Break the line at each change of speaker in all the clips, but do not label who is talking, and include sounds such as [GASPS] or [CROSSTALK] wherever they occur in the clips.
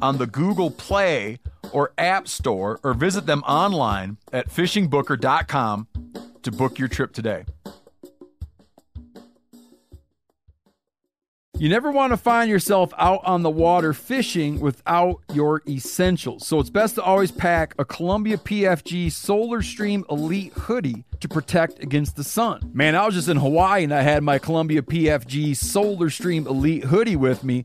on the Google Play or App Store or visit them online at fishingbooker.com to book your trip today. You never want to find yourself out on the water fishing without your essentials. So it's best to always pack a Columbia PFG Solar Stream Elite hoodie to protect against the sun. Man, I was just in Hawaii and I had my Columbia PFG Solar Stream Elite hoodie with me.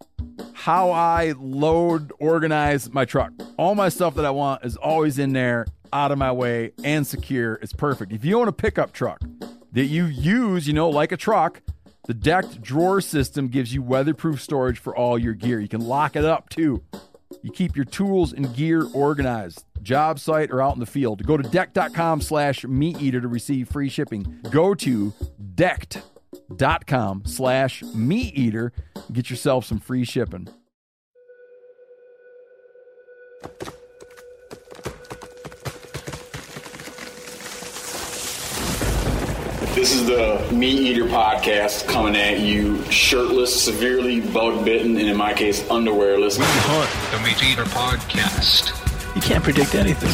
how I load, organize my truck. All my stuff that I want is always in there, out of my way, and secure. It's perfect. If you own a pickup truck that you use, you know, like a truck, the decked drawer system gives you weatherproof storage for all your gear. You can lock it up too. You keep your tools and gear organized, job site or out in the field. Go to decked.com slash meat eater to receive free shipping. Go to decked.com slash meat eater. Get yourself some free shipping.
This is the Meat Eater podcast coming at you shirtless, severely bug bitten, and in my case, underwearless.
We hunt the Meat Eater podcast.
You can't predict anything.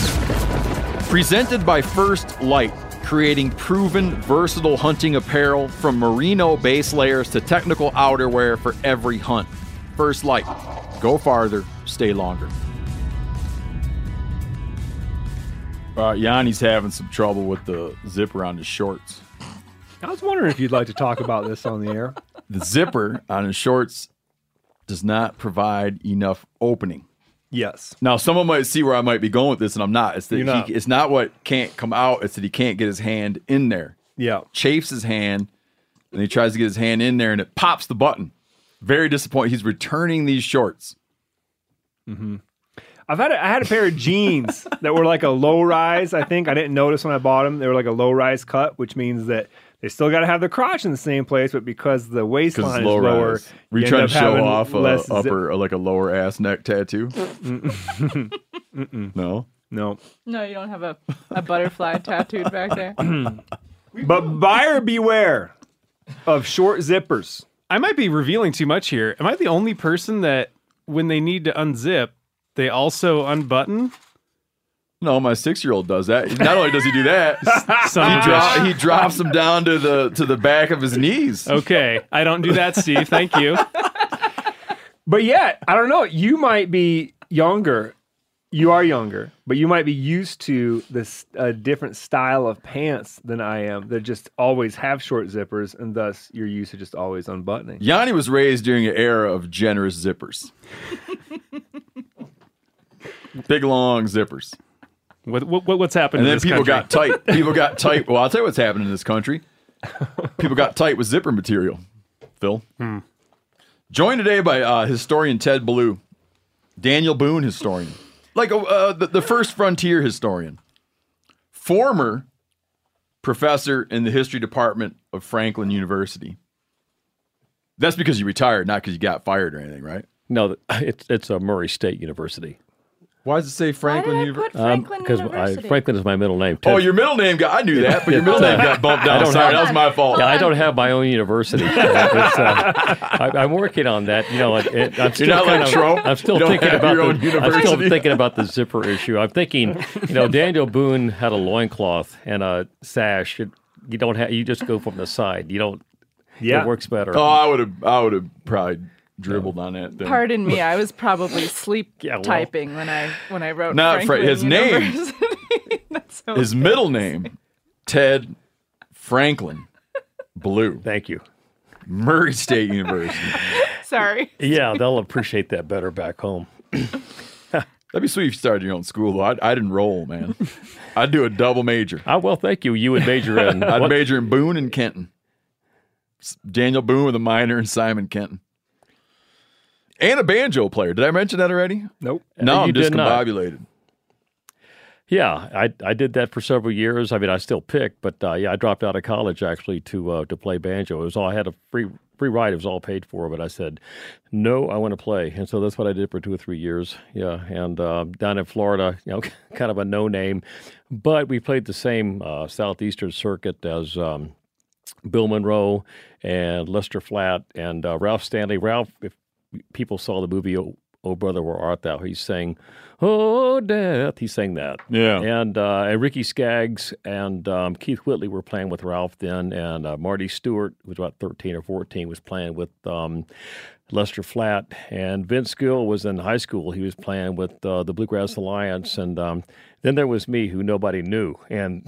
Presented by First Lite, creating proven, versatile hunting apparel from merino base layers to technical outerwear for every hunt. First Lite, go farther, stay longer. Uh, Yanni's having some trouble with the zipper on his shorts.
I was wondering if you'd like to talk about this on the air.
The zipper on his shorts does not provide enough opening.
Yes.
Now, someone might see where I might be going with this, and I'm not. It's that
You're not.
He, it's not what can't come out. It's that he can't get his hand in there.
Yeah.
Chafes his hand, and he tries to get his hand in there, and it pops the button. Very disappointed. He's returning these shorts. Mhm.
I've had a, I had a pair of jeans [LAUGHS] that were like a low rise. I think I didn't notice when I bought them. They were like a low rise cut, which means that they still got to have the crotch in the same place, but because the waistline
it's
is
low
lower,
rise. Were you
end
trying
up
to show off a
less zip-
upper, like a lower ass neck tattoo? [LAUGHS] no.
No,
No, you don't have a, a butterfly [LAUGHS] tattooed back there. [CLEARS THROAT]
but buyer beware of short zippers.
I might be revealing too much here. Am I the only person that when they need to unzip, they also unbutton?
No, my six year old does that. Not only does he do that, [LAUGHS] he, dro- he drops him down to the to the back of his knees.
Okay, I don't do that, Steve. Thank you.
But yet, I don't know. You might be younger. You are younger, but you might be used to this uh, different style of pants than I am. That just always have short zippers, and thus you're used to just always unbuttoning.
Yanni was raised during an era of generous zippers. [LAUGHS] Big long zippers.
What, what what's happened?
And
in
then
this
people
country?
got tight. [LAUGHS] People got tight. Well, I'll tell you what's happening in this country. People got tight with zipper material. Phil. Joined today by uh, historian Ted Belue, Daniel Boone historian, like uh, the, the first frontier historian, former professor in the history department of Franklin University. That's because you retired, not because you got fired or anything, right?
No, [LAUGHS] it's it's a Murray State University.
Why does it say
Why
Franklin
did I
University?
Franklin
Because
University?
Franklin is my middle name.
Oh, your middle name got. I knew that, but your middle [LAUGHS] name got bumped down.
don't
Sorry,
have-
that was my fault.
Yeah, I don't have my own university. [LAUGHS] It's, uh, I, I'm working on that. You know, it, it, I'm still
not
kind
like
of,
Trump?
I'm still thinking about the.
own
I'm still thinking about the zipper issue. I'm thinking, you know, Daniel Boone had a loincloth and a sash. It, you don't have. You just go from the side. You don't.
Yeah.
It works better.
Oh, I would have. I would have probably dribbled on it. Then.
Pardon me, I was [LAUGHS] probably sleep
Yeah, well-
typing when I when I wrote
Not Fra- his name.
University. [LAUGHS] That's so
His middle name Ted Franklin, Belue.
Thank you.
Murray State University. [LAUGHS]
Sorry.
Yeah, they'll appreciate that better back home. [CLEARS THROAT]
That'd be sweet if you started your own school. though. I'd, I'd enroll, man. I'd do a double major.
Ah, well, thank you. You would major in
I'd
what-
major in Boone and Kenton. Daniel Boone with a minor and Simon Kenton. And a banjo player. Did I mention that already?
Nope.
No,
you
I'm discombobulated.
Yeah, I I did that for several years. I mean, I still pick, but uh, yeah, I dropped out of college actually to uh, to play banjo. It was all I had a free free ride. It was all paid for, but I said no, I want to play, and so that's what I did for two or three years. Yeah, and uh, down in Florida, you know, [LAUGHS] kind of a no name, but we played the same uh, southeastern circuit as. Um, Bill Monroe and Lester Flatt and uh, Ralph Stanley. Ralph, if people saw the movie Oh, oh Brother Where Art Thou, he sang Oh Death. He sang that.
Yeah.
And, uh, and Ricky Skaggs and um, Keith Whitley were playing with Ralph then, and uh, Marty Stuart, who was about 13 or 14, was playing with um, Lester Flatt. And Vince Gill was in high school. He was playing with uh, the Bluegrass Alliance. And um, then there was me, who nobody knew. And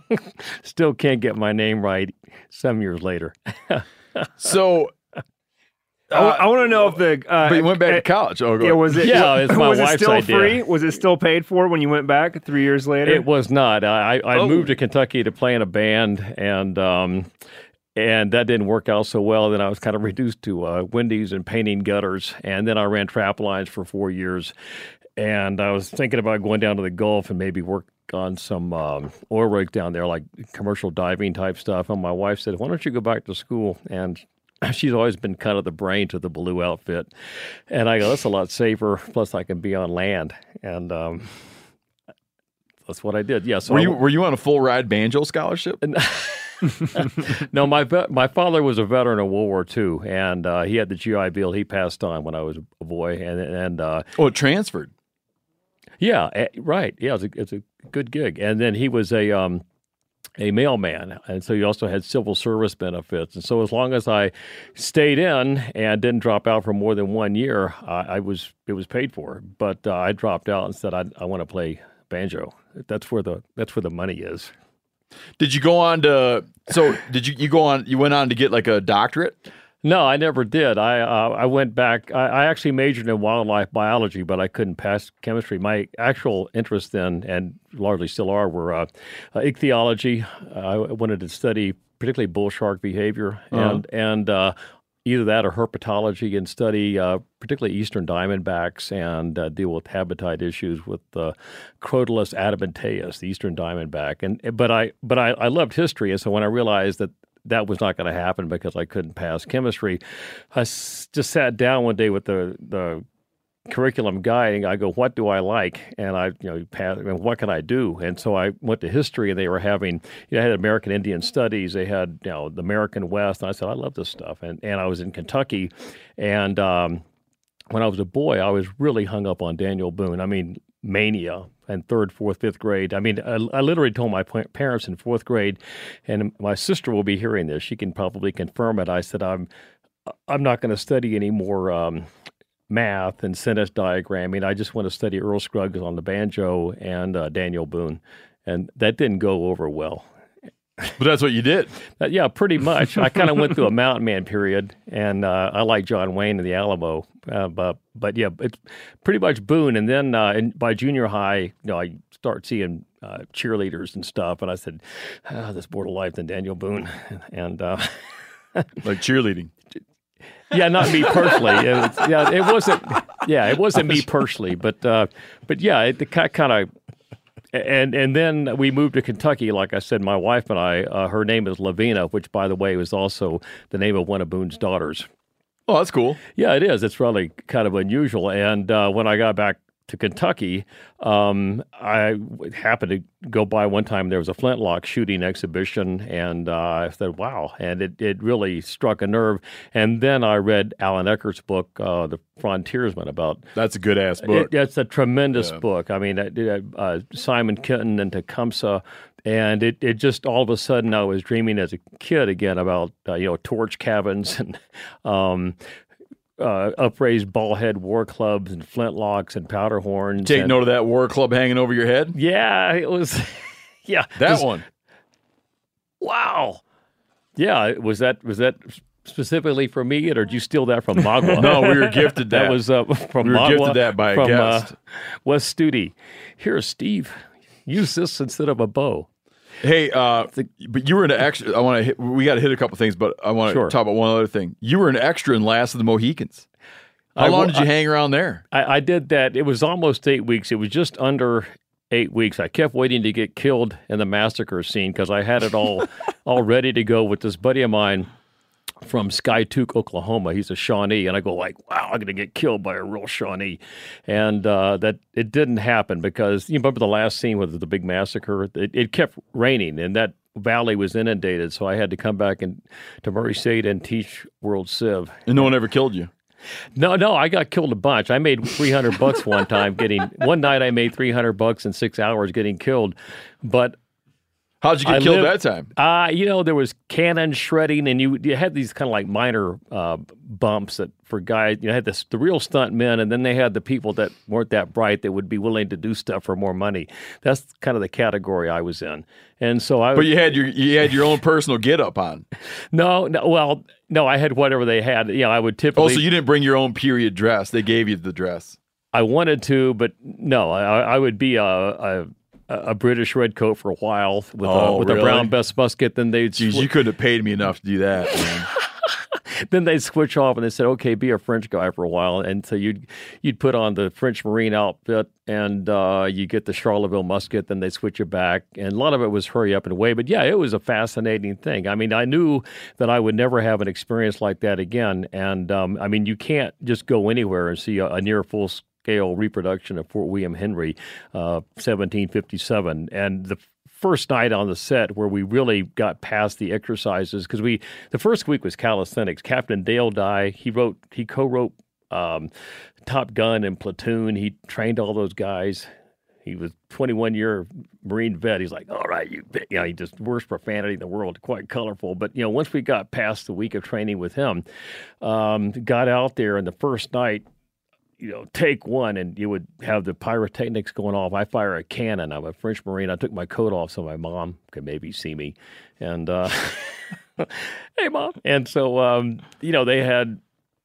[LAUGHS] still can't get my name right some years later. [LAUGHS]
So,
I, want to know if the. Uh,
but you went back
uh,
to college. Oh, go
Yeah,
ahead.
was it?
Yeah, it's my
was it
wife's
still
idea.
free? Was it still paid for when you went back three years later?
It was not. I, I
Oh.
moved to Kentucky to play in a band, and um, and that didn't work out so well. Then I was kind of reduced to uh, Wendy's and painting gutters, and then I ran trap lines for four years. And I was thinking about going down to the Gulf and maybe work on some um, oil rig down there, like commercial diving type stuff. And my wife said, "Why don't you go back to school?" And [CLEARS THROAT] she's always been kind of the brain to the Belue outfit. And I go, "That's a lot safer. Plus, I can be on land." And um, that's what I did. Yeah. So
were
I-
you were you on a full ride banjo scholarship? [LAUGHS]
no, my my father was a veteran of World War II, and uh, he had the GI Bill. He passed on when I was a boy, and and uh,
Oh, it transferred.
yeah, eh, right, yeah, it's a, it's a good gig. And then he was a um, a mailman, and so he also had civil service benefits. And so as long as I stayed in and didn't drop out for more than one year, I, I was it was paid for. But uh, I dropped out and said I I want to play banjo. That's where the that's where the money is.
Did you go on to? So did you? You go on? You went on to get like a doctorate?
No, I never did. I uh, I went back. I, I actually majored in wildlife biology, but I couldn't pass chemistry. My actual interests then, and largely still are, were uh, uh, ichthyology. I wanted to study particularly bull shark behavior, and and uh, either that or herpetology, and study uh, particularly eastern diamondbacks and uh, deal with habitat issues with uh, Crotalus adamanteus, the eastern diamondback. And but I but I, I loved history, and so when I realized that that was not going to happen because I couldn't pass chemistry. I just sat down one day with the the curriculum and I go, what do I like? And I, you know, pass, and what can I do? And so I went to history and they were having, you know, had American Indian studies. They had, you know, the American West. And I said, I love this stuff. And, and I was in Kentucky and, um, when I was a boy, I was really hung up on Daniel Boone. I mean, mania and third, fourth, fifth grade. I mean, I, I literally told my parents in fourth grade, and my sister will be hearing this. She can probably confirm it. I said, I'm, I'm not going to study any more um, math and sentence diagramming. I just want to study Earl Scruggs on the banjo and uh, Daniel Boone, and that didn't go over well.
But that's what you did.
Uh, yeah, pretty much. I kind of went through a mountain man period, and uh, I like John Wayne and the Alamo, uh, but but yeah, it's pretty much Boone. And then uh, in, by junior high, you know, I start seeing uh, cheerleaders and stuff, and I said, oh, "This more to life than Daniel Boone." [LAUGHS] And uh, [LAUGHS]
Like cheerleading.
yeah, not me personally. It was, yeah, it wasn't. Yeah, it wasn't me [LAUGHS] personally, but uh, but yeah, it kind of. And and then we moved to Kentucky. Like I said, my wife and I. Uh, her name is Lavina, which, by the way, was also the name of one of Boone's daughters.
Oh, that's cool.
Yeah, it is. It's really kind of unusual. And uh, when I got back to Kentucky, um, I happened to go by one time. There was a flintlock shooting exhibition, and uh, I said, "Wow!" And it, it really struck a nerve. And then I read Allan Eckert's book, uh, "The Frontiersman," about
That's a good ass book.
it, it's a tremendous book. I mean, uh, Simon Kenton and Tecumseh, and it, it just all of a sudden I was dreaming as a kid again about uh, you know torch cabins [LAUGHS] and um, uh, upraised ball head war clubs and flintlocks and powder horns.
Take
and,
note of that war club hanging over your head.
Yeah, it was. [LAUGHS] Yeah,
That one.
Wow. Yeah, was that was that specifically for me, or did you steal that from Magua? [LAUGHS]
No, we were gifted [LAUGHS] that.
that was uh, from
We were
Magua,
gifted that by a
from,
guest.
Uh, Wes Studi. Here, Steve, use this instead of a bow.
Hey, uh, but you were an extra. I want to hit. We got to hit a couple things, but I want to
Sure.
talk about one other thing. You were an extra in Last of the Mohicans. How
I
long did you hang around there?
I, I did that. It was almost eight weeks. It was just under eight weeks. I kept waiting to get killed in the massacre scene because I had it all [LAUGHS] all ready to go with this buddy of mine from Skiatook, Oklahoma. He's a Shawnee, and I go like, "Wow, I'm going to get killed by a real Shawnee," and uh, that it didn't happen because you remember the last scene with the big massacre. It, it kept raining, and that valley was inundated, so I had to come back and to Murray State and teach World Civ.
And no one ever killed you.
No, no, I got killed a bunch. I made 300 bucks one time getting one night I made 300 bucks in 6 hours getting killed. But
How'd you get
I
killed
lived-
that time?
uh, you know, there was cannon shredding, and you you had these kind of like minor uh, bumps that for guys. You know, had this, the real stunt men, and then they had the people that weren't that bright that would be willing to do stuff for more money. That's kind of the category I was in, and so I.
But you had your you had your own personal get up on. [LAUGHS]
no, no, well, no, I had whatever they had. You know, I would typically.
Oh, so you didn't bring your own period dress. They gave you the dress.
I wanted to, but no, I, I would be a, a a British redcoat for a while with
Oh,
a with
really?
a Brown Bess musket. Then they'd
Jeez, you couldn't have paid me enough to do that. [LAUGHS] [LAUGHS]
Then they'd switch off and they said, "Okay, be a French guy for a while." And so you'd you'd put on the French Marine outfit and uh, you get the Charleville musket. Then they switch you back, and a lot of it was hurry up and away. But yeah, it was a fascinating thing. I mean, I knew that I would never have an experience like that again. And um, I mean, you can't just go anywhere and see a, a near full scale reproduction of Fort William Henry, uh, 1757, and the first night on the set where we really got past the exercises because we the first week was calisthenics. Captain Dale Dye he wrote he co-wrote um, Top Gun and Platoon. He trained all those guys. He was 21 year Marine vet. He's like, all right, you, bit-" you know, he just worst profanity in the world, quite colorful. But you know, once we got past the week of training with him, um, got out there, and the first night, you know, take one, and you would have the pyrotechnics going off. I fire a cannon. I'm a French Marine. I took my coat off so my mom could maybe see me, and uh, [LAUGHS] hey, mom. And so, um, you know, they had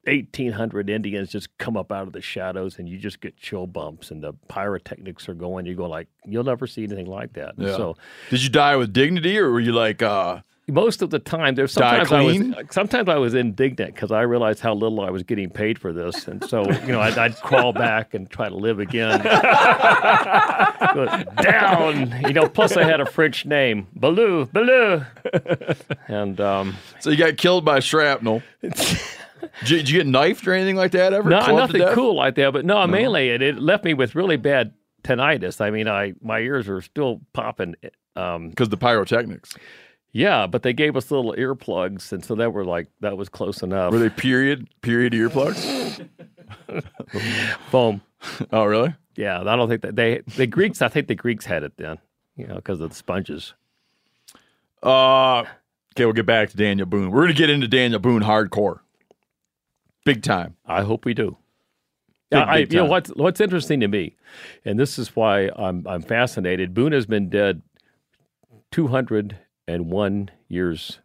1,800 Indians just come up out of the shadows, and you just get chill bumps, and the pyrotechnics are going. You go like, you'll never see anything like that.
Yeah.
So
Did you die with dignity, or were you like, uh,
most of the time, there's sometimes I was sometimes I was indignant because I realized how little I was getting paid for this, and so you know I'd, I'd crawl back and try to live again. [LAUGHS] Down, you know. Plus, I had a French name, Belue, Belue, and um,
so you got killed by shrapnel? [LAUGHS] did, you, did you get knifed or anything like that ever?
no,
Clubbed
nothing cool like that. But no, mainly it, it left me with really bad tinnitus. I mean, I my ears were still popping. Um,
because the pyrotechnics
yeah, but they gave us little earplugs, and so that were like that was close enough.
were they period period earplugs? [LAUGHS]
Foam.
oh, really?
Yeah, I don't think that they the Greeks. I think the Greeks had it then, you know, because of the sponges.
Uh, okay, we'll get back to Daniel Boone. We're gonna get into Daniel Boone hardcore, big time.
I hope we do.
Big,
Yeah, I,
big
you know what's what's interesting to me, and this is why I'm I'm fascinated. Boone has been dead two hundred and one years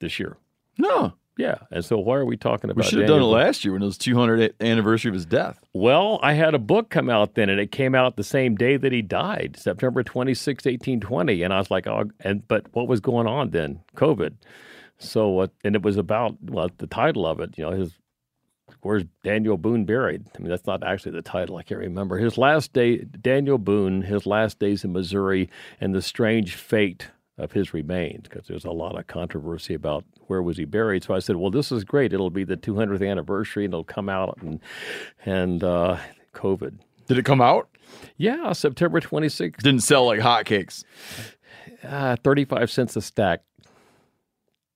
this year.
No,
Yeah, and so why are we talking about?
we should have done it last year when it was 200th anniversary of his death.
Well, I had a book come out then, and it came out the same day that he died, September 26, 1820. And I was like, oh, and but what was going on then? COVID. So, uh, and it was about, well, the title of it, you know, his, where's Daniel Boone buried? I mean, that's not actually the title. I can't remember. His last day, Daniel Boone, his last days in Missouri, and the strange fate of his remains, because there's a lot of controversy about where was he buried. So I said, well, this is great. It'll be the 200th anniversary, and it'll come out, and and uh, COVID.
Did it come out?
Yeah, September 26th,
Didn't sell like hotcakes.
uh, 35 cents a stack.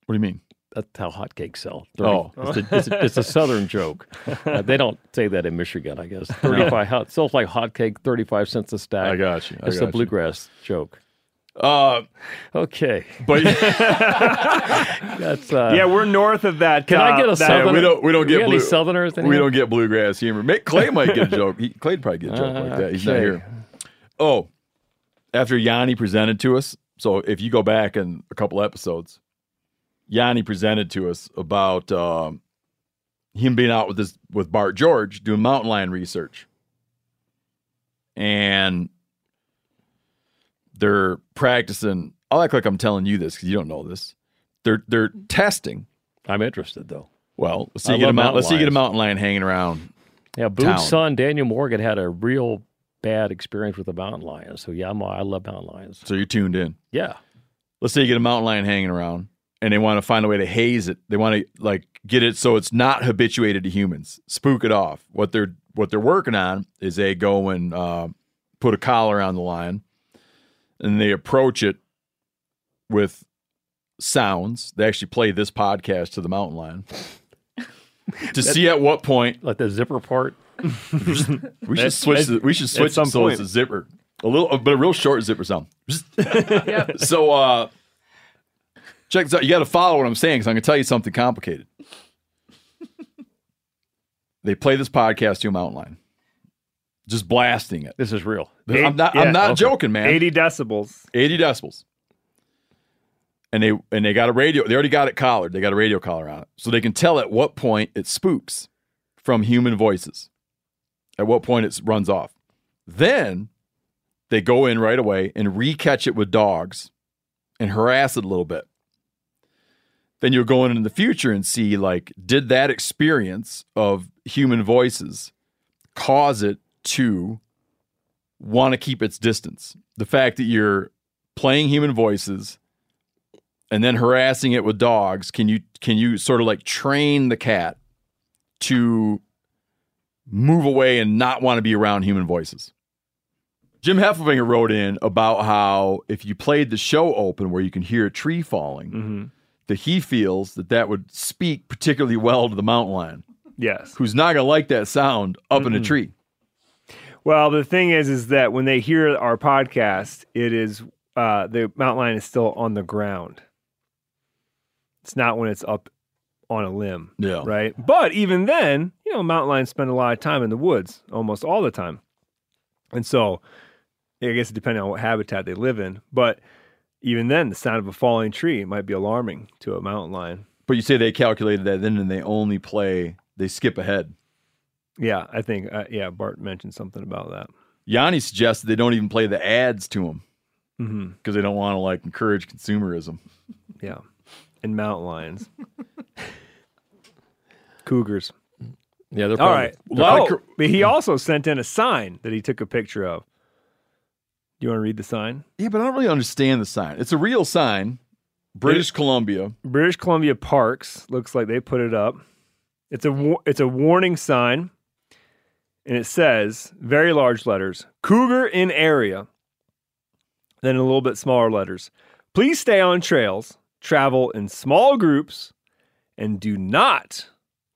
What do you mean?
That's how hotcakes sell.
Oh.
it's a, it's, a, it's a southern joke. [LAUGHS] Uh, they don't say that in Michigan, I guess. 35 hot, sells like hotcake, 35 cents a stack.
I got you. I
It's
got
a
you.
bluegrass joke.
Uh,
Okay,
but [LAUGHS]
that's uh,
yeah, we're north of that.
Can I
uh,
get a
that-
Southerner?
we don't we don't
We
get
got any
blue,
Southerners in
We don't get bluegrass humor. Make, Clay [LAUGHS] might get a joke. He, Clay'd probably get a joke like that. He's not here. Oh, after Yanni presented to us, So if you go back in a couple episodes, Yanni presented to us about um, him being out with this with Bart George doing mountain lion research, and they're practicing. I'll act like I'm telling you this because you don't know this. They're they're testing.
I'm interested though.
Well, let's see you get a
mountain
let's see you get a mountain lion hanging around.
Yeah, Boone's son Daniel Morgan had a real bad experience with a mountain lion. So yeah, I'm, I love mountain lions.
So you're tuned in.
Yeah,
let's say you get a mountain lion hanging around and they want to find a way to haze it they want to like get it so it's not habituated to humans spook it off what they're what they're working on is they go and uh, put a collar on the lion and they approach it with sounds they actually play this podcast to the mountain lion [LAUGHS] to see at what point
like the zipper part.
we should switch the, we should switch
some
it so it's
point.
a zipper a little but a real short zipper sound [LAUGHS] so uh check this out. You got to follow what I'm saying because I'm going to tell you something complicated. they play this podcast to a mountain lion, just blasting it.
This is real.
I'm not.
yeah,
I'm not
okay.
joking, man.
80 decibels.
80 decibels. And they and they got a radio. They already got it collared. They got a radio collar on it, so they can tell at what point it spooks from human voices. At what point it runs off. Then they go in right away and recatch it with dogs and harass it a little bit. Then you'll go in in the future and see like, did that experience of human voices cause it to want to keep its distance? The fact that you're playing human voices and then harassing it with dogs, can you can you sort of like train the cat to move away and not want to be around human voices? Jim Heffelfinger wrote in about how if you played the show open where you can hear a tree falling,
Mm-hmm.
that he feels that that would speak particularly well to the mountain lion,
Yes.
who's not going to like that sound up in a tree.
Well, the thing is, is that when they hear our podcast, it is uh, the mountain lion is still on the ground. It's not when it's up on a limb,
Yeah.
right? But even then, you know, mountain lions spend a lot of time in the woods, almost all the time, and so I guess depending on what habitat they live in, but even then, the sound of a falling tree might be alarming to a mountain lion.
But you say they calculated that then and they only play, they skip ahead.
Yeah, I think, uh, yeah, Bart mentioned something about that.
Yanni suggested they don't even play the ads to him
hmm
because they don't want to like encourage consumerism.
Yeah. And mountain lions. [LAUGHS] Cougars.
Yeah, they're
All
probably,
right.
they're
Well,
probably
but he also sent in a sign that he took a picture of. Do you want to read the sign?
Yeah, but I don't really understand the sign. It's a real sign, British Columbia.
British Columbia Parks looks like they put it up. It's a it's a warning sign, and it says very large letters: "Cougar in area." Then in a little bit smaller letters: "Please stay on trails, travel in small groups, and do not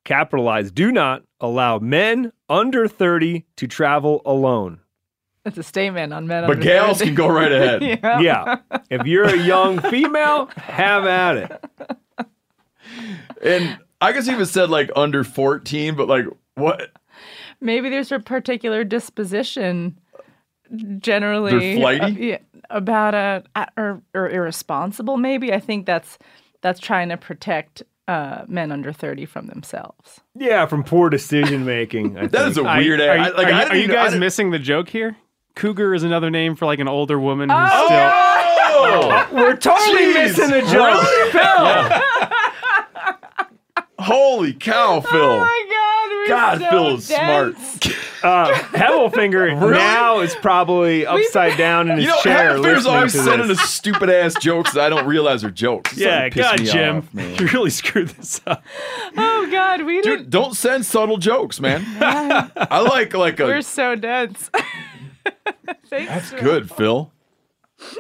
capitalize. Do not allow men under thirty to travel alone."
That's a statement on men.
But
under
gals
30.
can go right ahead. [LAUGHS]
yeah.
Yeah, if you're a young [LAUGHS] female, have at it.
And I guess even said like under 14, but like what?
Maybe there's a particular disposition, generally
They're flighty?
uh, yeah, about a or, or irresponsible. Maybe I think that's that's trying to protect uh, men under thirty from themselves.
Yeah, from poor decision making. I [LAUGHS]
That is a
think.
I-
weird.
Are,
I,
you-
like,
are you,
I
are you
even-
guys missing the joke here? Cougar is another name for like an older woman who's
Oh,
still.
Oh! [LAUGHS]
We're totally
Jeez.
missing the joke.
Holy cow, Phil!
Oh my God! We're so
Phil is smart.
dense. [LAUGHS]
Uh, Heffelfinger [LAUGHS] now is probably upside down in his
You know,
chair
Heffelfinger's
listening
always
to
sending us stupid ass jokes that I don't realize are jokes. It's
Yeah,
starting to piss
God,
me
Jim,
off,
you [LAUGHS] really screwed this up.
Oh God, we
Dude,
did.
don't send subtle jokes, man. I like like a.
We're so dense. Thanks.
That's
Phil.
good, Phil.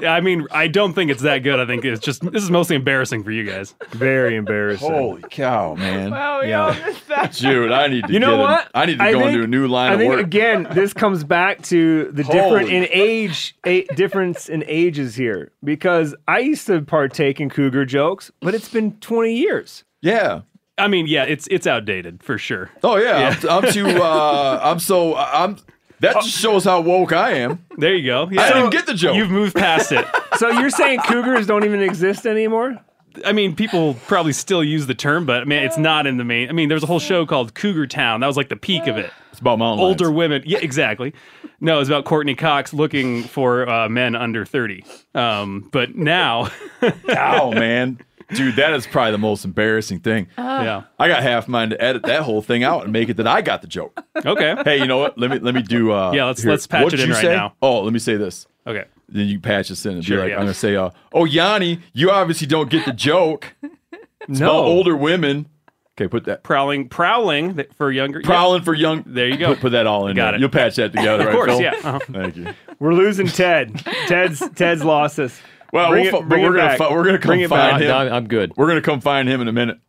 Yeah, I mean, I don't think it's that good. I think it's just this is mostly embarrassing for you guys.
Very embarrassing.
Holy cow, man.
Wow, we
Yeah.
all missed that.
Dude, I need to.
You know
get a-
what?
I need to
I
go
think-
into a new line
I
of
think
work.
again, this comes back to the different
Holy-
in age, a, difference in ages here. Because I used to partake in cougar jokes, but it's been twenty years.
yeah.
I mean, yeah, it's it's outdated for sure.
Oh yeah, I'm, I'm too. Uh, I'm so. I'm. That just shows how woke I am.
There you go.
I
Yeah.
didn't even get the joke.
You've moved past it. [LAUGHS]
So you're saying cougars don't even exist anymore?
I mean, people probably still use the term, but I mean, it's not in the main. I mean, there was a whole show called Cougar Town. That was like the peak of it.
it's about mountain
Older
lions.
women. Yeah, exactly. No, it's about Courteney Cox looking for uh, men under 30. Um, but now,
Oh man, [LAUGHS] dude, that is probably the most embarrassing thing.
yeah.
I got half mind to edit that whole thing out and make it that I got the joke.
Okay.
Hey, you know what? Let me let me do. Uh,
Yeah, let's-
here.
let's patch
What'd
it in
you
right
say?
now.
Oh, let me say this.
Okay.
Then you patch this in and
Sure,
be like,
yeah.
I'm gonna say, uh, "Oh, Yanni, you obviously don't get the joke." It's
No.
about older women. Okay, put that
Prowling, prowling th- for younger.
prowling for young.
There you go.
Put, put that all in.
Got
there.
it.
You'll patch that together,
Of
right,
course,
Phil?
yeah. Uh-huh.
Thank you.
We're losing Ted. Ted's Ted's lost us.
Well,
Bring
we'll
it-
fi- but
bring it
we're gonna
back.
fi- we're gonna come
Bring
find him.
I'm, I'm good.
We're gonna come find him in a minute.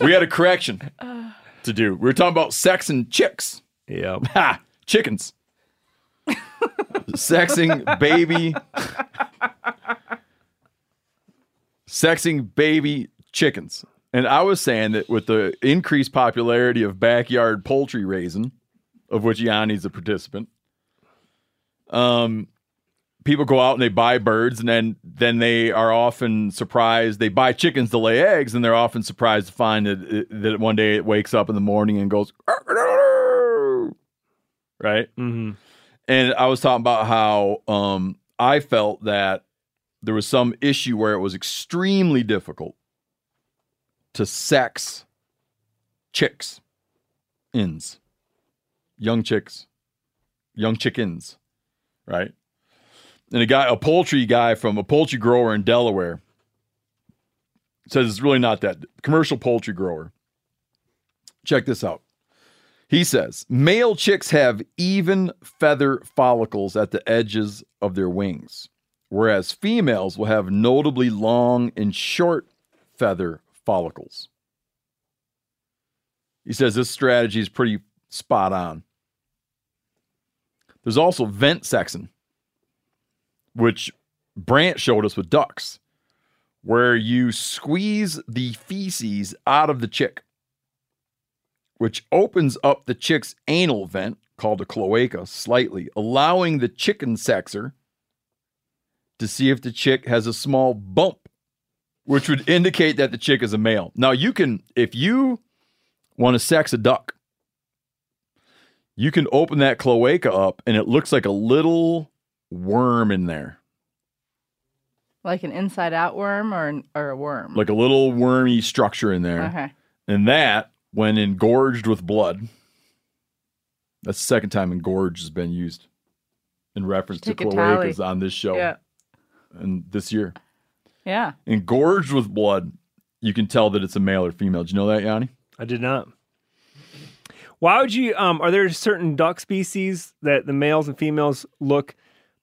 we had a correction to do. We were talking about sex and chicks.
Yeah.
Ha! Chickens. Sexing baby. Sexing baby chickens. And I was saying that with the increased popularity of backyard poultry raising, of which Yanni's a participant, um, people go out and they buy birds, and then then they are often surprised. They buy chickens to lay eggs, and they're often surprised to find that that one day it wakes up in the morning and goes, right?
hmm
And I was talking about how um, I felt that there was some issue where it was extremely difficult to sex chicks, ins, young chicks, young chickens, right? And a guy, a poultry guy from a poultry grower in Delaware, says it's really not that commercial poultry grower. Check this out. He says male chicks have even feather follicles at the edges of their wings, whereas females will have notably long and short feather follicles. He says this strategy is pretty spot on. There's also vent sexing, which Brant showed us with ducks, where you squeeze the feces out of the chick which opens up the chick's anal vent, called a cloaca, slightly, allowing the chicken sexer to see if the chick has a small bump, which would indicate that the chick is a male. Now, you can, if you want to sex a duck, you can open that cloaca up and it looks like a little worm in there,
Like an inside out worm or, an, or a worm?
like a little wormy structure in there.
okay.
And that, when engorged with blood, that's the second time engorged has been used in reference
Take
to
a
cloacas on this show
Yeah.
and this year.
Yeah.
Engorged with blood, you can tell that it's a male or female. Did you know that, Yanni?
I did not. Why would you? Um, are there certain duck species that the males and females look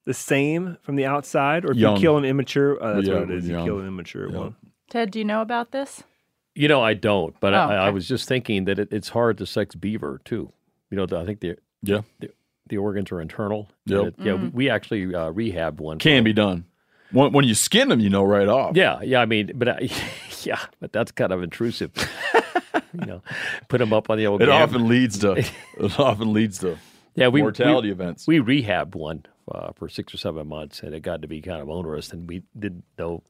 the same from the outside, or if
Young.
you kill an immature, uh, that's
Yeah,
what it is. You
young.
kill an immature
Yeah.
one.
Ted, do you know about this?
You know, I don't, but
Oh,
I, I was just thinking that it, it's hard to sex beaver too. You know, the, I think the
Yeah.
the organs are internal.
Yep.
It- yeah,
Mm.
we, we actually uh, rehabbed one.
Can be done. When, when you skin them, you know right off.
Yeah, yeah. I mean, but I, [LAUGHS] yeah, but that's kind of intrusive. [LAUGHS] you know, put them up on the old.
It
gam-
often leads to [LAUGHS] it often leads to
yeah, we,
mortality
we,
events.
We rehabbed one uh, for six or seven months, and it got to be kind of onerous, and we didn't know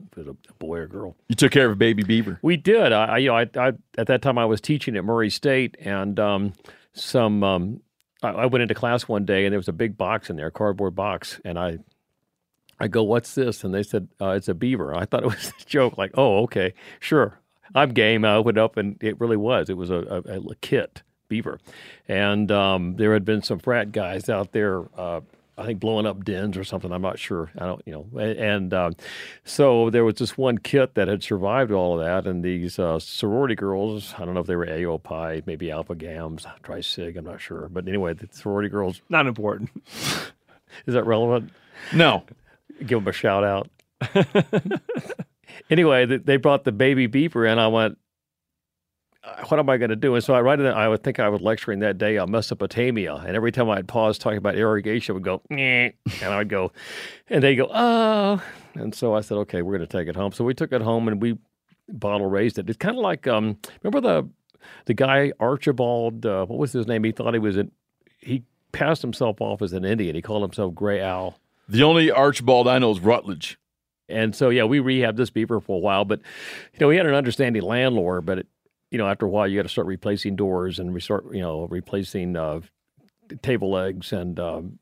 if it was a boy or girl.
you took care of a baby beaver.
We did. I, I you know, I, I at that time I was teaching at Murray State, and um, some um, I, I went into class one day, and there was a big box in there, a cardboard box, and I. I go, what's this? And they said, uh, it's a beaver. I thought it was a joke, like, oh, okay, sure. I'm game. I opened up, and it really was. It was a, a, a kit beaver. And um, there had been some frat guys out there, uh, I think blowing up dens or something. I'm not sure. I don't, you know. And um, so there was this one kit that had survived all of that, and these uh, sorority girls. I don't know if they were AO Pi, maybe Alpha Gams, Tri Sig. I'm not sure. But anyway, the sorority girls.
Not important. [LAUGHS]
Is that relevant?
No.
Give them a shout out. [LAUGHS] anyway, they brought the baby beaver in. I went, "Uh, what am I going to do? And so I write it. I would think I was lecturing that day on Mesopotamia, and every time I'd pause talking about irrigation, I would go, and I would go, and they go, oh, and so I said, okay, we're going to take it home. So we took it home and we bottle raised it. It's kind of like, um, remember the the guy Archibald? Uh, what was his name? He thought he was in. He passed himself off as an Indian. He called himself Gray Owl.
The only Archibald I know is Rutledge.
And so, yeah, we rehabbed this beaver for a while, but you know, we had an understanding landlord. But it, you know, after a while, you got to start replacing doors and restart, you know, replacing uh, table legs and um,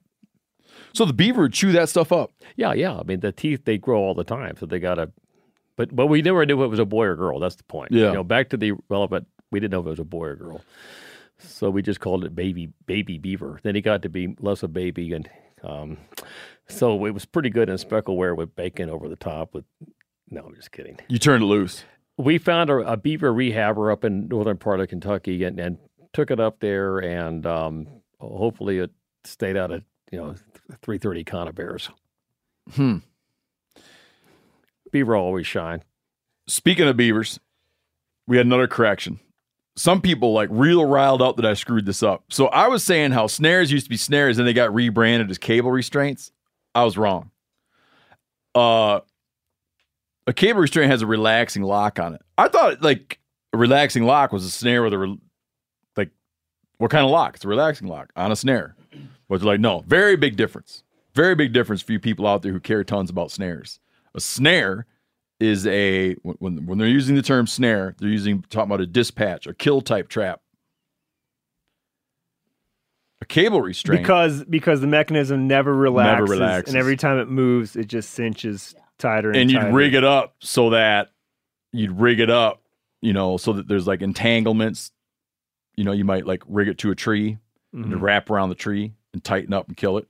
So the beaver chew that stuff up.
yeah, yeah. I mean, the teeth they grow all the time, so they got to. But but we never knew if it was a boy or girl. That's the point.
Yeah.
You know, back to the relevant. We didn't know if it was a boy or girl, so we just called it baby baby beaver. Then he got to be less a baby, and um, so it was pretty good in speckleware with bacon over the top. With no, I'm just kidding.
You turned it loose.
We found a, a beaver rehabber up in northern part of Kentucky and, and took it up there, and um, hopefully it stayed out of you know three thirty conibears.
Hmm.
Beaver always shine.
Speaking of beavers, we had another correction. Some people like real riled up that I screwed this up. So I was saying how snares used to be snares and they got rebranded as cable restraints. I was wrong. Uh a cable restraint has a relaxing lock on it. I thought like a relaxing lock was a snare with a re- like what kind of lock? It's a relaxing lock on a snare. But like, no, very big difference. Very big difference for you people out there who care tons about snares. A snare is a when when they're using the term snare, they're using talking about a dispatch, a kill type trap. A cable restraint.
because because the mechanism never relaxes,
relaxes.
and every time it moves, it just cinches tighter and,
and you'd
tighter.
rig it up so that you'd rig it up, you know, so that there's like entanglements. You know, you might like rig it to a tree and
Mhm.
wrap around the tree and tighten up and kill it.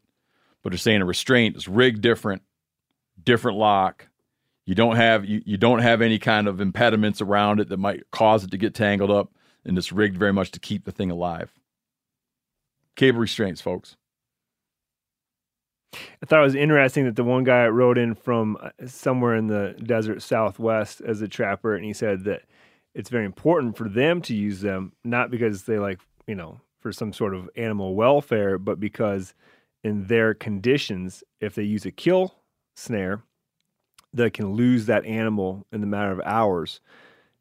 But they're saying a restraint is rigged different, different lock. You don't have you, you don't have any kind of impediments around it that might cause it to get tangled up, and it's rigged very much to keep the thing alive. Cable restraints, folks.
I thought it was interesting that the one guy wrote in from uh, somewhere in the desert southwest as a trapper, and he said that it's very important for them to use them, not because they like, you know, for some sort of animal welfare, but because in their conditions, if they use a kill snare, they can lose that animal in the matter of hours.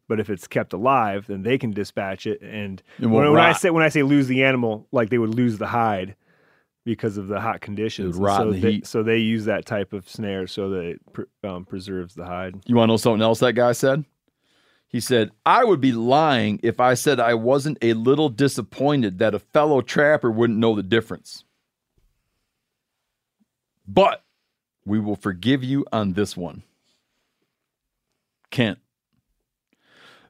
But if it's kept alive, then they can dispatch it. And
It
when, when I say when I say lose the animal, like they would lose the hide because of the hot conditions. So
the
they,
heat.
So they use that type of snare so that it pre- um, preserves the hide.
You want to know something else that guy said? He said, I would be lying if I said I wasn't a little disappointed that a fellow trapper wouldn't know the difference. But we will forgive you on this one. Kent.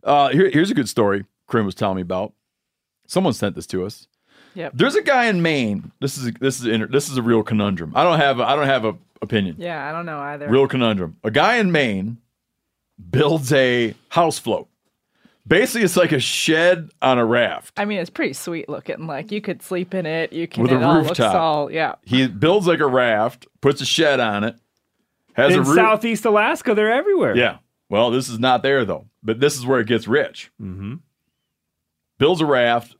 Uh, here, here's a good story Krim was telling me about. Someone sent this to us.
Yep.
There's a guy in Maine. This is this is inter- this is a real conundrum. I don't have a, I don't have a opinion.
Yeah, I don't know either.
Real conundrum. A guy in Maine builds a house float. Basically, it's like a shed on a raft.
I mean, it's pretty sweet looking. Like you could sleep in it. You can.
With a
it all looks
rooftop.
all yeah.
He builds like a raft, puts a shed on it, has a
In
roof.
southeast Alaska, they're everywhere.
Yeah. Well, this is not there though. But this is where it gets rich.
Mm-hmm.
Builds a raft,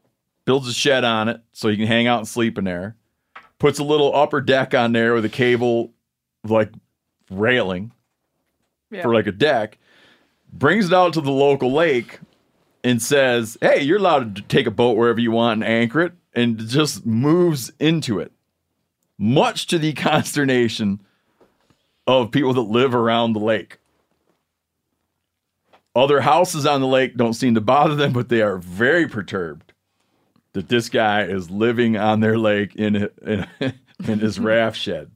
builds a shed on it so he can hang out and sleep in there. Puts a little upper deck on there with a cable, like railing
Yeah.
for like a deck. Brings it out to the local lake and says, "Hey, you're allowed to take a boat wherever you want and anchor it," and just moves into it, much to the [LAUGHS] consternation of people that live around the lake. Other houses on the lake don't seem to bother them, but they are very perturbed that this guy is living on their lake in in, in his [LAUGHS] raft shed.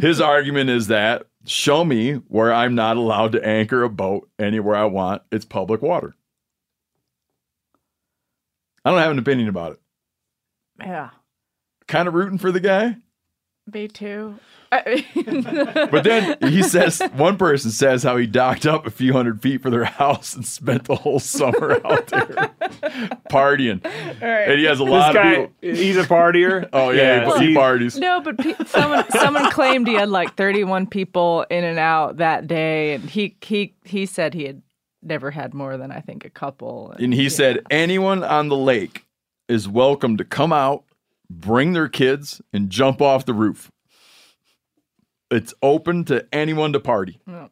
His argument is that show me where I'm not allowed to anchor a boat anywhere I want. It's public water. I don't have an opinion about it.
Yeah.
Kind of rooting for the guy.
Me too. I-
But then he says, one person says how he docked up a few hundred feet for their house and spent the whole summer out there [LAUGHS] partying. And he has a
This
lot of
guy,
people.
he's a partier. [LAUGHS]
Oh, yeah, he, he parties.
No, but pe- someone someone claimed he had like 31 people in and out that day, and he he he said he had never had more than I think a couple.
And he
yeah.
said, anyone on the lake is welcome to come out, bring their kids, and jump off the roof. It's open to anyone to party.
Yeah.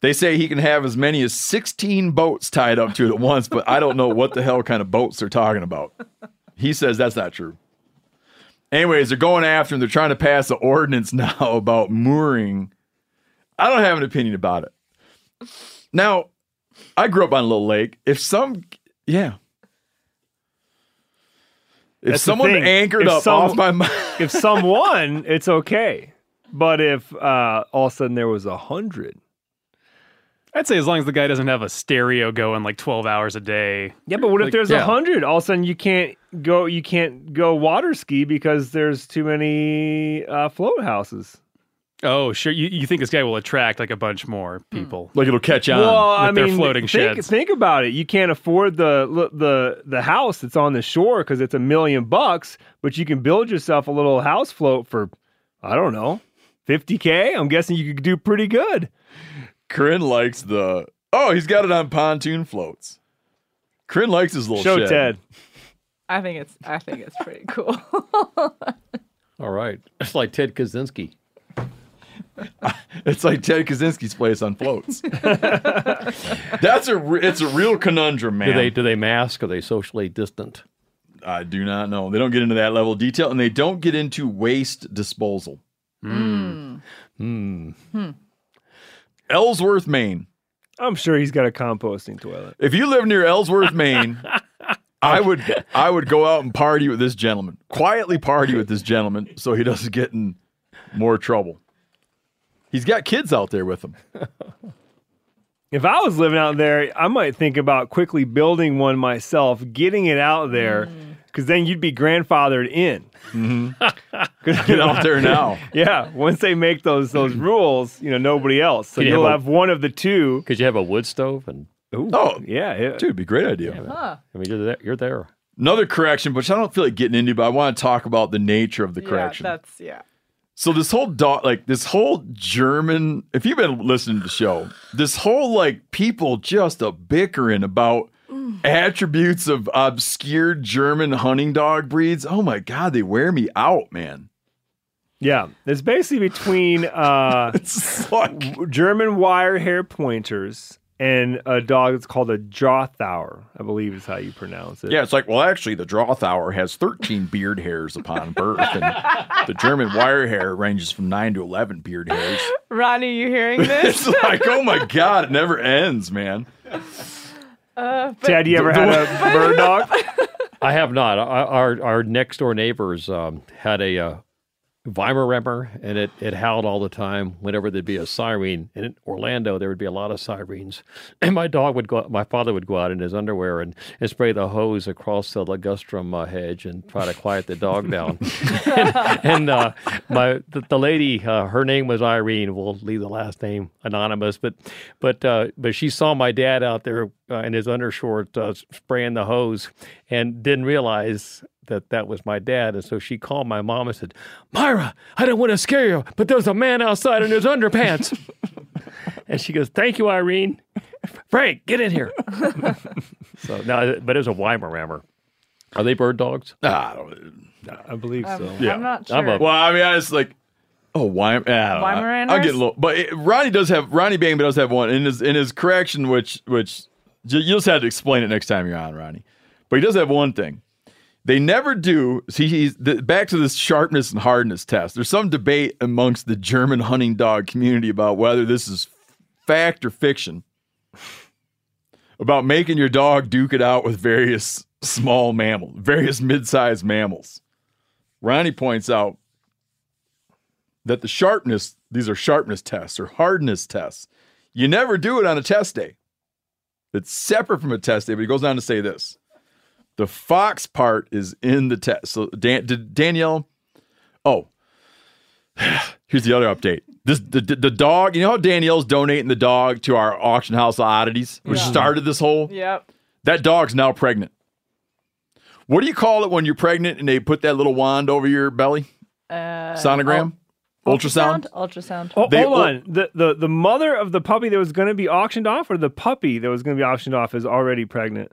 They say he can have as many as 16 boats tied up to it at once, but I don't know what the hell kind of boats they're talking about. He says that's not true. Anyways, they're going after him. They're trying to pass an ordinance [LAUGHS] now about mooring. I don't have an opinion about it. Now, I grew up on a little lake. If some, yeah. If
That's
someone anchored
If
up
some-
off my mind, [LAUGHS]
if someone, it's okay. But if uh, all of a sudden there was a hundred,
I'd say as long as the guy doesn't have a stereo going like 12 hours a day.
yeah. But what if there's a
yeah.
hundred? All of a sudden you can't go. You can't go water ski because there's too many uh, float houses.
Oh, sure. You, you think this guy will attract like a bunch more hmm. people?
like it'll catch on.
Well, I
with their
mean,
floating
think,
sheds.
think about it. You can't afford the the the house that's on the shore because it's a million bucks, but you can build yourself a little house float for, I don't know, fifty k. I'm guessing you could do pretty good.
Corinne likes the. Oh, he's got it on pontoon floats. Corinne likes his little
Show
shed.
Ted.
I think it's I think it's pretty cool. [LAUGHS]
All right. It's like Ted Kaczynski. [LAUGHS]
It's like Ted Kaczynski's place on floats. [LAUGHS] That's a. re- It's a real conundrum, man.
Do they do they mask? Are they socially distant?
I do not know. They don't get into that level of detail, and they don't get into waste disposal.
Hmm. hmm. hmm. hmm.
Ellsworth, Maine.
I'm sure he's got a composting toilet.
If you live near Ellsworth, Maine, [LAUGHS] I would I would go out and party with this gentleman. Quietly party with this gentleman so he doesn't get in more trouble. He's got kids out there with him. [LAUGHS]
If I was living out there, I might think about quickly building one myself, getting it out there, mm. because then you'd be grandfathered in. Mm-hmm. [LAUGHS]
Get out there now. [LAUGHS]
Yeah, once they make those those mm. rules, you know, nobody else. So
Can you
you'll
have
have, one of the two.
Because you have a wood stove, and
Ooh,
Oh,
yeah, yeah.
Dude, it'd be a great idea.
I mean, you're there. You're there.
Another correction, which I don't feel like getting into, but I want to talk about the nature of the
yeah,
correction.
that's yeah.
So this whole dog, like this whole German, if you've been listening to the show, this whole like people just a bickering about attributes of obscure German hunting dog breeds. Oh my god, they wear me out, man.
Yeah, it's basically between uh, [LAUGHS]
It's like
German wire hair pointers and a dog that's called a Jothauer, I believe is how you pronounce it.
yeah, it's like well, actually, the Drothauer has thirteen beard hairs upon birth, and the German wire hair ranges from nine to eleven beard hairs.
Ronnie, you hearing [LAUGHS] this?
It's like oh my god, it never ends, man.
Ted, you ever had a [LAUGHS] bird dog? [LAUGHS]
I have not. Our our, our next door neighbors um, had a uh, Weimaraner, and it, it howled all the time whenever there'd be a siren. And in Orlando, there would be a lot of sirens. [CLEARS THROAT] And my dog would go. My father would go out in his underwear and, and spray the hose across the ligustrum uh, hedge and try to quiet the dog [LAUGHS] down. [LAUGHS] and and uh, my the, the lady, uh, her name was Irene. We'll leave the last name anonymous, but but uh, but she saw my dad out there uh, in his undershort uh, spraying the hose and didn't realize that that was my dad. And so she called my mom and said, Myra, I don't want to scare you, but there's a man outside in his underpants. [LAUGHS] and she goes, Thank you, Irene. Frank, get in here. [LAUGHS] so no, but it was a Weimaraner. Are they bird dogs?
Ah, I don't,
I believe
Um,
so.
Yeah.
I'm not sure.
I'm a-
Well, I mean, I was like, oh, Weim- yeah, I.
Weimaraners?
I'll get a little, but it, Ronnie does have Ronnie Bangman does have one in his in his correction, which which you just have to explain it next time you're on, Ronnie. But he does have one thing. They never do. See, he's the, back to this sharpness and hardness test. There's some debate amongst the German hunting dog community about whether this is fact or fiction. About making your dog duke it out with various small mammals, various mid-sized mammals. Ronnie points out that the sharpness, these are sharpness tests or hardness tests. You never do it on a test day. It's separate from a test day, but he goes on to say this. The fox part is in the test. So Dan, did Danielle, oh, [SIGHS] here's the other update. This the, the, the dog, you know how Danielle's donating the dog to our auction house of oddities, which started this whole
Yep.
that dog's now pregnant. What do you call it when you're pregnant and they put that little wand over your belly?
Uh,
Sonogram? Ultrasound?
Ultrasound.
Oh,
They-
hold on. The, the the mother of the puppy that was going to be auctioned off, or the puppy that was going to be auctioned off, is already pregnant.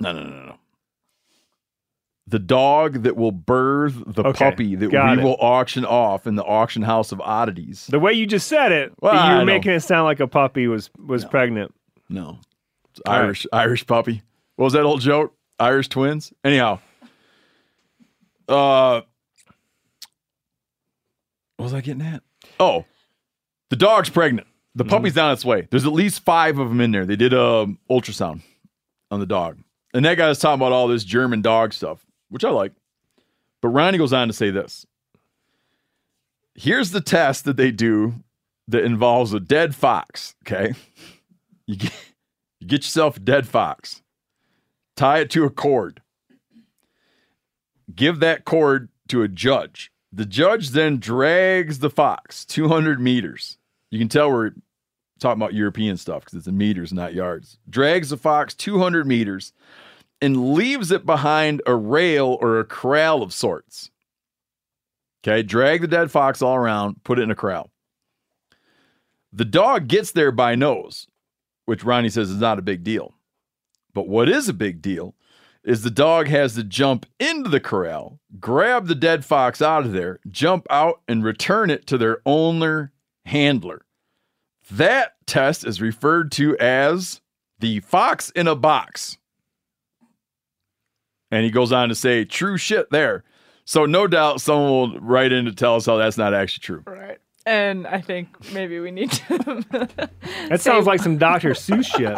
No, no, no, no. The dog that will birth the
Okay,
puppy that we
it.
will auction off in the auction house of oddities.
The way you just said it,
Well,
you
I
were
know.
making it sound like a puppy was was pregnant.
No. It's
All right.
Irish Irish puppy. What was that old joke? Irish twins? Anyhow. Uh What was I getting at? Oh, the dog's pregnant. The puppy's on its way. There's at least five of them in there. They did a ultrasound on the dog, and that guy was talking about all this German dog stuff, which I like. But Ronnie goes on to say this. Here's the test that they do that involves a dead fox. Okay, you get you get yourself a dead fox, tie it to a cord, give that cord to a judge. The judge then drags the fox 200 meters. You can tell we're talking about European stuff because it's in meters, not yards. Drags the fox 200 meters and leaves it behind a rail or a corral of sorts. Okay, drag the dead fox all around, put it in a corral. The dog gets there by nose, which Ronnie says is not a big deal. But what is a big deal is the dog has to jump into the corral, grab the dead fox out of there, jump out, and return it to their owner handler. That test is referred to as the fox in a box. And he goes on to say, true shit there. So no doubt someone will write in to tell us how that's not actually true.
Right. And I think maybe we need to. [LAUGHS]
That sounds like some Dr. Seuss [LAUGHS] shit.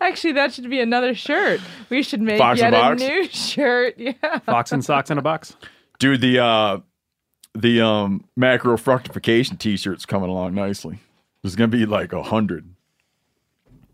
Actually, that should be another shirt. We should make
Fox
yet
a
a new [LAUGHS] shirt. Yeah.
Fox and socks in a box.
Dude, the uh the um macro fructification t-shirt's coming along nicely. There's gonna be like a hundred.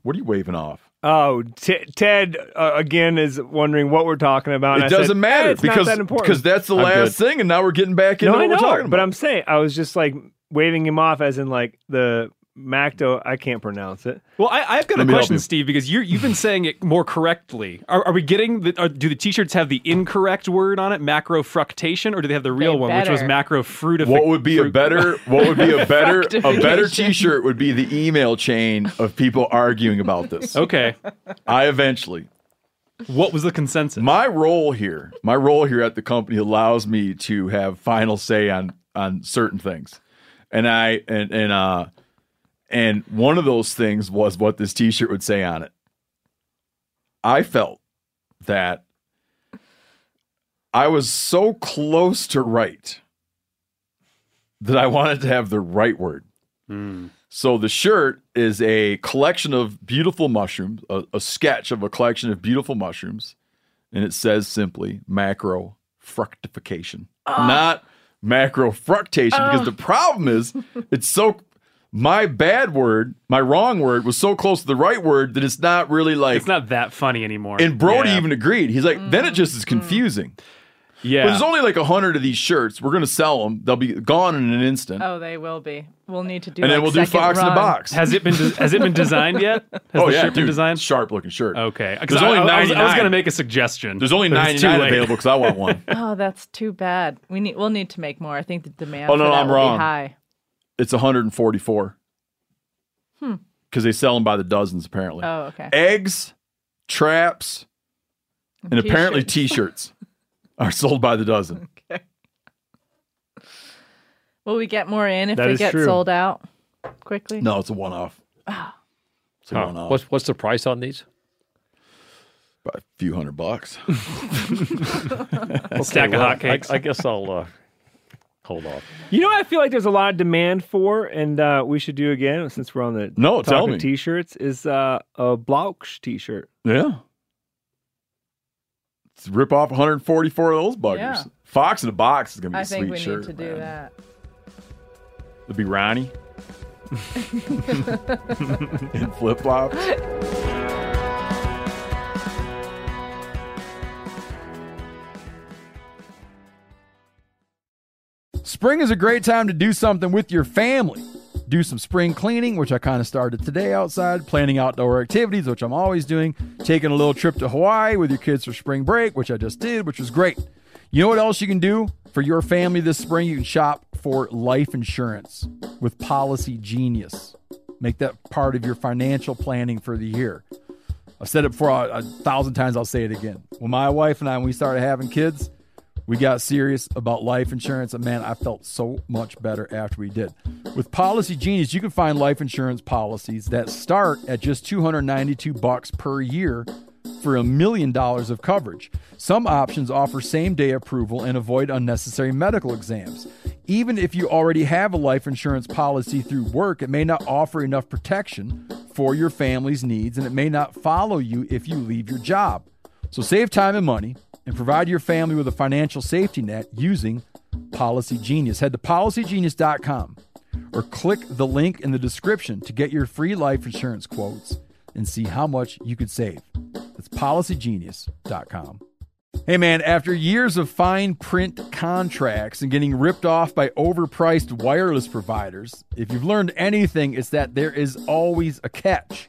What are you waving off?
Oh, T- Ted uh, again is wondering what we're talking about.
it
I
doesn't matter
"Eh, it's
because
not that important.
because that's the
I'm
last
good.
thing, and now we're getting back into
no,
what
I
we're
know,
talking about.
but I'm saying I was just like waving him off as in like the Macdo. I can't pronounce it.
Well, I, I've got
Let
a question. Steve, because you you've been saying it more correctly. Are, are we getting the? Are, do the T-shirts have the incorrect word on it, macrofructation, or do they have the real
They
one, which was
better.
macro fruitification?
what would be a better what would be a better a better t-shirt would be the email chain of people arguing about this.
Okay,
I eventually
what was the consensus?
my role here my role here at the company allows me to have final say on on certain things and i and and uh and one of those things was what this t-shirt would say on it. I felt that i was so close to right that i wanted to have the right word. Hmm. So the shirt is a collection of beautiful mushrooms, a, a sketch of a collection of beautiful mushrooms, and it says simply macro fructification, ah. not macro fructation. Because oh. the problem is, it's so my bad word, my wrong word, was so close to the right word that it's not really like.
it's not that funny anymore.
and Brody
Yeah.
even agreed. He's like, then it just is mm-hmm. confusing.
yeah.
But there's only like a hundred of these shirts. We're gonna sell them. They'll be gone in an instant,
Oh, they will be. We'll need to do.
and then we'll do
second
Fox in a
run.
box.
has it been de- has it been designed yet? [LAUGHS] Has
oh
the
yeah,
shirt been
dude,
designed?
sharp looking shirt.
Okay, 'Cause
There's
I,
only
I, was, I was going to make a suggestion.
There's only
but it's
99 available because I want one. [LAUGHS]
Oh, that's too bad. We need. We'll need to make more. I think the demand.
Oh, no,
for that
I'm
will
wrong.
High.
It's 144.
Hmm.
Because they sell them by the dozens apparently.
Oh, okay.
Eggs, traps, and apparently
T-shirts.
T-shirts [LAUGHS] are sold by the dozen.
Okay. Will we get more in if
That
they
is
get
true.
sold out quickly?
No, it's a one-off. It's a
Huh.
one-off.
What's what's the price on these?
About a few hundred bucks. [LAUGHS] [LAUGHS]
A stack of hotcakes.
I, I guess I'll uh, hold off.
You know, what I feel like there's a lot of demand for, and uh, we should do again since we're on the
No, tell me.
t-shirts is uh, a Blausch t-shirt.
yeah. Let's rip off 144 of those buggers.
Yeah.
Fox in a box is gonna be
I
a
think
sweet
we
shirt.
need to do
man.
that.
It'd be Ronnie. [LAUGHS] [LAUGHS] in flip flops. [LAUGHS] Spring is a great time to do something with your family. Do some spring cleaning, which I kind of started today outside, planning outdoor activities, which I'm always doing, taking a little trip to Hawaii with your kids for spring break, which I just did, which was great. You know what else you can do for your family this spring? You can shop for life insurance with Policy Genius. Make that part of your financial planning for the year. I've said it before a, thousand times, I'll say it again. When my wife and I, when we started having kids, we got serious about life insurance, and man, I felt so much better after we did. With Policy Genius, you can find life insurance policies that start at just 292 bucks per year for a million dollars of coverage. Some options offer same day approval and avoid unnecessary medical exams. Even if you already have a life insurance policy through work, it may not offer enough protection for your family's needs and it may not follow you if you leave your job. So save time and money and provide your family with a financial safety net using Policy Genius. Head to policygenius.com or click the link in the description to get your free life insurance quotes and see how much you could save. That's policygenius.com. Hey man, after years of fine print contracts and getting ripped off by overpriced wireless providers, if you've learned anything, it's that there is always a catch.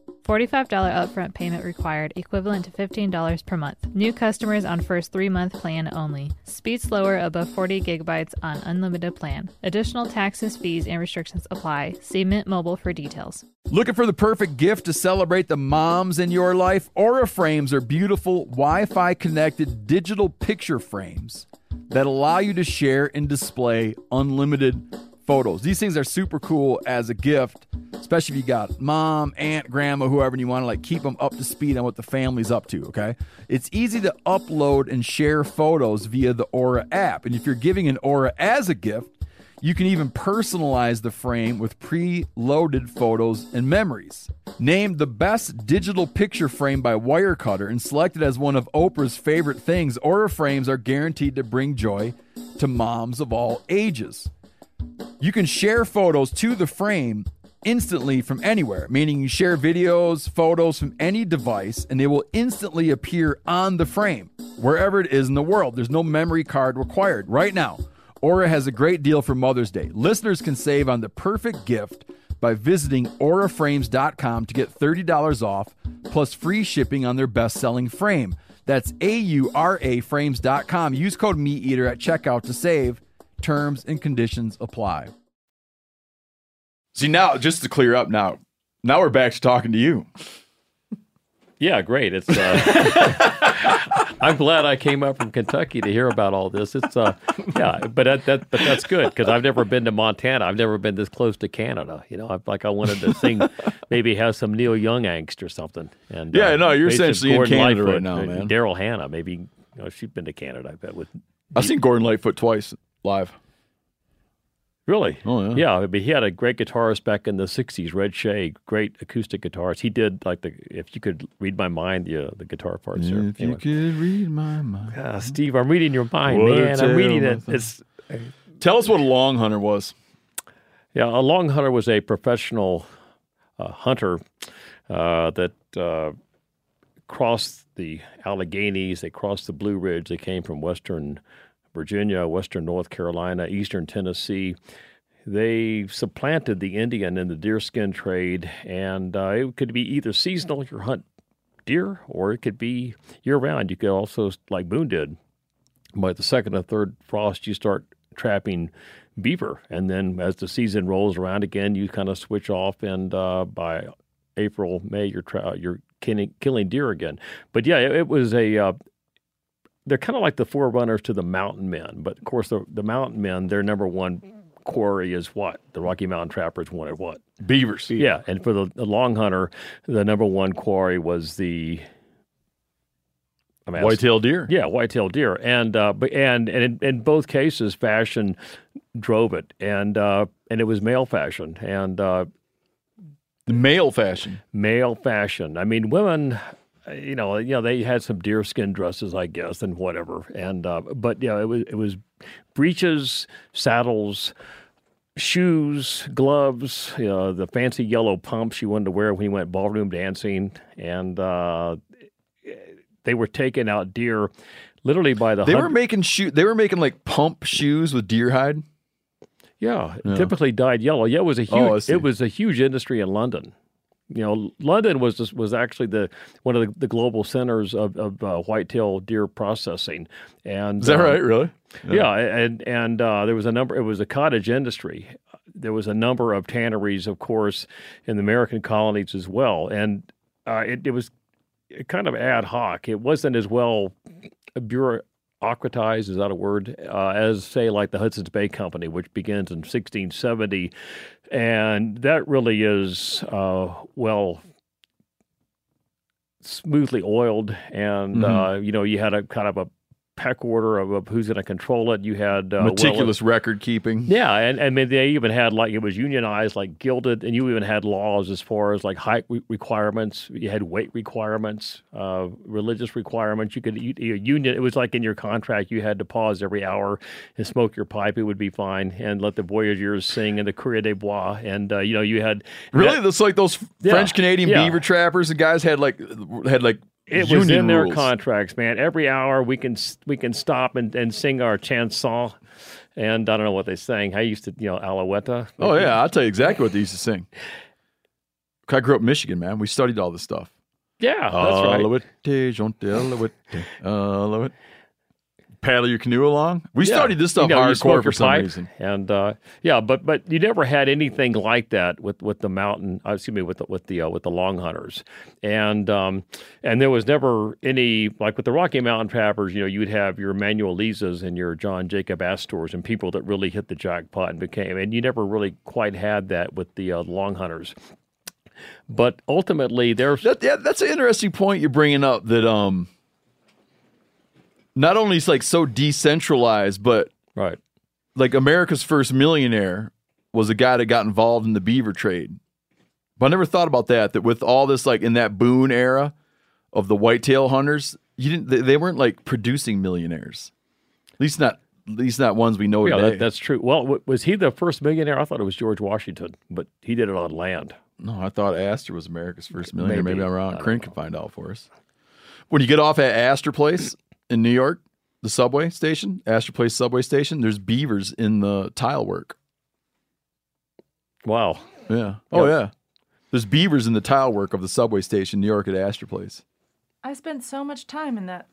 $45 upfront payment required, equivalent to $15 per month. New customers on first three month plan only. Speed slower above 40 gigabytes on unlimited plan. Additional taxes, fees, and restrictions apply. See Mint Mobile for details.
Looking for the perfect gift to celebrate the moms in your life? Aura frames are beautiful Wi Fi connected digital picture frames that allow you to share and display unlimited photos. These things are super cool as a gift, especially if you got mom, aunt, grandma, whoever, and you want to like keep them up to speed on what the family's up to. Okay, it's easy to upload and share photos via the Aura app, and if you're giving an Aura as a gift. You can even personalize the frame with pre-loaded photos and memories. Named the best digital picture frame by Wirecutter and selected as one of Oprah's favorite things, Aura frames are guaranteed to bring joy to moms of all ages. You can share photos to the frame instantly from anywhere, meaning you share videos, photos from any device, and they will instantly appear on the frame, wherever it is in the world. There's no memory card required. Right now, Aura has a great deal for Mother's Day. Listeners can save on the perfect gift by visiting auraframes.com to get $30 off plus free shipping on their best selling frame. That's A U R A frames.com. Use code MeatEater at checkout to save. Terms and conditions apply. See, now, just to clear up now, now we're back to talking to you.
Yeah, great. It's. Uh, [LAUGHS] I'm glad I came up from Kentucky to hear about all this. It's. Uh, yeah, but that, that but that's good because I've never been to Montana. I've never been this close to Canada. You know, I, like I wanted to sing, [LAUGHS] maybe have some Neil Young angst or something. And
Yeah,
uh,
no, you're
maybe some
essentially in Canada
Lightfoot,
right now,
uh,
man.
Daryl Hannah, maybe. You know, she's been to Canada. I bet with.
I've seen Gordon Lightfoot twice live.
Really?
Oh, yeah.
Yeah, but he had a great guitarist back in the '60s, Red Shea, great acoustic guitarist. He did like the if you could read my mind, the uh, the guitar parts there.
If you
Anyway.
could read my mind.
Ah, Steve, I'm reading your mind,
What
man. I'm reading it. It's
Tell us what a long hunter was.
yeah. A long hunter was a professional uh, hunter uh, that uh, crossed the Alleghenies. They crossed the Blue Ridge. They came from Western Virginia, Western North Carolina, Eastern Tennessee. They supplanted the Indian in the deerskin trade, and uh, it could be either seasonal, you hunt deer, or it could be year round. You could also, like Boone did, by the second or third frost, you start trapping beaver, and then as the season rolls around again, you kind of switch off, and uh, by April, May, you're tra- you're killing, killing deer again. But yeah, it, it was a uh, they're kind of like the forerunners to the mountain men, but of course the the mountain men, their number one quarry is what the Rocky Mountain trappers wanted what
Beavers.
yeah, and for the, the long hunter, the number one quarry was the I mean,
Whitetail deer.
yeah, whitetail deer, and uh, but and and in, in both cases, fashion drove it, and uh, and it was male fashion and uh,
The male fashion.
male fashion. I mean, women, you know, you know, they had some deerskin dresses, I guess, and whatever, and uh, but yeah, it was it was breeches, saddles, shoes, gloves, you know, the fancy yellow pumps you wanted to wear when you went ballroom dancing, and uh, they were taking out deer literally by the
They were making shoe. They were making like pump shoes with deer hide.
yeah, typically dyed yellow. Yeah, it was a huge
Oh,
it was a huge industry in London. You know, London was just, was actually the one of the, the global centers of, of uh, whitetail deer processing. And
Is that
um,
right? Really?
Yeah, and and uh, there was a number. It was a cottage industry. There was a number of tanneries, of course, in the American colonies as well, and uh, it, it was kind of ad hoc. It wasn't as well bureaucratized, is that a word, uh, as say like the Hudson's Bay Company, which begins in 1670, and that really is uh, well smoothly oiled, and uh, you know you had a kind of a peck order of, of who's going to control it. You had uh, well-
Meticulous record keeping.
yeah, and, and I mean, they even had like it was unionized, like gilded, and you even had laws as far as like height re- requirements. You had weight requirements, uh, religious requirements. You could you, your union. It was like in your contract, you had to pause every hour and smoke your pipe. It would be fine, and let the voyageurs sing in the Courrier des Bois. And uh, you know, you had
Really?
that-
That's like those
Yeah,
French Canadian
yeah.
beaver trappers. The guys had like had like
It was in their
rules.
contracts, man. Every hour we can we can stop and, and sing our chanson. And I don't know what they sang. I used to, you know, Alouette.
Oh yeah, I'll tell you exactly what they used to sing. I grew up in Michigan, man. We studied all this stuff.
Yeah, that's right.
Alouette, alouette, alouette. Paddle your canoe along. We
Yeah.
studied this stuff
You know,
hardcore for some
pipe,
reason.
and uh, yeah, but but you never had anything like that with, with the mountain. Uh, excuse me, with the, with the uh, with the long hunters, and um, and there was never any like with the Rocky Mountain trappers. You know, you'd have your Emmanuel Lisas and your John Jacob Astors and people that really hit the jackpot and became. And you never really quite had that with the uh, long hunters. But ultimately, there's
That, yeah, that's an interesting point you're bringing up. That um, not only is like so decentralized, but
right.
like America's first millionaire was a guy that got involved in the beaver trade. But I never thought about that. That with all this, like in that Boone era of the whitetail hunters, you didn't. They, they weren't like producing millionaires. At least not. At least not ones we know
Yeah,
today.
that, that's true. Well, w- was he the first millionaire? I thought it was George Washington, but he did it on land.
no, I thought Astor was America's first millionaire. Maybe,
Maybe.
I'm wrong. Corinne can find out for us. When you get off at Astor Place in New York, the subway station, Astor Place subway station, there's beavers in the tile work.
Wow.
Yeah. Oh
Yep.
yeah. There's beavers in the tile work of the subway station, New York at Astor Place.
I spent so much time in that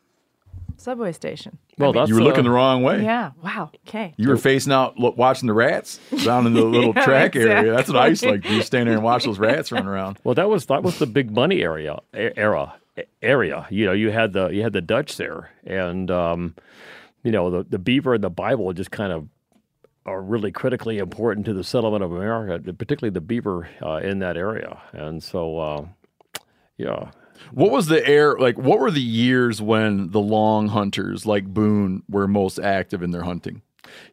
subway station.
Well, that's
you were looking
uh,
the wrong way.
Yeah. Wow. Okay.
You were facing out, look, watching the rats down in the [LAUGHS] little
Yeah,
track area. That's what I used to like.
exactly.
to stand there and watch those rats run around.
Well, that was that was the big money area era area. You know, you had the you had the Dutch there, and um, you know the the beaver and the Bible just kind of are really critically important to the settlement of America, particularly the beaver uh, in that area. And so, uh, yeah,
What was the air like? What were the years when the long hunters like Boone were most active in their hunting?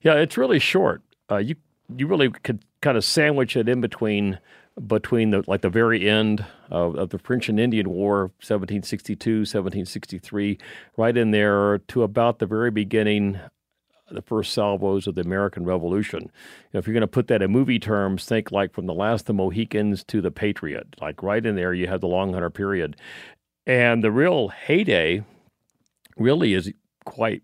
Yeah, it's really short. Uh, you you really could kind of sandwich it in between between the like the very end of, of the French and Indian War, 1762, 1763, right in there to about the very beginning, the first salvos of the American Revolution. You know, if you're going to put that in movie terms, think like from the last of the Mohicans to the Patriot. Like right in there, you have the Long Hunter period, and the real heyday really is quite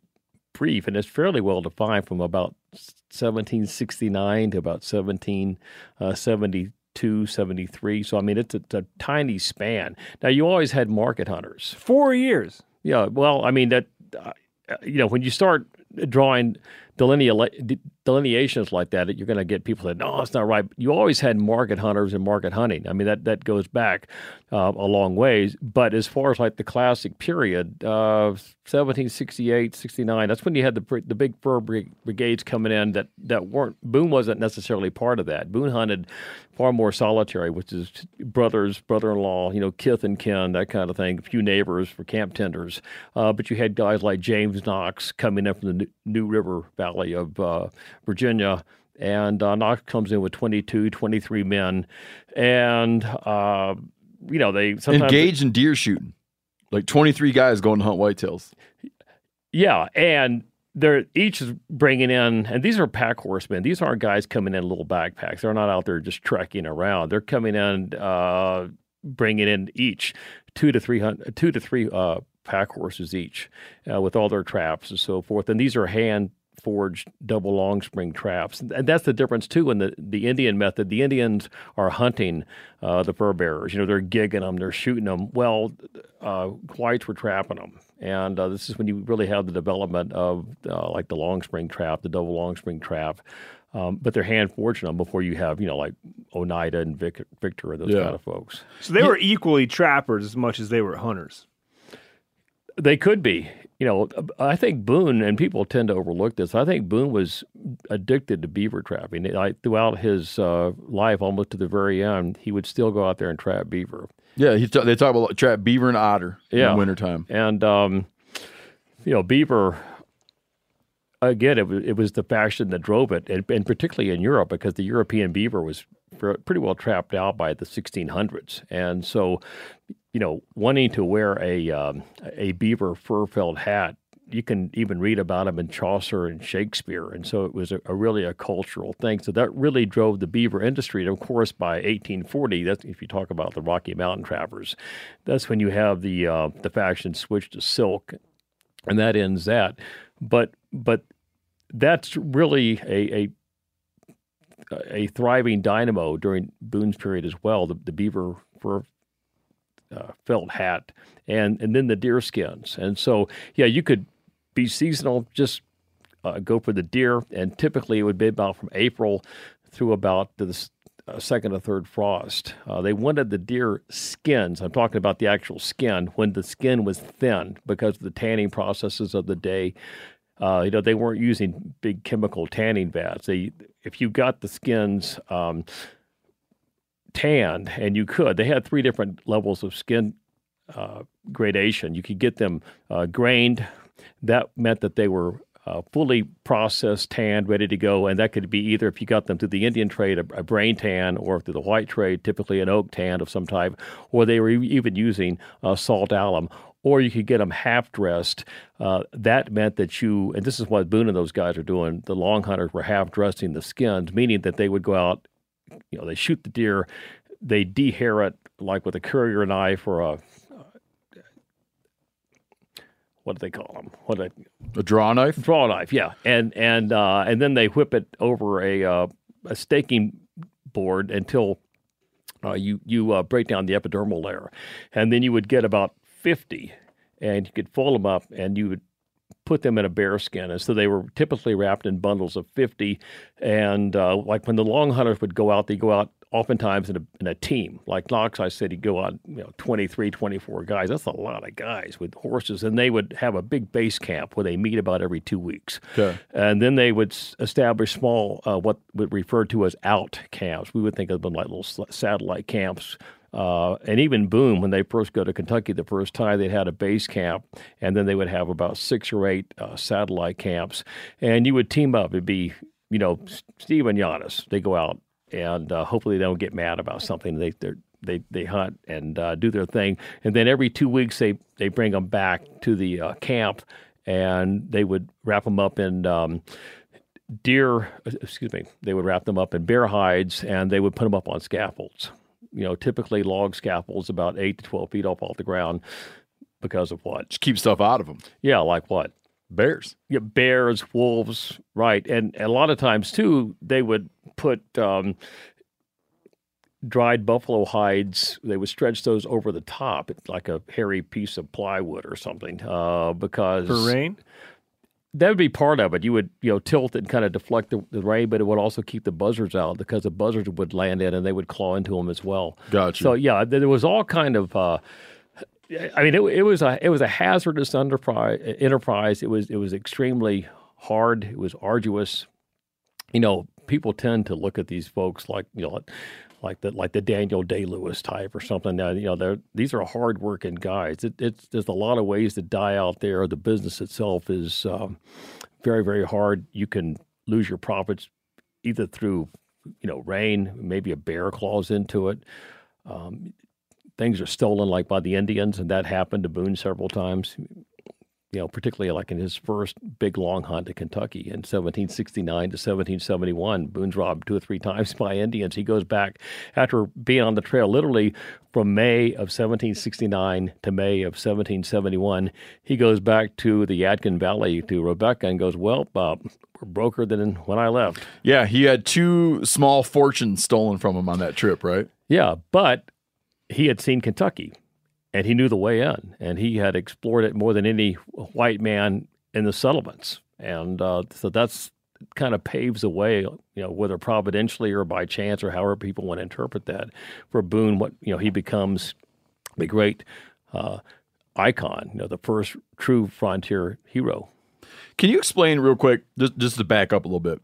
brief and it's fairly well defined from about 1769 to about 1772, uh, 73. So, I mean, it's a, it's a tiny span. Now, you always had market hunters.
Four years.
Yeah, well, I mean, that, uh, you know, when you start drawing delinea- de- delineations like that, you're going to get people that, no, that's not right. You always had market hunters and market hunting. I mean, that, that goes back uh, a long ways. But as far as like the classic period, uh, 1768, 69, that's when you had the, the big fur brigades coming in that, that weren't, Boone wasn't necessarily part of that. Boone hunted far more solitary, which is brothers, brother-in-law, you know, kith and kin, that kind of thing. A few neighbors for camp tenders, uh, but you had guys like James Knox coming up from the New- New River Valley of uh, Virginia, and uh, Knox comes in with 22, 23 men, and uh, you know they sometimes
Engaged in deer shooting. Like 23 guys going to hunt whitetails.
Yeah, and they're each is bringing in, and these are pack horsemen. These aren't guys coming in little backpacks. They're not out there just trekking around. They're coming in, uh, bringing in each two to three hundred, two to three uh, pack horses each, uh, with all their traps and so forth. And these are hand forged double long spring traps. And that's the difference too in the, the Indian method. The Indians are hunting uh, the fur bearers. You know, they're gigging them, they're shooting them. Well, uh, whites were trapping them. And uh, this is when you really have the development of uh, like the long spring trap, the double long spring trap. Um, but they're hand forging them before you have, you know, like Oneida and Vic- Victor, and those
Yeah.
kind of folks.
So they were equally trappers as much as they were hunters.
They could be. You know, I think Boone, and people tend to overlook this. I think Boone was addicted to beaver trapping. Like throughout his uh, life, almost to the very end, he would still go out there and trap beaver.
Yeah, he's ta- they talk about trap beaver and otter in
Yeah.
the wintertime.
And um, you know, beaver. Again, it was, it was the fashion that drove it, and, and particularly in Europe, because the European beaver was pretty well trapped out by the 1600s, and so you know, wanting to wear a um, a beaver fur felt hat, you can even read about them in Chaucer and Shakespeare, and so it was a, a really a cultural thing. So that really drove the beaver industry. And of course, by 1840, that's if you talk about the Rocky Mountain trappers, that's when you have the uh, the fashion switch to silk, and that ends that. But but that's really a, a a thriving dynamo during Boone's period as well. The, the beaver fur uh, felt hat and and then the deer skins. And so yeah, you could be seasonal, just uh, go for the deer, and typically it would be about from April through about the uh, second or third frost. Uh, they wanted the deer skins. I'm talking about the actual skin when the skin was thin because of the tanning processes of the day. Uh, you know, they weren't using big chemical tanning vats. They, if you got the skins um, tanned, and you could, they had three different levels of skin uh, gradation. You could get them uh, grained. That meant that they were uh, fully processed, tanned, ready to go. And that could be either if you got them through the Indian trade, a, a brain tan, or through the white trade, typically an oak tan of some type, or they were even using uh, salt alum. Or you could get them half dressed. Uh, that meant that you, and this is what Boone and those guys are doing, the long hunters were half dressing the skins, meaning that they would go out, you know, they shoot the deer, they dehair it like with a currier knife or a, what do they call them? What they,
A draw knife.
draw knife, yeah, and and uh, and then they whip it over a uh, a staking board until uh, you you uh, break down the epidermal layer, and then you would get about fifty, and you could fold them up, and you would put them in a bear skin, and so they were typically wrapped in bundles of fifty, and uh, like when the long hunters would go out, they go out oftentimes in a, in a team. Like Knox, I said, he'd go out, you know, 23, 24 guys. That's a lot of guys with horses. And they would have a big base camp where they meet about every two weeks.
Okay.
And then they would s- establish small, uh, what would refer to as out camps. We would think of them like little s- satellite camps. Uh, and even Boone, when they first go to Kentucky the first time, they had a base camp, and then they would have about six or eight uh, satellite camps. And you would team up. It'd be, you know, Steve and Janis. They go out, and uh, hopefully they don't get mad about something. They they they hunt and uh, do their thing, and then every two weeks they they bring them back to the uh, camp, and they would wrap them up in. Um, deer, excuse me, they would wrap them up in bear hides and they would put them up on scaffolds. You know, typically log scaffolds about eight to 12 feet up off the ground because of what?
Just keep stuff out of them.
Yeah, like what?
Bears.
Yeah, bears, wolves, right. And and a lot of times, too, they would put um, dried buffalo hides, they would stretch those over the top, like a hairy piece of plywood or something, uh, because
For rain?
That would be part of it. You would, you know, tilt it and kind of deflect the, the rain, but it would also keep the buzzards out because the buzzards would land in and they would claw into them as well.
Gotcha.
So yeah, there was all kind of. Uh, I mean, it, it was a it was a hazardous enterprise. Enterprise. It was it was extremely hard. It was arduous. You know, people tend to look at these folks like you know, like the like the Daniel Day Lewis type or something. Now, you know, they're these are hardworking guys. It, it's there's a lot of ways to die out there. The business itself is um, very very hard. You can lose your profits either through you know rain, maybe a bear claws into it. Um, things are stolen like by the Indians, and that happened to Boone several times. You know, particularly like in his first big long hunt to Kentucky in 1769 to 1771. Boone's robbed two or three [LAUGHS] times by Indians. He goes back after being on the trail literally from May of 1769 to May of 1771. He goes back to the Yadkin Valley to Rebecca and goes, Well, uh, we're broker than when I left.
Yeah, he had two small fortunes stolen from him on that trip, right?
Yeah, but he had seen Kentucky and he knew the way in, and he had explored it more than any white man in the settlements, and uh, so that's kind of paves the way, you know, whether providentially or by chance or however people want to interpret that, for Boone. What you know, he becomes the great uh, icon, you know, the first true frontier hero.
Can you explain real quick, just, just to back up a little bit?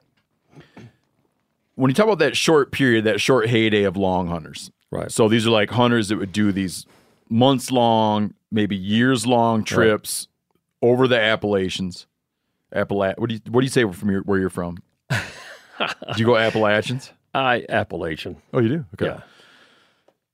When you talk about that short period, that short heyday of long hunters,
Right.
So these are like hunters that would do these months long, maybe years long trips over the Appalachians. Appala- what do you what do you say from your, where you're from? [LAUGHS] do you go Appalachians?
I Appalachian.
Oh, you do. Okay.
Yeah.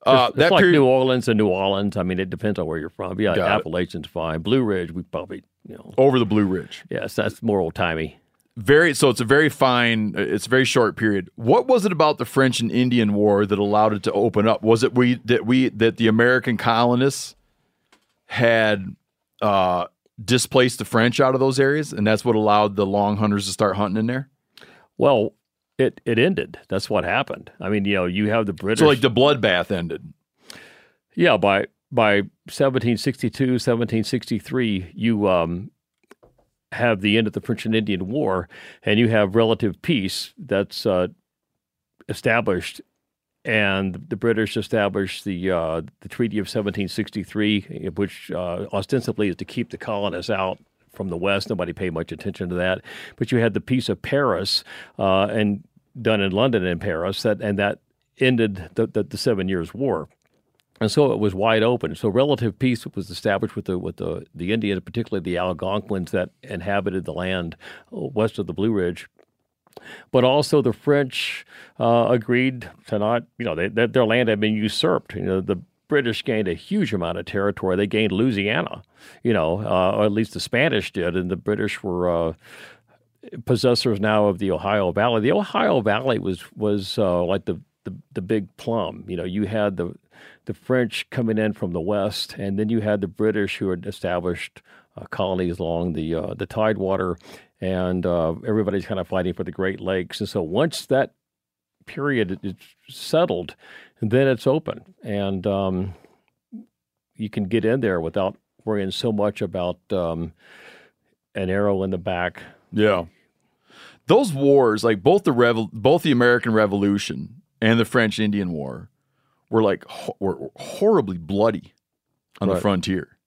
Uh,
It's
that
like
period,
New Orleans and New Orleans. I mean, it depends on where you're from. Yeah,
Got it.
Appalachian's fine. Blue Ridge, we probably, you know,
over the Blue Ridge.
yes, that's more old timey.
Very so it's a very fine it's a very short period what was it about the french and indian war that allowed it to open up was it we that we that the american colonists had uh displaced the french out of those areas and that's what allowed the long hunters to start hunting in there
Well, it it ended. That's what happened. I mean, you know, you have the British.
so like the bloodbath ended
yeah, by by 1762, 1763, you um, have the end of the French and Indian War, and you have relative peace that's uh, established. And the British established the uh, the Treaty of 1763, which uh, ostensibly is to keep the colonists out from the West. Nobody paid much attention to that. But you had the Peace of Paris, uh, and done in London and Paris, that and that ended the, the, the Seven Years' War. And so it was wide open. So relative peace was established with the with the, the Indians, particularly the Algonquins that inhabited the land west of the Blue Ridge. But also the French uh, agreed to not, you know, that their land had been usurped. You know, the British gained a huge amount of territory. They gained Louisiana, you know, uh, or at least the Spanish did, and the British were uh, possessors now of the Ohio Valley. The Ohio Valley was was uh, like the, the the big plum. You know, you had the the French coming in from the west, and then you had the British who had established uh, colonies along the uh, the Tidewater, and uh, everybody's kind of fighting for the Great Lakes. And so once that period is settled, then it's open, and um, you can get in there without worrying so much about um, an arrow in the back.
yeah those wars like both the revol- both the american revolution and the french indian war were like ho- were horribly bloody on the frontier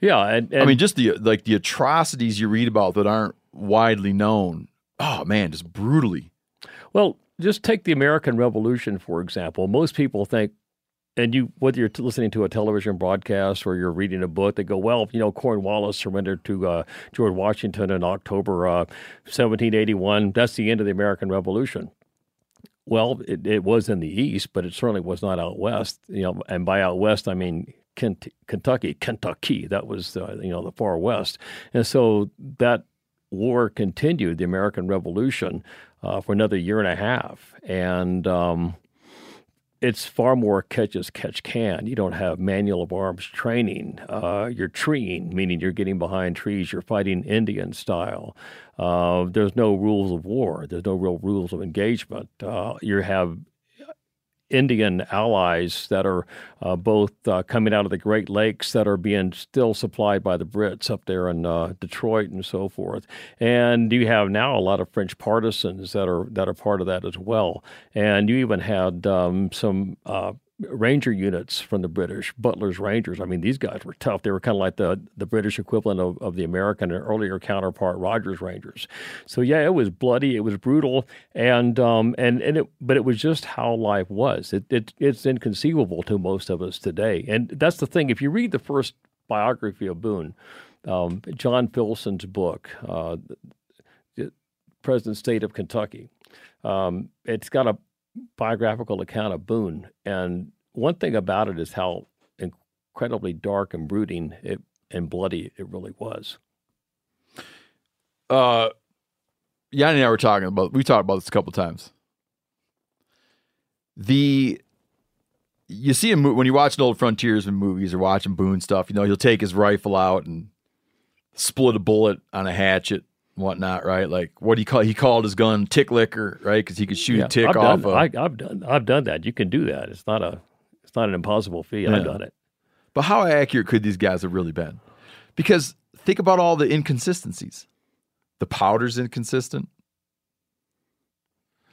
Yeah, and, and
I mean, just the like the atrocities you read about that aren't widely known. Oh man, just brutally.
Well, just take the American Revolution, for example. Most people think, and you, whether you're t- listening to a television broadcast or you're reading a book, they go, well, you know, Cornwallis surrendered to uh, George Washington in October uh, 1781. That's the end of the American Revolution. Well, it, it was in the East, but it certainly was not out west. You know, and by out west, I mean Kent- Kentucky, Kentucky. That was uh, you know the far west, and so that war continued, the American Revolution, uh, for another year and a half, and um, it's far more catch as catch can. You don't have manual of arms training. Uh, you're treeing, meaning you're getting behind trees. You're fighting Indian style. Uh, there's no rules of war. There's no real rules of engagement. Uh, you have Indian allies that are uh, both uh, coming out of the Great Lakes that are being still supplied by the Brits up there in uh, Detroit and so forth. And you have now a lot of French partisans that are that are part of that as well. And you even had um, some. Ranger units from the British, Butler's Rangers. I mean, these guys were tough. They were kind of like the, the British equivalent of, of the American and earlier counterpart, Rogers Rangers. So yeah, it was bloody, it was brutal, and um, and and it, but it was just how life was. It, it it's inconceivable to most of us today, and that's the thing. If you read the first biography of Boone, um, John Filson's book, uh, Present State of Kentucky, um, it's got a biographical account of Boone, and one thing about it is how incredibly dark and brooding it and bloody it really was.
uh Yanni and I were talking about we talked about this a couple times. The you see him when you watch an old frontiersman movies or watching Boone stuff, you know, he'll take his rifle out and split a bullet on a hatchet whatnot, right? Like what do you call he called his gun tick licker, right? Because he could shoot a tick
I've
off
done,
a,
I, I've done I've done that. You can do that. It's not a it's not an impossible feat.
Yeah.
I've done it.
But how accurate could these guys have really been? Because think about all the inconsistencies. The powder's inconsistent.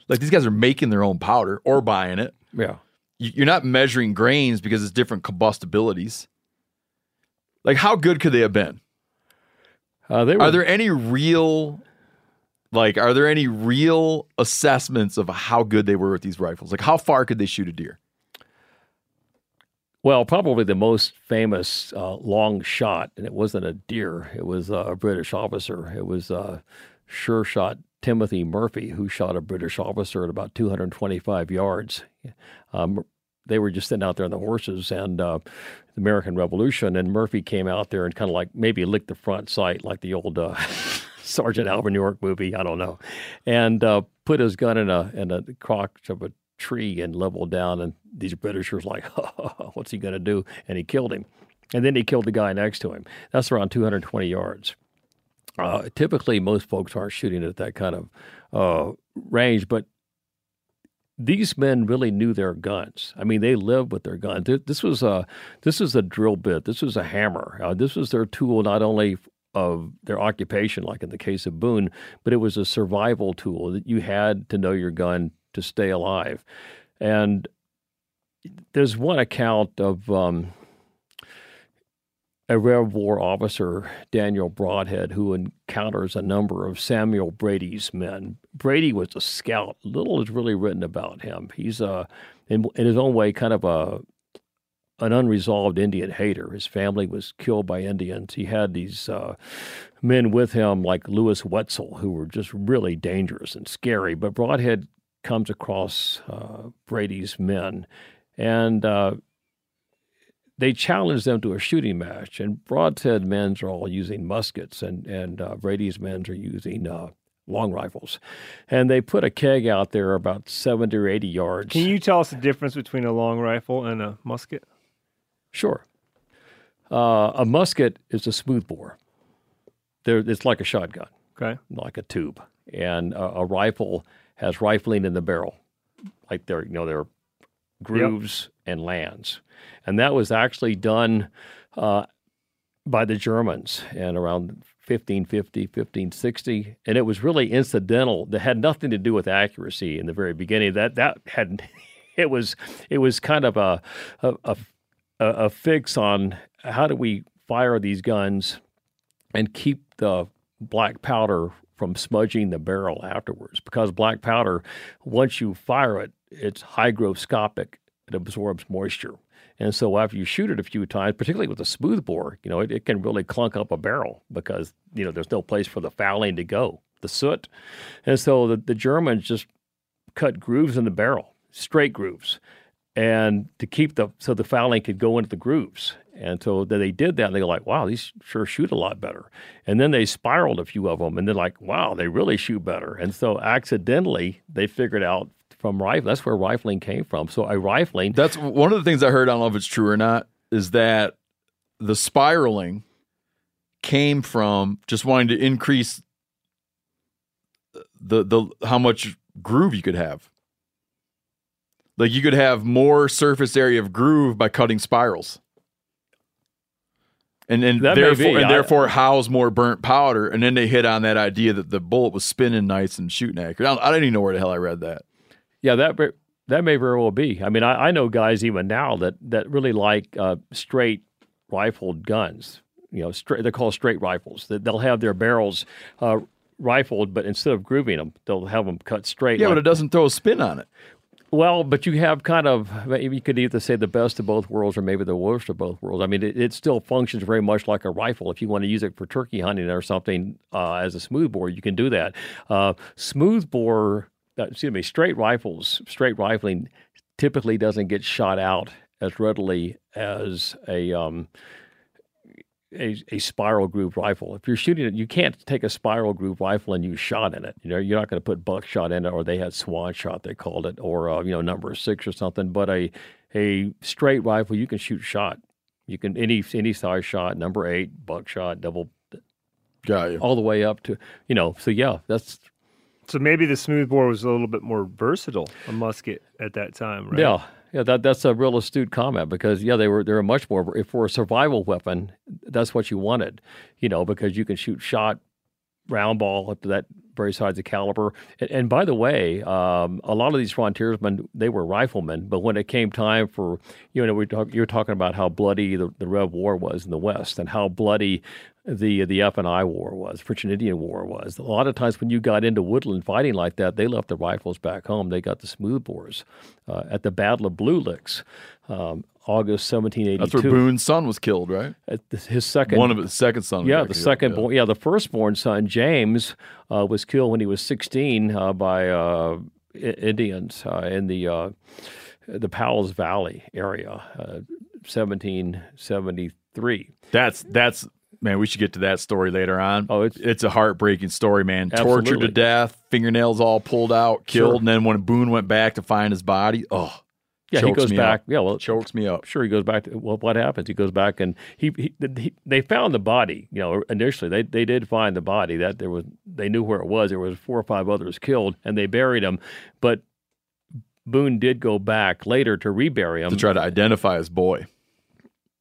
Like these guys are making their own powder or buying it.
Yeah.
You're not measuring grains because it's different combustibilities. Like how good could they have been?
Uh, were,
Are there any real like are there any real assessments of how good they were with these rifles? Like how far could they shoot a deer?
Well, probably the most famous uh, long shot, and it wasn't a deer. It was uh, a British officer. It was uh, sure shot Timothy Murphy, who shot a British officer at about 225 yards. Um, they were just sitting out there on the horses and uh, the American Revolution, and Murphy came out there and kind of like maybe licked the front sight like the old uh, [LAUGHS] Sergeant Alvin York movie. I don't know, and uh, put his gun in a in a crotch of a tree and leveled down. And these Britishers like, [LAUGHS] what's he going to do? And he killed him. And then he killed the guy next to him. That's around 220 yards. Uh, typically, most folks aren't shooting at that kind of uh, range, but these men really knew their guns. I mean, they lived with their guns. This was a this was a drill bit. This was a hammer. Uh, this was their tool, not only of their occupation, like in the case of Boone, but it was a survival tool that you had to know your gun to stay alive. And there's one account of um, a Rev War officer, Daniel Brodhead, who encounters a number of Samuel Brady's men. Brady was a scout. Little is really written about him. He's uh, in, in his own way kind of a an unresolved Indian hater. His family was killed by Indians. He had these uh, men with him like Lewis Wetzel, who were just really dangerous and scary. But Brodhead comes across uh, Brady's men, and uh, they challenge them to a shooting match. And Brodhead men's are all using muskets, and and uh, Brady's men's are using uh, long rifles. And they put a keg out there about seventy or eighty yards.
Can you tell us the difference between a long rifle and a musket?
Sure. Uh, a musket is a smoothbore. There, it's like a shotgun,
Okay.
like a tube, and a, a rifle has rifling in the barrel, like there, you know, there grooves and lands, and that was actually done uh, by the Germans in around 1550, 1560, and it was really incidental. That had nothing to do with accuracy in the very beginning. That that had, [LAUGHS] it was it was kind of a, a, a a fix on how do we fire these guns and keep the black powder from smudging the barrel afterwards because black powder once you fire it it's hygroscopic it absorbs moisture and so after you shoot it a few times particularly with a smooth bore you know it, it can really clunk up a barrel because you know there's no place for the fouling to go the soot and so the, the germans just cut grooves in the barrel straight grooves and to keep the so the fouling could go into the grooves. And so they did that, and they were like, "Wow, these sure shoot a lot better." And then they spiraled a few of them, and they're like, "Wow, they really shoot better." And so accidentally, they figured out from rifle that's where rifling came from. So a rifling,
That's one of the things I heard. I don't know if it's true or not. Is that the spiraling came from just wanting to increase the the how much groove you could have. Like you could have more surface area of groove by cutting spirals. And and
That
therefore and
I-
house more burnt powder. And then they hit on that idea that the bullet was spinning nice and shooting accurate. I, don't, I didn't even know where the hell I read that.
Yeah, that that may very well be. I mean, I, I know guys even now that that really like uh, straight rifled guns. You know, straight they're called straight rifles. They'll have their barrels uh, rifled, but instead of grooving them, they'll have them cut straight.
Yeah,
like-
but it doesn't throw a spin on it.
Well, but you have kind of you could either say the best of both worlds or maybe the worst of both worlds. I mean, it, it still functions very much like a rifle. If you want to use it for turkey hunting or something uh, as a smoothbore, you can do that. Uh, smoothbore, uh, excuse me, straight rifles, straight rifling typically doesn't get shot out as readily as a um, a, a spiral groove rifle. If you're shooting it, you can't take a spiral groove rifle and use shot in it. You know, you're not going to put buckshot in it, or they had swan shot, they called it, or uh, you know, number six or something. But a a straight rifle, you can shoot shot. You can any any size shot, number eight, buckshot, double,
Got you.
all the way up to you know. So yeah, that's
So maybe the smoothbore was a little bit more versatile, a musket at that time, right?
Yeah, yeah, that that's a real astute comment because yeah, they were they were much more if for a survival weapon, that's what you wanted, you know, because you can shoot shot, round ball up to that very size of caliber. And, and by the way, um, a lot of these frontiersmen they were riflemen, but when it came time for you know we talk, you're talking about how bloody the, the Rev War was in the West and how bloody the the F and I War was, French and Indian War was. A lot of times when you got into woodland fighting like that, they left the rifles back home. They got the smoothbores uh, at the Battle of Blue Licks, um, August 1782.
That's where Boone's son was killed, right?
His second
One of his second son.
yeah, the second
yeah.
born, yeah, the firstborn son James uh, was killed when he was 16 uh, by uh, I- Indians uh, in the uh, the Powell's Valley area, uh, 1773.
That's that's man. We should get to that story later on.
Oh, it's-
it's a heartbreaking story, man. Tortured to death, fingernails all pulled out, killed,
Sure.
and then when Boone went back to find his body, oh,
Yeah, he goes back.
Up.
Yeah, well,
chokes me up.
sure he goes back to well what happens he goes back and he, he, he they found the body you know initially they they did find the body that there was they knew where it was there was four or five others killed and they buried him but Boone did go back later to rebury him
to try to identify his boy,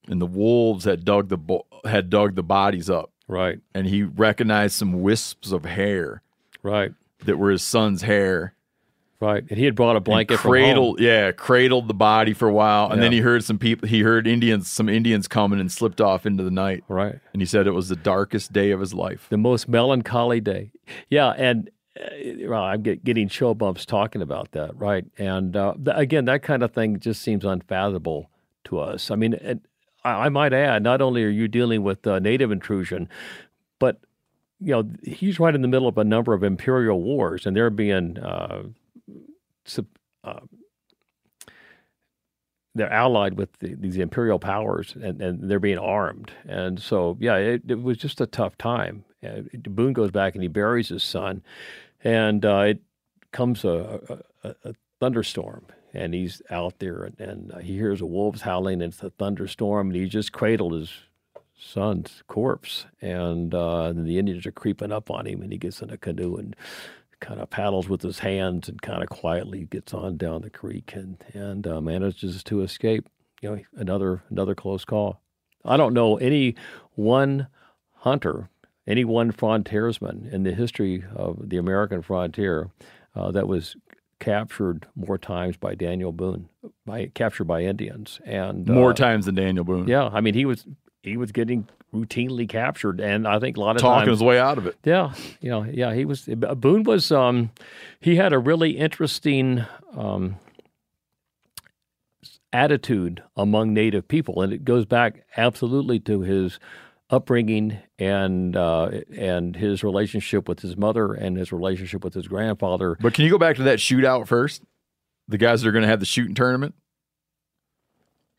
and the wolves had dug the bo- had dug the bodies up,
right
and he recognized some wisps of hair
right
that were his son's hair.
right and he had brought a blanket
cradled, yeah, cradled the body for a while, and then he heard some people. He heard Indians, some Indians coming, and slipped off into the night.
right
And he said it was the darkest day of his life.
the most melancholy day. Yeah, and uh, well, I'm get, getting chill bumps talking about that, right? And uh, th- again, that kind of thing just seems unfathomable to us. I mean, and I, might add, not only are you dealing with uh, native intrusion, but you know he's right in the middle of a number of imperial wars, and they're being uh, sup- uh, they're allied with the, these imperial powers and, and they're being armed. And so, yeah, it, it was just a tough time. Uh, Boone goes back and he buries his son, and uh, it comes a, a- a thunderstorm. And he's out there and, and he hears the wolves howling, and it's a thunderstorm, and he just cradled his son's corpse. And uh, the Indians are creeping up on him, and he gets in a canoe and kind of paddles with his hands and kind of quietly gets on down the creek and and uh, manages to escape. You know, another another close call. I don't know any one hunter, any one frontiersman in the history of the American frontier uh, that was captured more times by Daniel Boone, by captured by Indians, and
More
uh,
times than Daniel Boone.
Yeah, I mean he was he was getting routinely captured, and I think a lot of
talking
times
his way out of it.
yeah, you know, yeah, he was Boone was um he had a really interesting um attitude among native people and it goes back absolutely to his upbringing and uh, and his relationship with his mother and his relationship with his grandfather.
But can you go back to that shootout first? The guys that are going to have the shooting tournament.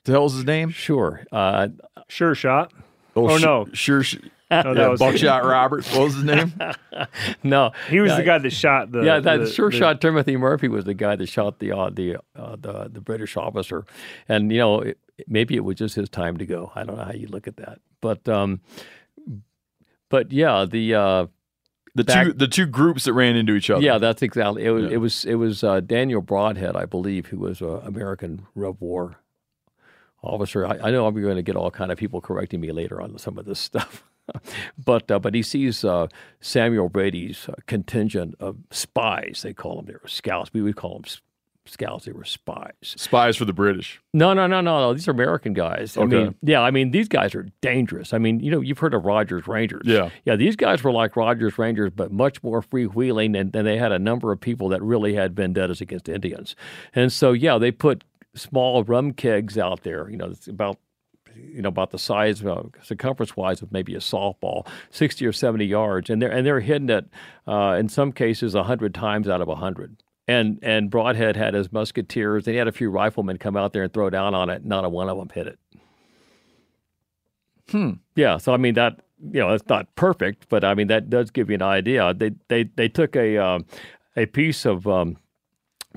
The hell's his name?
Sure. Uh,
Sure shot.
Oh,
Oh,
sh-
no.
sure. Sh- [LAUGHS]
No, that
yeah,
was
Buckshot Roberts. What was his name? [LAUGHS]
no,
He was
Yeah,
the guy that shot the.
yeah, that
the-
sure
the-
shot Timothy Murphy was the guy that shot the uh, the uh, the the British officer, and you know it, maybe it was just his time to go. I don't know how you look at that, but um, but yeah, the uh,
The
Back-
two the two groups that ran into each other.
yeah, that's exactly it. Was,
Yeah.
It was it was uh, Daniel Brodhead, I believe, who was an American Rev War officer. I, I know I'm going to get all kind of people correcting me later on some of this stuff. [LAUGHS] But uh, but he sees uh, Samuel Brady's uh, contingent of spies. They call them they were scouts. We would call them scouts. They were spies.
Spies for the British.
No, no, no, no, no. These are American guys. I
Okay.
mean, yeah, I mean, these guys are dangerous. I mean, you know, you've heard of Rogers Rangers.
Yeah.
Yeah, these guys were like Rogers Rangers, but much more freewheeling, and, and they had a number of people that really had vendettas against Indians. And so, yeah, they put small rum kegs out there, you know, it's about you know about the size uh, circumference wise of maybe a softball 60 or 70 yards and they're and they're hitting it uh, in some cases 100 times out of 100 and and Brodhead had his musketeers and he had a few riflemen come out there and throw down on it not a one of them hit it Hmm. Yeah, so I mean that you know it's not perfect, but I mean that does give you an idea. They they they took a um, a piece of um,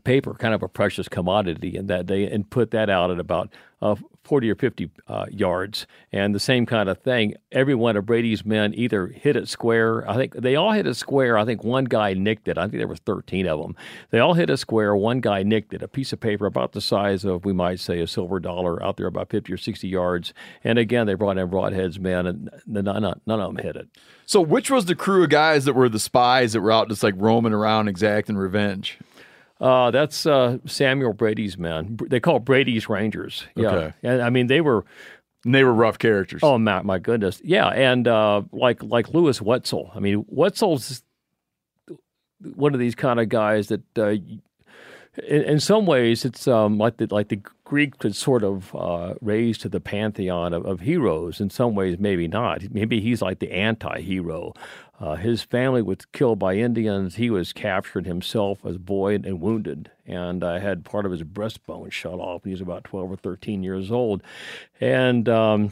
paper, kind of a precious commodity, and that they and put that out at about uh, forty or fifty uh, yards, and the same kind of thing. Every one of Brady's men either hit it square. I think they all hit it square. I think one guy nicked it. I think there was thirteen of them. They all hit a square. One guy nicked it. A piece of paper about the size of we might say a silver dollar out there about fifty or sixty yards. And again, they brought in Brodheads men, and none, none of them hit it.
So, which was the crew of guys that were the spies that were out just like roaming around exacting revenge?
Uh, that's uh, Samuel Brady's men. They call Brady's Rangers. Yeah,
Okay.
and I mean they were.
And they were rough characters.
Oh my, my goodness, yeah, and uh, like like Lewis Wetzel. I mean, Wetzel's one of these kind of guys that, uh, in, in some ways, it's um, like the like the Greeks could sort of uh, raise to the pantheon of, of heroes. In some ways, maybe not. Maybe he's like the anti-hero. Uh, his family was killed by Indians. He was captured himself as a boy and wounded, and uh, had part of his breastbone shot off he was about twelve or thirteen years old. And um,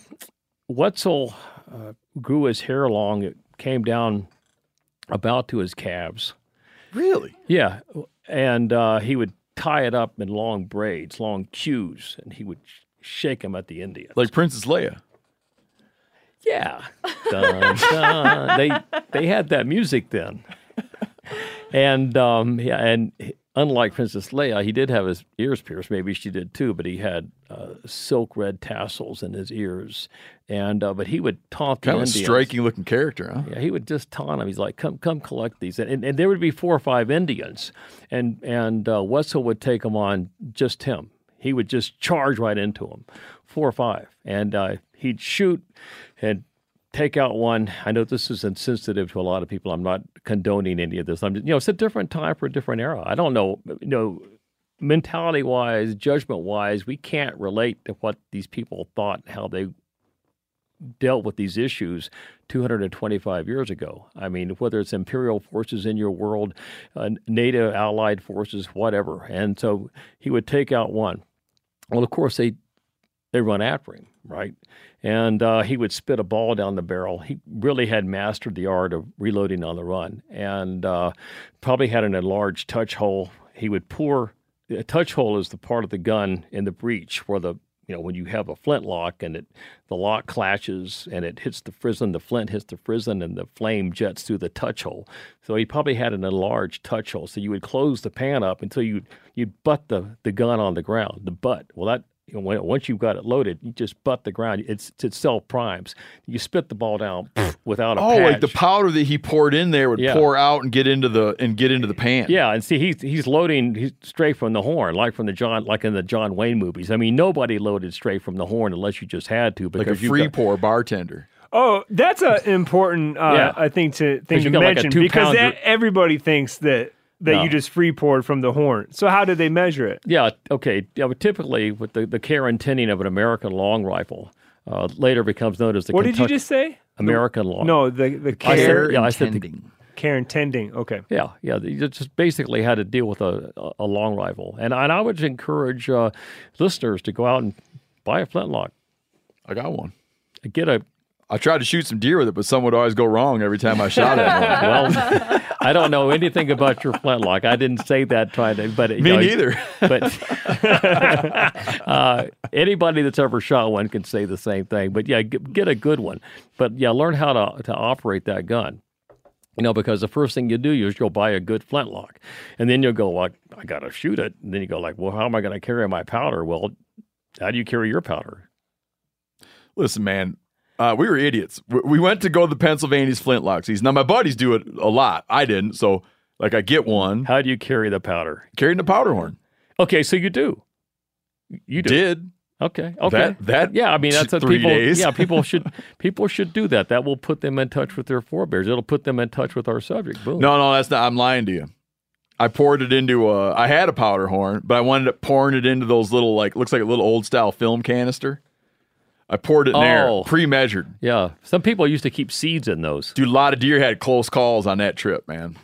Wetzel uh, grew his hair long. It came down about to his calves.
really?
Yeah, and uh, he would tie it up in long braids, long queues, and he would sh- shake them at the Indians.
Like Princess Leia.
Yeah, [LAUGHS] dun, dun. they they had that music then, and um, yeah, and unlike Princess Leia, he did have his ears pierced. Maybe she did too, but he had uh, silk red tassels in his ears, and uh, but he would taunt the
Kind of
Indians.
striking looking character, huh?
Yeah, he would just taunt him. He's like, "Come, come, collect these," and, and, there would be four or five Indians, and and uh, Wetzel would take them on just him. He would just charge right into them, four or five, and uh, he'd shoot and take out one. I know this is insensitive to a lot of people. I'm not condoning any of this. I'm just, you know, it's a different time for a different era. I don't know, you know, mentality wise, judgment wise, we can't relate to what these people thought, how they dealt with these issues 225 years ago. I mean, whether it's imperial forces in your world, uh, NATO allied forces, whatever. And so he would take out one. Well, of course, they they run after him, right? And uh, he would spit a ball down the barrel. He really had mastered the art of reloading on the run, and uh, probably had an enlarged touch hole. He would pour a touch hole is the part of the gun in the breech where the you know when you have a flintlock and it the lock clashes and it hits the frizzen, the flint hits the frizzen, and the flame jets through the touch hole. So he probably had an enlarged touch hole. So you would close the pan up until you you'd butt the the gun on the ground. The butt. Well, that you know, once you've got it loaded, you just butt the ground. It's it self primes. You spit the ball down [SNIFFS] without a
Oh, like the powder that he poured in there would
Yeah.
pour out and get into the and get into the pan.
Yeah, and see, he's he's loading he's straight from the horn, like from the John, like in the John Wayne movies. I mean, nobody loaded straight from the horn unless you just had to.
like a free
got-
pour bartender.
Oh, that's an important, uh,
Yeah.
I think, to thing to
got like
mention because that, everybody thinks that that
No.
you just free poured from the horn. So how did they measure it?
Yeah, okay. Yeah, but typically with the the care and tending of an American long rifle, uh, later becomes known as the
What did you just say?
American long.
No, the the
I said-
care
yeah, I said the-
intending.
care intending. Okay.
Yeah, yeah. You just basically had to deal with a, a, a long rifle, and and I would encourage uh, listeners to go out and buy a flintlock,
I got one.
get a
I tried to shoot some deer with it, but some would always go wrong every time I shot at one. [LAUGHS]
well. I don't know anything about your flintlock. I didn't say that trying to, but
Me
know,
neither.
But [LAUGHS] uh, anybody that's ever shot one can say the same thing. But yeah, get, get a good one. But yeah, learn how to to operate that gun. You know, because the first thing you do is you'll buy a good flintlock, and then you'll go like, I got to shoot it. And then you go like, well, how am I going to carry my powder? Well, how do you carry your powder?
Listen, man, uh, we were idiots. We- We went to go to the Pennsylvania's flintlock season. Now my buddies do it a lot. I didn't, so like I get one,
How do you carry the powder?
carrying the powder horn.
Okay, so you do. You do.
Did
Okay. Okay.
That- that
yeah, I mean that's what
three
people.
days.
Yeah, people [LAUGHS] should people should do that. That will put them in touch with their forebears. It'll put them in touch with our subject. Boom.
no, no, that's not. I'm lying to you. I poured it into a. I had a powder horn, but I wanted up pouring it into those little like looks like a little old style film canister. I poured it in there,
Oh.
pre-measured.
Yeah, some people used to keep seeds in those.
Dude, a lot of deer had close calls on that trip, man.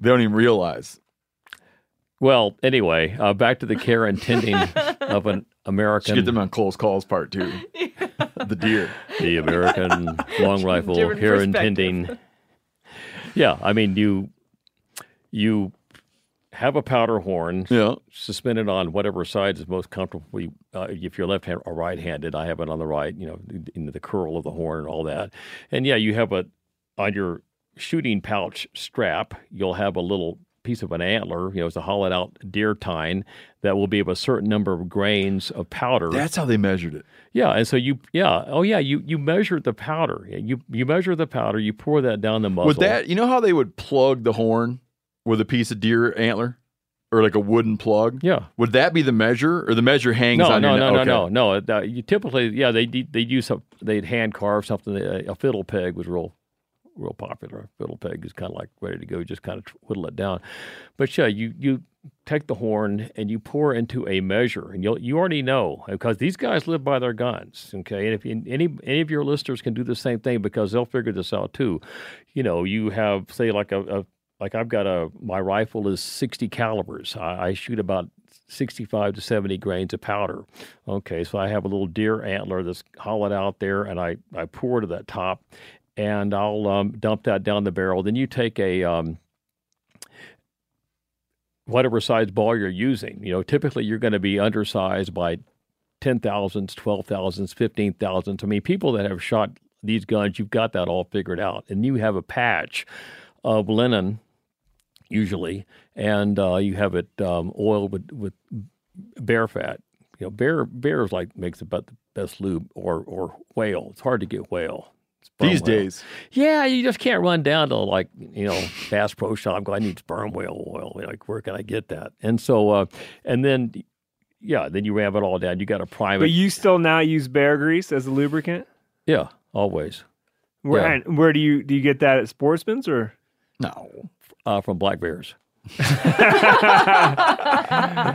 They don't even realize.
Well, anyway, uh, back to the care and tending [LAUGHS] of an
Should
American
get them on close calls part two. [LAUGHS] the deer.
the American long rifle
Different
here
perspective.
intending. Yeah, I mean you you have a powder horn
Yeah.
suspended on whatever side is most comfortable. Uh, if you're left hand or right handed, I have it on the right. You know, in the curl of the horn and all that. And yeah, you have a on your shooting pouch strap. You'll have a little piece of an antler. You know, it's a hollowed out deer tine that will be of a certain number of grains of powder.
That's how they measured it.
Yeah, and so you, yeah, oh yeah, you you measure the powder. You you measure the powder. You pour that down the muzzle.
Would that, you know how they would plug the horn with a piece of deer antler or like a wooden plug?
Yeah.
Would that be the measure or the measure hangs
No,
on
no,
your
no, no,
Okay.
no, no. Uh, you typically, yeah, they they use some. They'd hand carve something. A, a fiddle peg was real, real popular. A fiddle peg is kind of like ready to go. You just kind of whittle it down. But yeah, you you take the horn and you pour into a measure, and you you already know because these guys live by their guns. Okay, and if you, any any of your listeners can do the same thing because they'll figure this out too. You know, you have say like a, a like I've got a my rifle is 60 calibers. I, I shoot about 65 to 70 grains of powder. Okay, so I have a little deer antler that's hollowed out there, and I I pour to that top, and I'll um, dump that down the barrel. Then you take a um, whatever size ball you're using. You know, typically you're going to be undersized by ten thousands, twelve thousands, fifteen thousands. I mean, people that have shot these guns, you've got that all figured out, and you have a patch of linen usually, and uh, you have it um, oiled with, with bear fat. You know, bear bear is like makes about the best lube, or or whale. It's hard to get whale.
These
whale.
days.
Yeah, you just can't run down to like you know Bass Pro Shop. Go, I need sperm whale oil. Like, where can I get that? And so, uh, and then, yeah, then you ram it all down. You got to prime
But
it.
you still now use bear grease as a lubricant.
yeah, always.
Where
Yeah.
where do you do you get that at Sportsman's or?
No.
Uh, from black bears. [LAUGHS]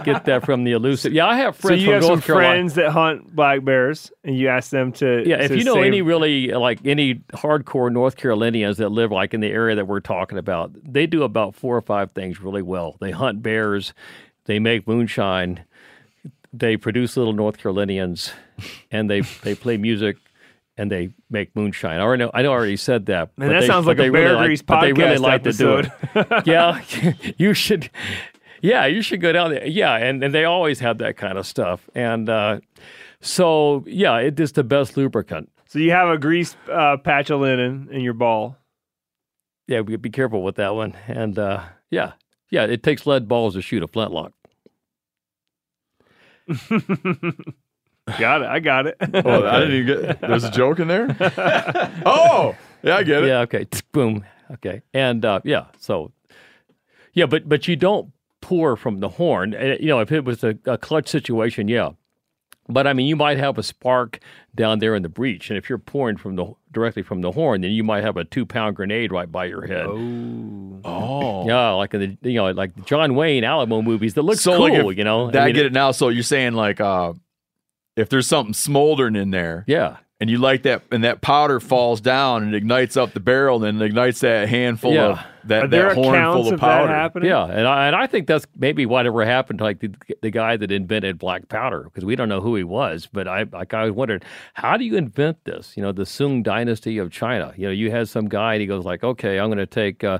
Get that from the elusive. Yeah, I have friends.
So
you
have
North
some
Carolina.
friends that hunt black bears, and you ask them to.
Yeah, if
to
you know
save-
any really like any hardcore North Carolinians that live like in the area that we're talking about, they do about four or five things really well. They hunt bears, they make moonshine, they produce little North Carolinians, and they they play music. And they make moonshine. I already know. I know. I already said that. But
that
they-
sounds like a
they really
Bear
like-
Grease
but they really
podcast
like to do it. [LAUGHS] [LAUGHS] yeah, [LAUGHS] you should. Yeah, you should go down there. Yeah, and, and they always have that kind of stuff. And uh, so, yeah, it is the best lubricant.
So you have a grease uh, patch of linen in your ball.
Yeah, be, be careful with that one. And uh, yeah, yeah, it takes lead balls to shoot a flintlock.
Got it. I got it. [LAUGHS]
Oh, I didn't even get. There's a joke in there. [LAUGHS] oh, yeah, I get it.
Yeah, okay, boom, okay, and uh, yeah, so yeah, but but you don't pour from the horn. Uh, You know, if it was a, a clutch situation, yeah. But I mean, you might have a spark down there in the breach, and if you're pouring from the directly from the horn, then you might have a two pound grenade right by your head.
Oh, oh.
Yeah, like in the you know like the John Wayne Alamo movies that look
So,
cool.
like, if
you know,
I, get it now. So you're saying like, uh, if there's something smoldering in there,
Yeah,
and you like that, and that powder falls down and ignites up the barrel, and then ignites that handful
Yeah.
of that, that horn full of
of
powder.
that?
Yeah, and I, and I think that's maybe whatever happened to like the, the guy that invented black powder because we don't know who he was. But I like I wondered how do you invent this? You know, the Sung Dynasty of China. You know, you had some guy and he goes like, okay, I'm going to take. Uh,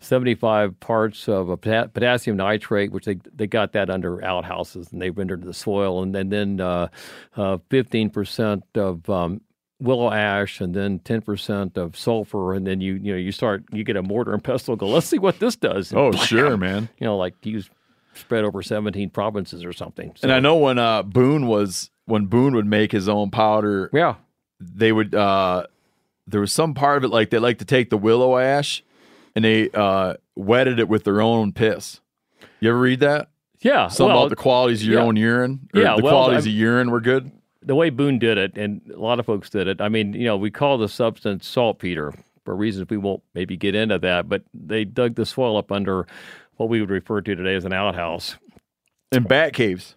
75 parts of a potassium nitrate, which they they got that under outhouses and they rendered the soil, and then then uh, uh, 15% of um, willow ash, and then 10% of sulfur, and then you you know you start you get a mortar and pestle. Go, let's see what this does.
Oh, [LAUGHS] sure, man.
you know, like use spread over 17 provinces or something. So,
And I know when uh, Boone was when Boone would make his own powder,
yeah,
they would uh there was some part of it like they like to take the willow ash and they uh wetted it with their own piss. You ever read that?
yeah.
Something
well,
about the qualities of your
yeah.
own urine?
Yeah,
the
well,
qualities
I'm-
of urine were good.
the way Boone did it, and a lot of folks did it. I mean, you know, we call the substance saltpeter for reasons we won't maybe get into that, but they dug the soil up under what we would refer to today as an outhouse.
In bat caves.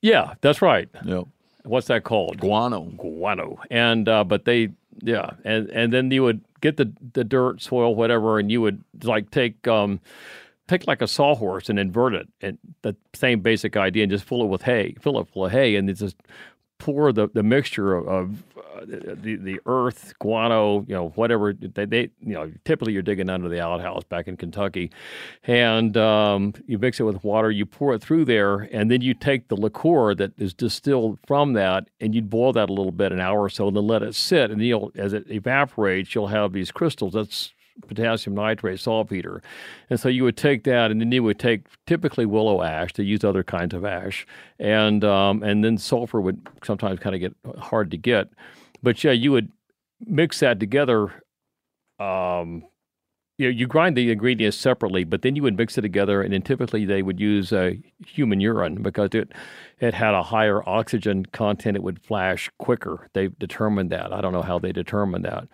Yeah, that's right.
Yep.
What's that called?
Guano.
guano. And uh, but they yeah, and and then you would get the the dirt, soil, whatever, and you would like take um take like a sawhorse and invert it and the same basic idea and just fill it with hay, fill it full of hay and it's just pour the, the mixture of, of uh, the the earth, guano, you know, whatever they, they you know typically you're digging under the outhouse back in Kentucky, and um, you mix it with water, you pour it through there, and then you take the liqueur that is distilled from that, and you'd boil that a little bit, an hour or so, and then let it sit, and you'll as it evaporates, you'll have these crystals. That's potassium nitrate saltpeter. And so you would take that, and then you would take typically willow ash. They use other kinds of ash, and um, and then sulfur would sometimes kind of get hard to get. But yeah, you would mix that together. Um, you know, you grind the ingredients separately, but then you would mix it together, and then typically they would use uh, human urine because it it had a higher oxygen content. It would flash quicker. They determined that. I don't know how they determined that.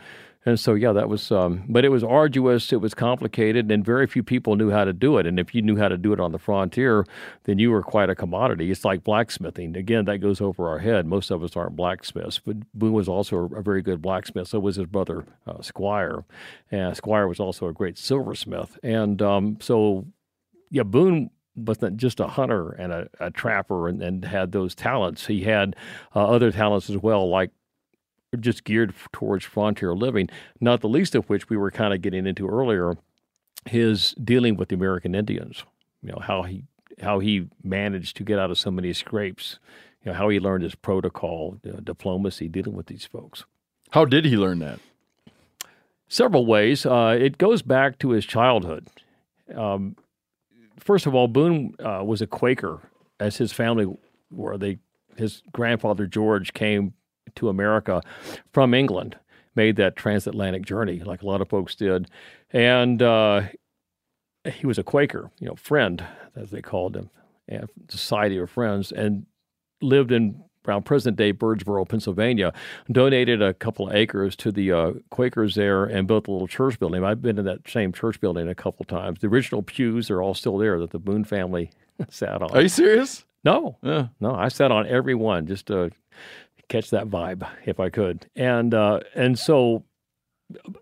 And so, yeah, that was, um, but it was arduous, it was complicated, and very few people knew how to do it. And if you knew how to do it on the frontier, then you were quite a commodity. It's like blacksmithing. Again, that goes over our head. Most of us aren't blacksmiths, but Boone was also a very good blacksmith. So was his brother uh, Squire. And Squire was also a great silversmith. And um, so, yeah, Boone wasn't just a hunter and a, a trapper and, and, had those talents. He had uh, other talents as well, like just geared towards frontier living, not the least of which we were kind of getting into earlier, his dealing with the American Indians. You know, how he how he managed to get out of so many scrapes, you know, how he learned his protocol, you know, diplomacy, dealing with these folks.
How did he learn that?
Several ways. Uh, it goes back to his childhood. Um, first of all, Boone uh, was a Quaker, as his family were. They his grandfather George came to America from England, made that transatlantic journey like a lot of folks did, and uh, he was a Quaker, you know, friend as they called him, and Society of Friends, and lived in around present day Birdsboro, Pennsylvania, donated a couple of acres to the uh, Quakers there and built a little church building. I've been in that same church building a couple times. The original pews are all still there that the Boone family [LAUGHS] sat on.
Are you serious?
No,
Yeah.
no, I sat on every one just to catch that vibe if I could. And uh, and so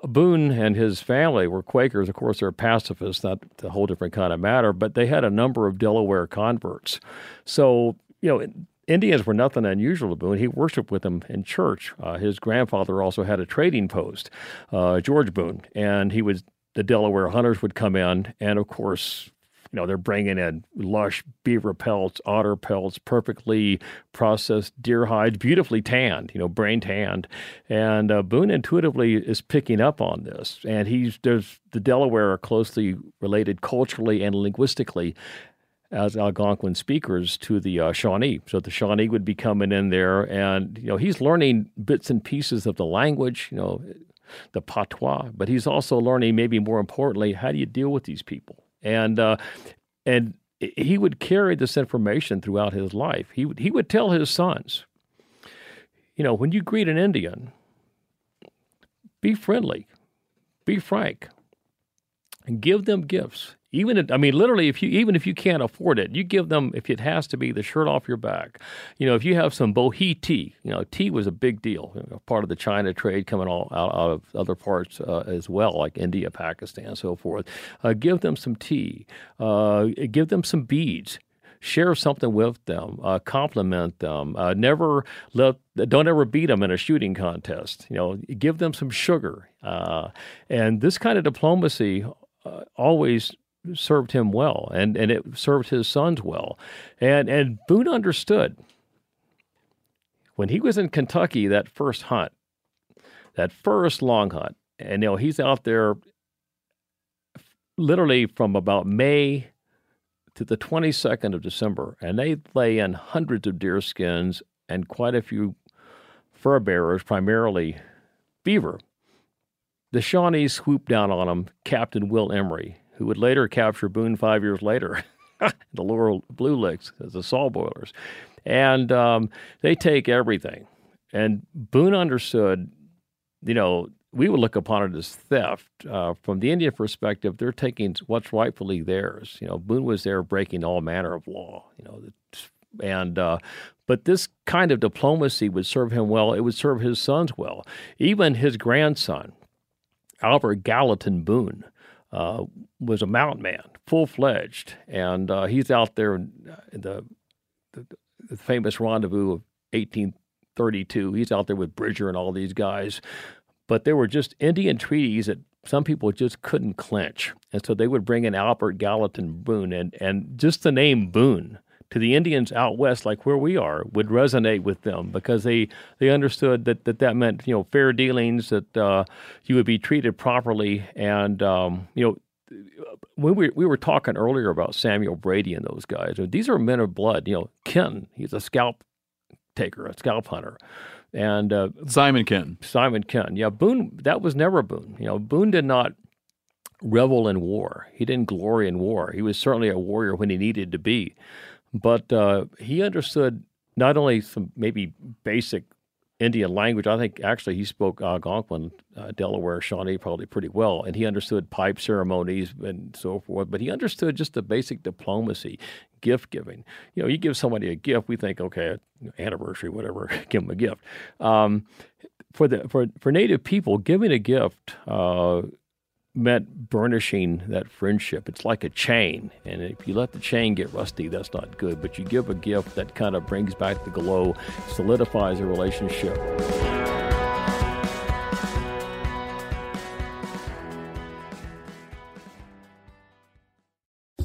Boone and his family were Quakers. Of course, they're pacifists, not a whole different kind of matter, but they had a number of Delaware converts. So, you know, Indians were nothing unusual to Boone. He worshiped with them in church. Uh, his grandfather also had a trading post, uh, George Boone, and he was the Delaware hunters would come in, and of course, you know, they're bringing in lush beaver pelts, otter pelts, perfectly processed deer hides, beautifully tanned, you know, brain tanned. And uh, Boone intuitively is picking up on this. And he's there's the Delaware are closely related culturally and linguistically as Algonquin speakers to the uh, Shawnee. So the Shawnee would be coming in there, and you know he's learning bits and pieces of the language, you know, the patois, but he's also learning, maybe more importantly, how do you deal with these people? And uh, and he would carry this information throughout his life. He would he would tell his sons, you know, when you greet an Indian, be friendly, be frank, and give them gifts. Even if, I mean, literally, if you even if you can't afford it, you give them. If it has to be the shirt off your back, you know, if you have some bohea tea, you know, tea was a big deal, you know, part of the China trade coming all out, out of other parts uh, as well, like India, Pakistan, so forth. Uh, give them some tea. Uh, give them some beads share something with them, uh, compliment them. Uh, never let, don't ever beat them in a shooting contest. You know, give them some sugar. Uh, and this kind of diplomacy uh, always served him well, and and it served his sons well. And and Boone understood when he was in Kentucky that first hunt, that first long hunt, and you know he's out there literally from about May to the 22nd of December, and they lay in hundreds of deer skins and quite a few fur bearers, primarily beaver. The Shawnees swooped down on him, Captain Will Emery, who would later capture Boone five years later, [LAUGHS] the Lower Blue Licks as the saw boilers. And um, they take everything. And Boone understood, you know, we would look upon it as theft. Uh, from the Indian perspective, they're taking what's rightfully theirs. You know, Boone was there breaking all manner of law. You know, and uh, but this kind of diplomacy would serve him well. It would serve his sons well. Even his grandson, Albert Gallatin Boone, uh, was a mountain man, full fledged, and uh, he's out there in the, the, the famous rendezvous of 1832. He's out there with Bridger and all these guys. But there were just Indian treaties that some people just couldn't clinch. And so they would bring in Albert Gallatin Boone. And, and just the name Boone to the Indians out west, like where we are, would resonate with them because they, they understood that, that that meant, you know, fair dealings, that uh, you would be treated properly. And, um, you know, when we, we were talking earlier about Samuel Brady and those guys, these are men of blood. You know, Ken, he's a scalp taker, a scalp hunter. And uh,
Simon Kenton.
Simon Kenton. Yeah, Boone, that was never Boone. You know, Boone did not revel in war. He didn't glory in war. He was certainly a warrior when he needed to be. But uh, he understood not only some maybe basic Indian language. I think actually he spoke Algonquin, uh, Delaware, Shawnee probably pretty well, and he understood pipe ceremonies and so forth. But he understood just the basic diplomacy, gift giving. You know, you give somebody a gift, we think, okay, anniversary, whatever, [LAUGHS] give them a gift. Um, for the for for Native people, giving a gift. Uh, meant burnishing that friendship. It's like a chain, and if you let the chain get rusty, that's not good. But you give a gift that kind of brings back the glow, solidifies a relationship.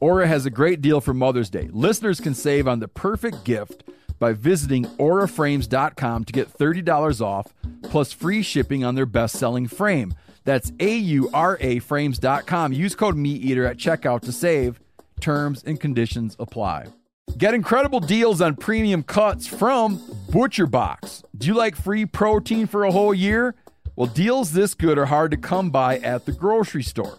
Aura has a great deal for Mother's Day. Listeners can save on the perfect gift by visiting auraframes.com to get $30 off plus free shipping on their best-selling frame. That's A-U-R-A frames.com. Use code MeatEater at checkout to save. Terms and conditions apply. Get incredible deals on premium cuts from Butcher Box. Do you like free protein for a whole year? Well, deals this good are hard to come by at the grocery store.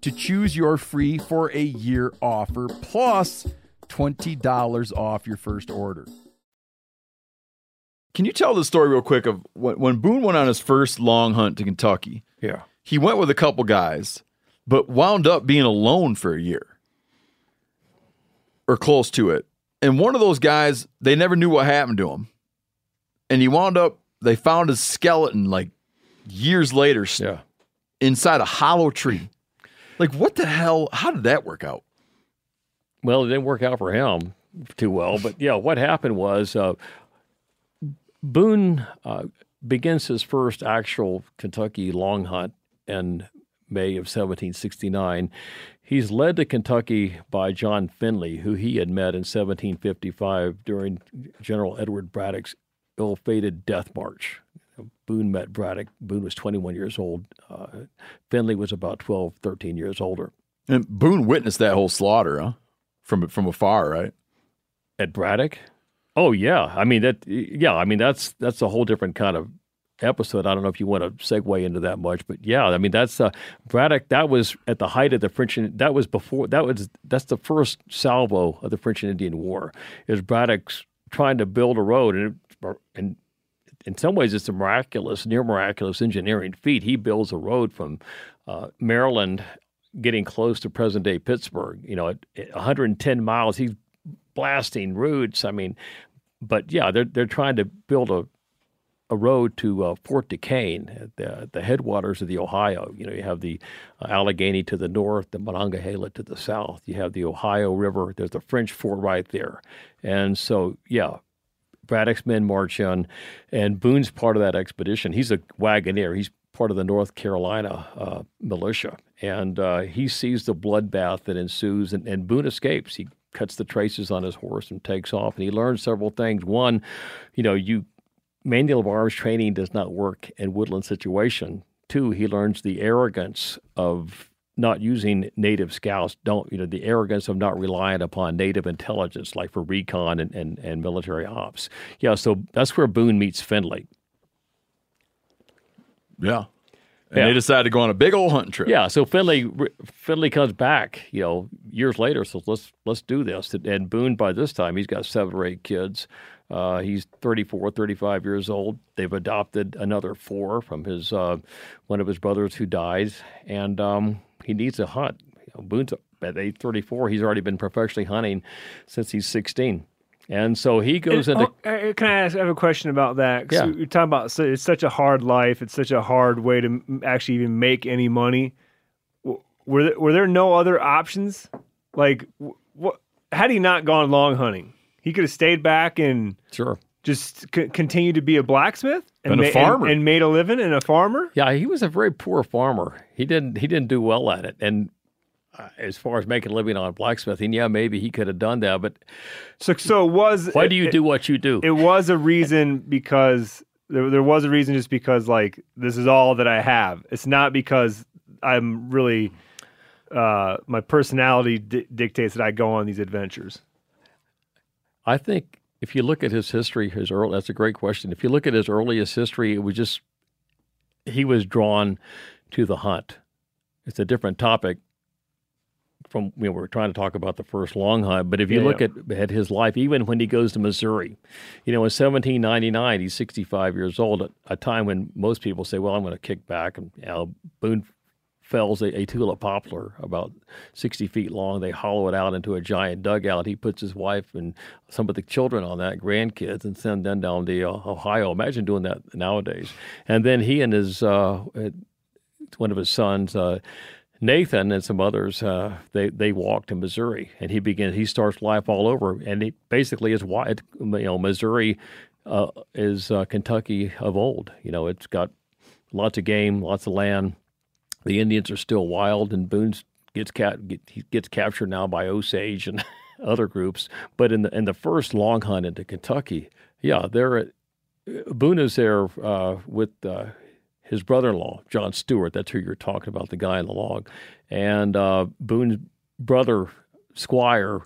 to choose your free for a year offer plus $20 off your first order. Can you tell the story real quick of when, when Boone went on his first long hunt to Kentucky?
Yeah.
He went with a couple guys, but wound up being alone for a year or close to it. And one of those guys, they never knew what happened to him. And he wound up, they found his skeleton like years later
Yeah.
inside a hollow tree. Like, what the hell? How did that work out?
Well, it didn't work out for him too well. But yeah, what happened was uh, Boone uh, begins his first actual Kentucky long hunt in May of 1769. He's led to Kentucky by John Finley, who he had met in 1755 during General Edward Braddock's ill fated death march. Boone met Braddock. Boone was 21 years old. Uh, Finley was about 12, 13 years older.
And Boone witnessed that whole slaughter, huh? From from afar, right?
At Braddock? Oh yeah. I mean that yeah, I mean that's that's a whole different kind of episode. I don't know if you want to segue into that much, but yeah, I mean that's uh, Braddock that was at the height of the French and that was before that was that's the first salvo of the French and Indian War. Is Braddock's trying to build a road and and in some ways it's a miraculous, near miraculous engineering feat. He builds a road from uh, Maryland getting close to present day Pittsburgh, you know, at, at 110 miles, he's blasting routes. I mean, but yeah, they're they're trying to build a a road to uh, Fort Duquesne, at the, the headwaters of the Ohio. You know, you have the uh, Allegheny to the north, the Monongahela to the south. You have the Ohio River. There's the French fort right there, and so yeah. Braddock's men march in, and Boone's part of that expedition. He's a wagoneer. He's part of the North Carolina uh, militia, and uh, he sees the bloodbath that ensues, and, and Boone escapes. He cuts the traces on his horse and takes off, and he learns several things. One, you know, you manual of arms training does not work in woodland situation. Two, he learns the arrogance of not using native scouts. Don't you know the arrogance of not relying upon native intelligence, like for recon and, and, and military ops. Yeah, so that's where Boone meets Finley.
Yeah. And
Yeah.
they decided to go on a big old hunting trip.
Yeah, so Finley Finley comes back, you know, years later. So let's let's do this. And Boone, by this time, he's got seven or eight kids. Uh, he's 34, 35 years old. They've adopted another four from his uh, one of his brothers who dies, and um, he needs a hunt. You know, Boone's at age 34. He's already been professionally hunting since he's 16, and so he goes
And,
into
oh, uh, can I ask? I have a question about that. 'Cause
Yeah.
You're talking about so it's such a hard life. It's such a hard way to actually even make any money. Were there, were there no other options? Like, what? Had he not gone long hunting, he could have stayed back and
sure.
Just c- continued to be a blacksmith and,
Been a
ma-
farmer.
and made a living and a farmer.
Yeah, he was a very poor farmer. He didn't he didn't do well at it. And uh, as far as making a living on blacksmithing, yeah, maybe he could have done that. But
So, so it was.
why do you
it-
do what you do?
It was a reason because there, there was a reason just because like this is all that I have. It's not because I'm really uh, my personality di- dictates that I go on these adventures.
I think if you look at his history, his early, that's a great question. If you look at his earliest history, it was just he was drawn to the hunt. It's a different topic from you know, we're trying to talk about the first long hunt, but if you
Yeah,
look at, at his life, even when he goes to Missouri, you know, in 1799, he's 65 years old, at a time when most people say, "Well, I'm going to kick back." And you know, Boone fells a, a tulip poplar about 60 feet long. They hollow it out into a giant dugout. He puts his wife and some of the children on that, grandkids, and send them down to uh, Ohio. Imagine doing that nowadays. And then he and his uh, one of his sons, uh, Nathan, and some others, uh, they they walk to Missouri, and he begins. He starts life all over, and he basically is why you know Missouri uh, is uh, Kentucky of old. You know, it's got lots of game, lots of land. The Indians are still wild, and Boone gets cat get, he gets captured now by Osage and [LAUGHS] other groups. But in the in the first long hunt into Kentucky, yeah, they're at, Boone is there uh, with uh, his brother-in-law, John Stewart. That's who you're talking about, the guy in the log, and uh, Boone's brother Squire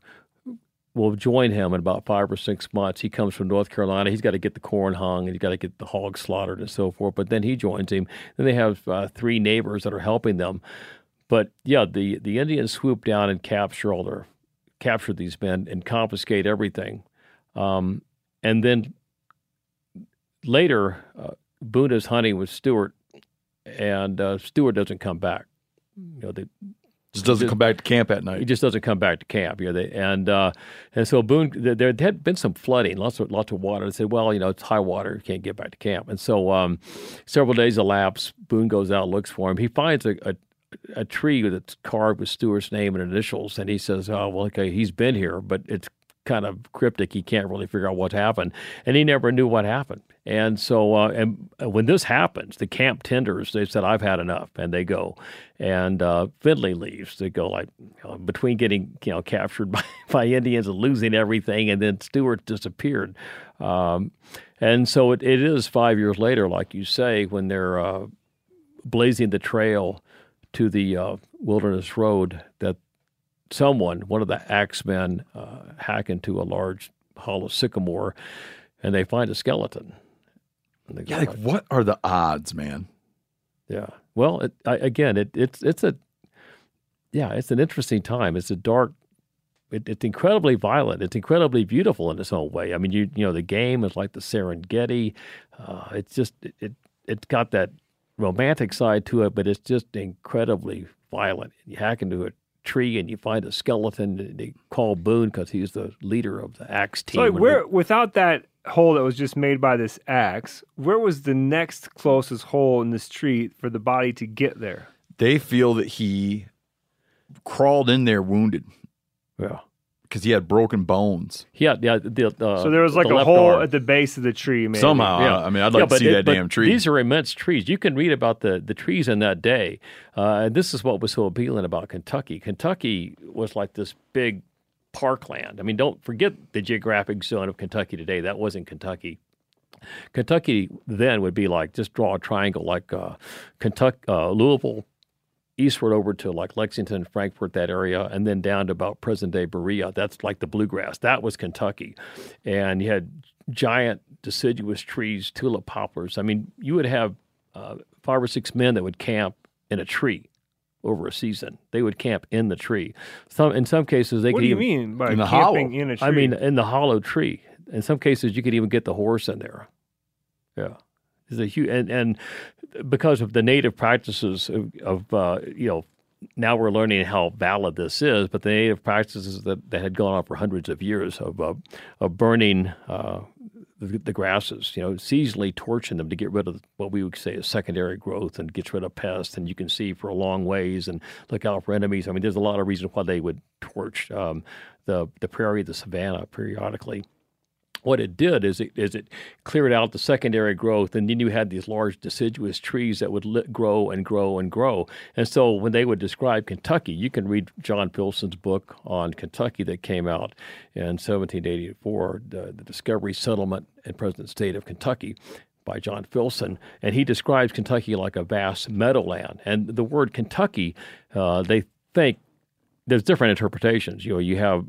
will join him in about five or six months. He comes from North Carolina. He's got to get the corn hung and he's got to get the hogs slaughtered and so forth. But then he joins him. Then they have uh, three neighbors that are helping them. But yeah, the the Indians swoop down and capture all their capture these men and confiscate everything, um, and then later, uh, Boone is hunting with Stewart, and uh, Stewart doesn't come back. You know, they,
Just doesn't come back to camp at night.
he just doesn't come back to camp. You know, they, and uh, and so Boone, there, there had been some flooding, lots of lots of water. They said, well, you know, it's high water, you can't get back to camp. And so um, several days elapse. Boone goes out, looks for him. He finds a, a a tree that's carved with Stewart's name and initials, and he says, "Oh, well, okay, he's been here, but it's kind of cryptic. He can't really figure out what happened, and he never knew what happened." And so, uh, and when this happens, the camp tenders they said, "I've had enough," and they go. And uh, Finley leaves. They go like between getting you know captured [LAUGHS] by, by Indians and losing everything, and then Stewart disappeared. Um, and so it, it is five years later, like you say, when they're uh, blazing the trail to the uh, Wilderness Road that someone, one of the axemen, uh, hack into a large hollow sycamore, and they find a skeleton. Go
Yeah, like what are the odds, man?
yeah. Well, it, I, again, it, it's it's a yeah, it's an interesting time. It's a dark. It, it's incredibly violent. It's incredibly beautiful in its own way. I mean, you you know, the game is like the Serengeti. Uh, it's just it, it it's got that romantic side to it, but it's just incredibly violent. You hack into a tree and you find a skeleton. and They call Boone because he's the leader of the axe team.
So like,
And
where without that hole that was just made by this axe, where was the next closest hole in this tree for the body to get there?
They feel that he crawled in there wounded
yeah,
because he had broken bones.
yeah, yeah. The, uh,
So there was like
the
a
left
hole
arm.
at the base of the tree. Maybe.
Somehow,
Yeah.
I mean, I'd like
Yeah,
to see
it-
that damn tree.
These are immense trees. You can read about the, the trees in that day. Uh, and this is what was so appealing about Kentucky. Kentucky was like this big parkland. I mean, don't forget the geographic zone of Kentucky today. That wasn't Kentucky. Kentucky then would be like just draw a triangle like uh, Kentucky, uh, Louisville, eastward over to like Lexington, Frankfort, that area, and then down to about present day Berea. That's like the bluegrass. That was Kentucky. And you had giant deciduous trees, tulip poplars. I mean, you would have uh, five or six men that would camp in a tree over a season. They would camp in the tree. Some in some cases they
What
could
do you
even,
mean by
In the
camping
hollow.
in a tree?
I mean, in the hollow tree. In some cases, you could even get the horse in there. Yeah, it's a huge and and because of the native practices of, of uh, you know. Now we're learning how valid this is, but the native practices that, that had gone on for hundreds of years of uh, of burning uh, the, the grasses, you know, seasonally torching them to get rid of what we would say is secondary growth and gets rid of pests, and you can see for a long ways and look out for enemies. I mean, there's a lot of reasons why they would torch um, the the prairie, the savanna periodically what it did is it is it cleared out the secondary growth, and then you had these large deciduous trees that would grow and grow and grow. And so when they would describe Kentucky, you can read John Filson's book on Kentucky that came out in 1784, the, the Discovery, Settlement, and Present State of Kentucky by John Filson, and he describes Kentucky like a vast meadowland. And the word Kentucky, uh, they think there's different interpretations. You know, you have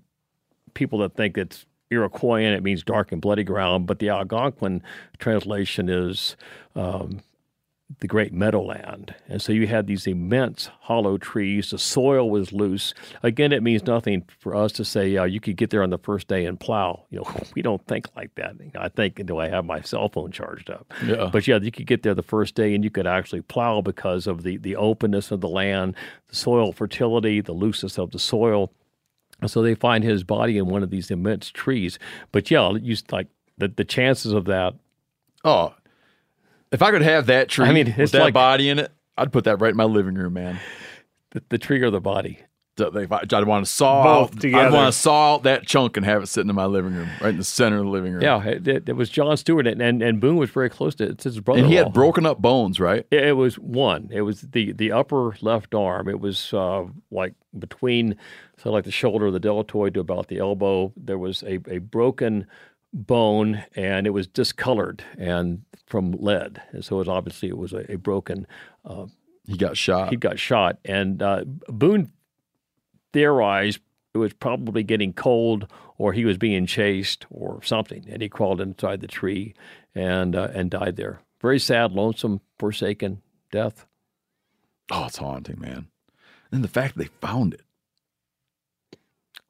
people that think it's Iroquoian, it means dark and bloody ground, but the Algonquin translation is um, the great meadowland. And so you had these immense hollow trees. The soil was loose. Again, it means nothing for us to say, yeah, you could get there on the first day and plow. You know, [LAUGHS] we don't think like that. You know, I think, do I have my cell phone charged up?
Yeah.
But yeah, you could get there the first day and you could actually plow because of the, the openness of the land, the soil fertility, the looseness of the soil. So they find his body in one of these immense trees. But yeah, you like the, the chances of that.
oh, if I could have that tree
I mean,
with
it's
that
like-
body in it, I'd put that right in my living room, man.
The, the tree or the body.
If I, I'd want to saw out. I'd want to saw out that chunk and have it sitting in my living room, right in the center of the living room.
Yeah, it, it, it was John Stewart, and, and, and Boone was very close to it. It's his brother.
and he had broken up bones, right?
It, it was one. It was the the upper left arm. It was uh, like between, so like the shoulder, the deltoid to about the elbow. There was a, a broken bone, and it was discolored and from lead. And so it was obviously it was a, a broken. Uh,
He got shot.
he got shot, and uh, Boone theorized it was probably getting cold, or he was being chased, or something, and he crawled inside the tree and uh, and died there. Very sad, lonesome, forsaken death.
oh, it's haunting, man. And the fact that they found it.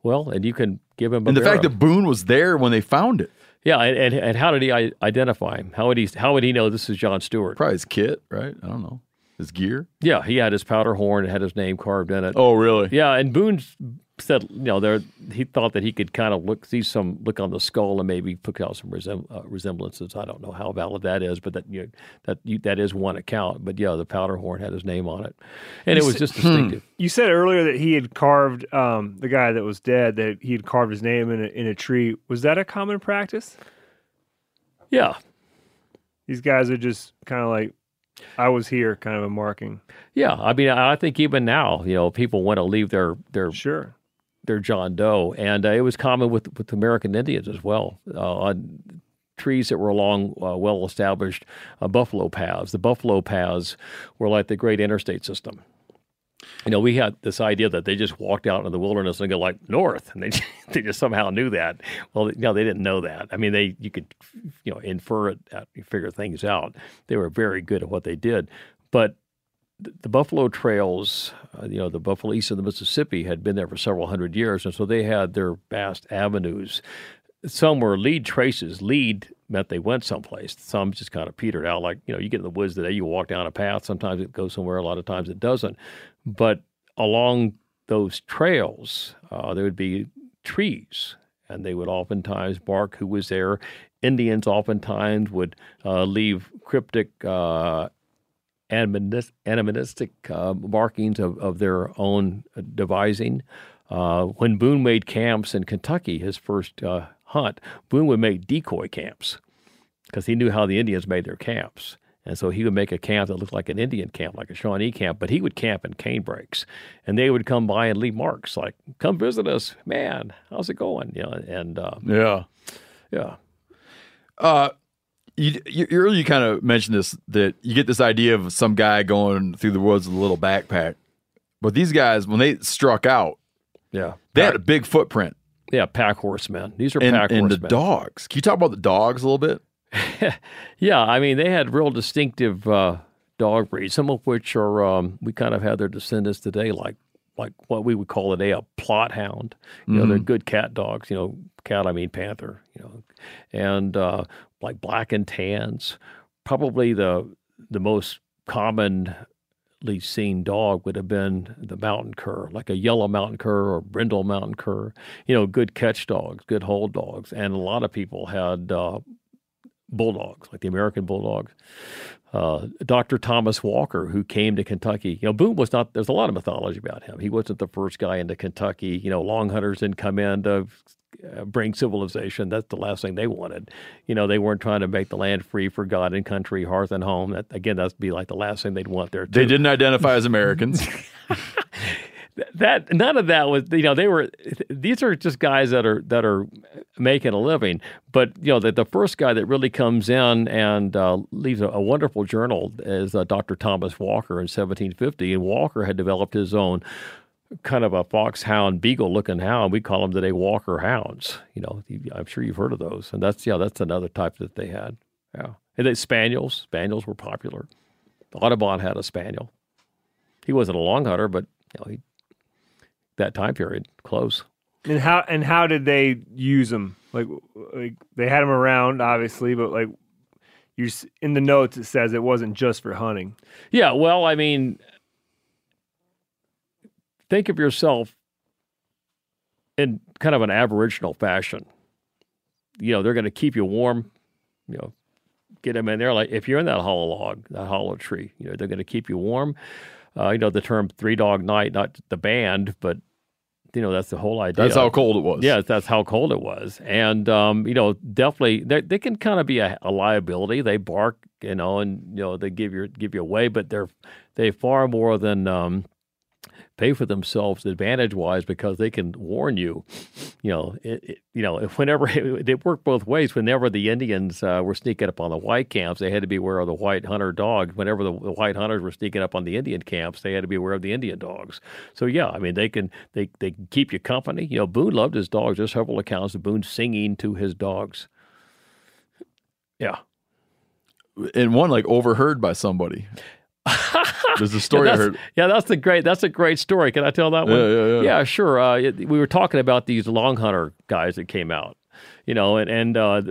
Well, and you can give him a
And the fact that Boone was there when they found it,
yeah, and, and and how did he identify him? How would he how would he know this is John Stewart?
probably his kit, right? I don't know. His gear.
Yeah, he had his powder horn, it had his name carved in it.
Oh, really?
Yeah, and Boone said, you know, there he thought that he could kind of look, see some look on the skull, and maybe pick out some resem- uh, resemblances. I don't know how valid that is, but that you know, that you, that is one account. But yeah, the powder horn had his name on it, and it was just distinctive.
You said earlier that he had carved um, the guy that was dead. That he had carved his name in a, in a tree. Was that a common practice?
Yeah,
These guys are just kind of like, I was here, kind of a marking.
yeah. I mean, I think even now, you know, people want to leave their their
Sure.
their John Doe, and uh, it was common with with American Indians as well uh, on trees that were along uh, well established uh, buffalo paths. The buffalo paths were like the great interstate system. You know, we had this idea that they just walked out into the wilderness and go like north, and they [LAUGHS] they just somehow knew that. Well, no, they didn't know that. I mean, they you could you know infer it, out, figure things out. They were very good at what they did, but the, the Buffalo Trails, uh, you know, the Buffalo east of the Mississippi had been there for several hundred years, and so they had their vast avenues. Some were lead traces. Lead meant they went someplace. Some just kind of petered out. Like you know, you get in the woods today, you walk down a path. Sometimes it goes somewhere. A lot of times it doesn't. But along those trails, uh, there would be trees, and they would oftentimes bark who was there. Indians oftentimes would uh, leave cryptic uh, animis- animistic uh, markings of, of their own devising. Uh, when Boone made camps in Kentucky, his first uh, hunt, Boone would make decoy camps because he knew how the Indians made their camps. And so he would make a camp that looked like an Indian camp, like a Shawnee camp, but he would camp in cane brakes. And they would come by and leave marks like, come visit us. Man, how's it going? You know, and uh,
Yeah.
yeah.
Uh, you, you earlier you kind of mentioned this that you get this idea of some guy going through the woods with a little backpack, but these guys when they struck out,
Yeah.
they had a big footprint.
Yeah, pack horsemen. These are
And,
pack
and the
horsemen.
dogs. Can you talk about the dogs a little bit? [LAUGHS]
Yeah, I mean they had real distinctive uh, dog breeds. Some of which are um, we kind of have their descendants today, like like what we would call today a Plott hound. You know, they're good cat dogs. You know, cat I mean panther. You know, and uh, like black and tans. Probably the the most commonly seen dog would have been the mountain cur, like a yellow mountain cur or brindle mountain cur. You know, good catch dogs, good hold dogs, and a lot of people had. Uh, bulldogs, like the American bulldogs. Uh, Dr. Thomas Walker, who came to Kentucky, you know, Boone was not. There's a lot of mythology about him. He wasn't the first guy into Kentucky. You know, long hunters didn't come in to uh, bring civilization. That's the last thing they wanted. You know, they weren't trying to make the land free for God and country, hearth and home. That again, that'd be like the last thing they'd want there.
They didn't identify as Americans. [LAUGHS]
that none of that was you know they were these are just guys that are that are making a living. But you know the, the first guy that really comes in and uh, leaves a, a wonderful journal is uh, dr thomas walker in 1750 and walker had developed his own kind of a foxhound beagle looking hound. We call them today walker hounds. You know i'm sure you've heard of those. And that's yeah that's another type that they had. Yeah. And then spaniels. Spaniels were popular. Audubon had a spaniel. He wasn't a long hunter but you know he that time period close.
And how and how did they use them? Like, like they had them around, obviously, but like you in the notes it says it wasn't just for hunting.
Yeah, well, I mean, think of yourself in kind of an aboriginal fashion. You know, they're going to keep you warm. You know, get them in there. Like if you're in that hollow log, that hollow tree, you know, they're going to keep you warm. Uh, you know, the term three dog night, not the band, but you know, that's the whole idea.
That's how cold it was.
Yeah, that's how cold it was, and um, you know, definitely they, they can kind of be a, a liability. They bark, you know, and you know they give you give you away, but they're they far more than um, pay for themselves advantage wise because they can warn you. You know, it, it, you know, if [LAUGHS] whenever it, it worked both ways. Whenever the Indians uh, were sneaking up on the white camps, they had to be aware of the white hunter dog. Whenever the, the white hunters were sneaking up on the Indian camps, they had to be aware of the Indian dogs. So yeah, I mean, they can they they can keep you company. You know, Boone loved his dogs. There's several accounts of Boone singing to his dogs. Yeah.
And one like overheard by somebody. [LAUGHS] There's a story
yeah,
I
that's,
heard.
Yeah, that's a great. That's a great story. Can I tell that one?
Yeah, yeah, yeah.
sure. Uh, it- we were talking about these long hunter guys that came out, you know, and and uh,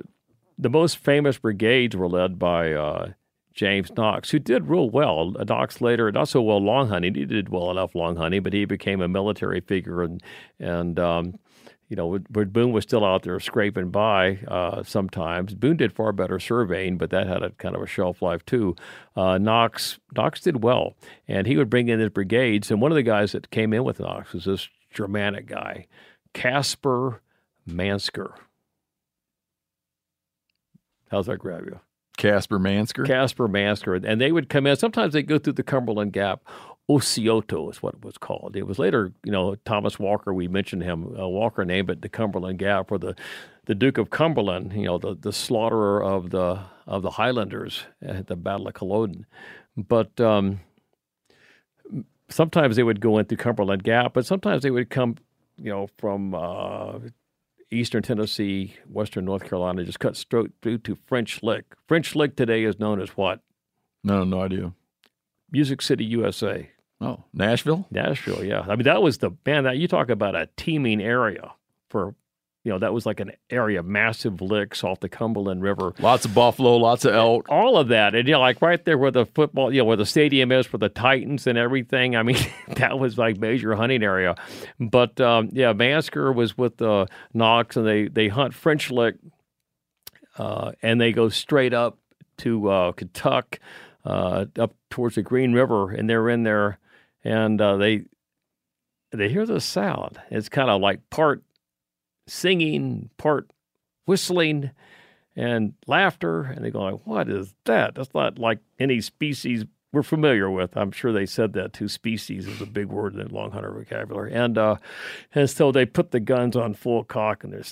the most famous brigades were led by uh, James Knox, who did real well. Knox later, not so well long hunting. He did well enough long hunting, but he became a military figure, and and um, you know, when Boone was still out there scraping by uh, sometimes. Boone did far better surveying, but that had a kind of a shelf life too. Uh, Knox Knox did well, and he would bring in his brigades. And one of the guys that came in with Knox was this Germanic guy, Casper Mansker. How's that grab you?
Casper Mansker.
Casper Mansker, and they would come in. Sometimes they'd go through the Cumberland Gap. Ouasioto is what it was called. It was later, you know, Thomas Walker. We mentioned him. Uh, Walker named it the Cumberland Gap, or the the Duke of Cumberland. You know, the the slaughterer of the of the Highlanders at the Battle of Culloden. But um, sometimes they would go in through Cumberland Gap, but sometimes they would come, you know, from uh, eastern Tennessee, western North Carolina, just cut straight through to French Lick. French Lick today is known as what?
No, no idea.
Music City, USA.
Oh, Nashville.
Nashville, yeah. I mean, that was the man that you talk about a teeming area for, you know, that was like an area of massive licks off the Cumberland River.
Lots of buffalo, lots of elk.
All of that, and you know, like right there where the football, you know, where the stadium is for the Titans and everything. I mean, [LAUGHS] that was like major hunting area. But um, yeah, Mansker was with uh, Knox, and they they hunt French Lick, uh, and they go straight up to uh, Kentuck, uh, up towards the Green River, and they're in there, and uh, they they hear the sound. It's kind of like part singing, part whistling, and laughter, and they go like, "What is that? That's not like any species we're familiar with." I'm sure they said that too. Species is a big word in long hunter vocabulary, and uh, and so they put the guns on full cock, and they're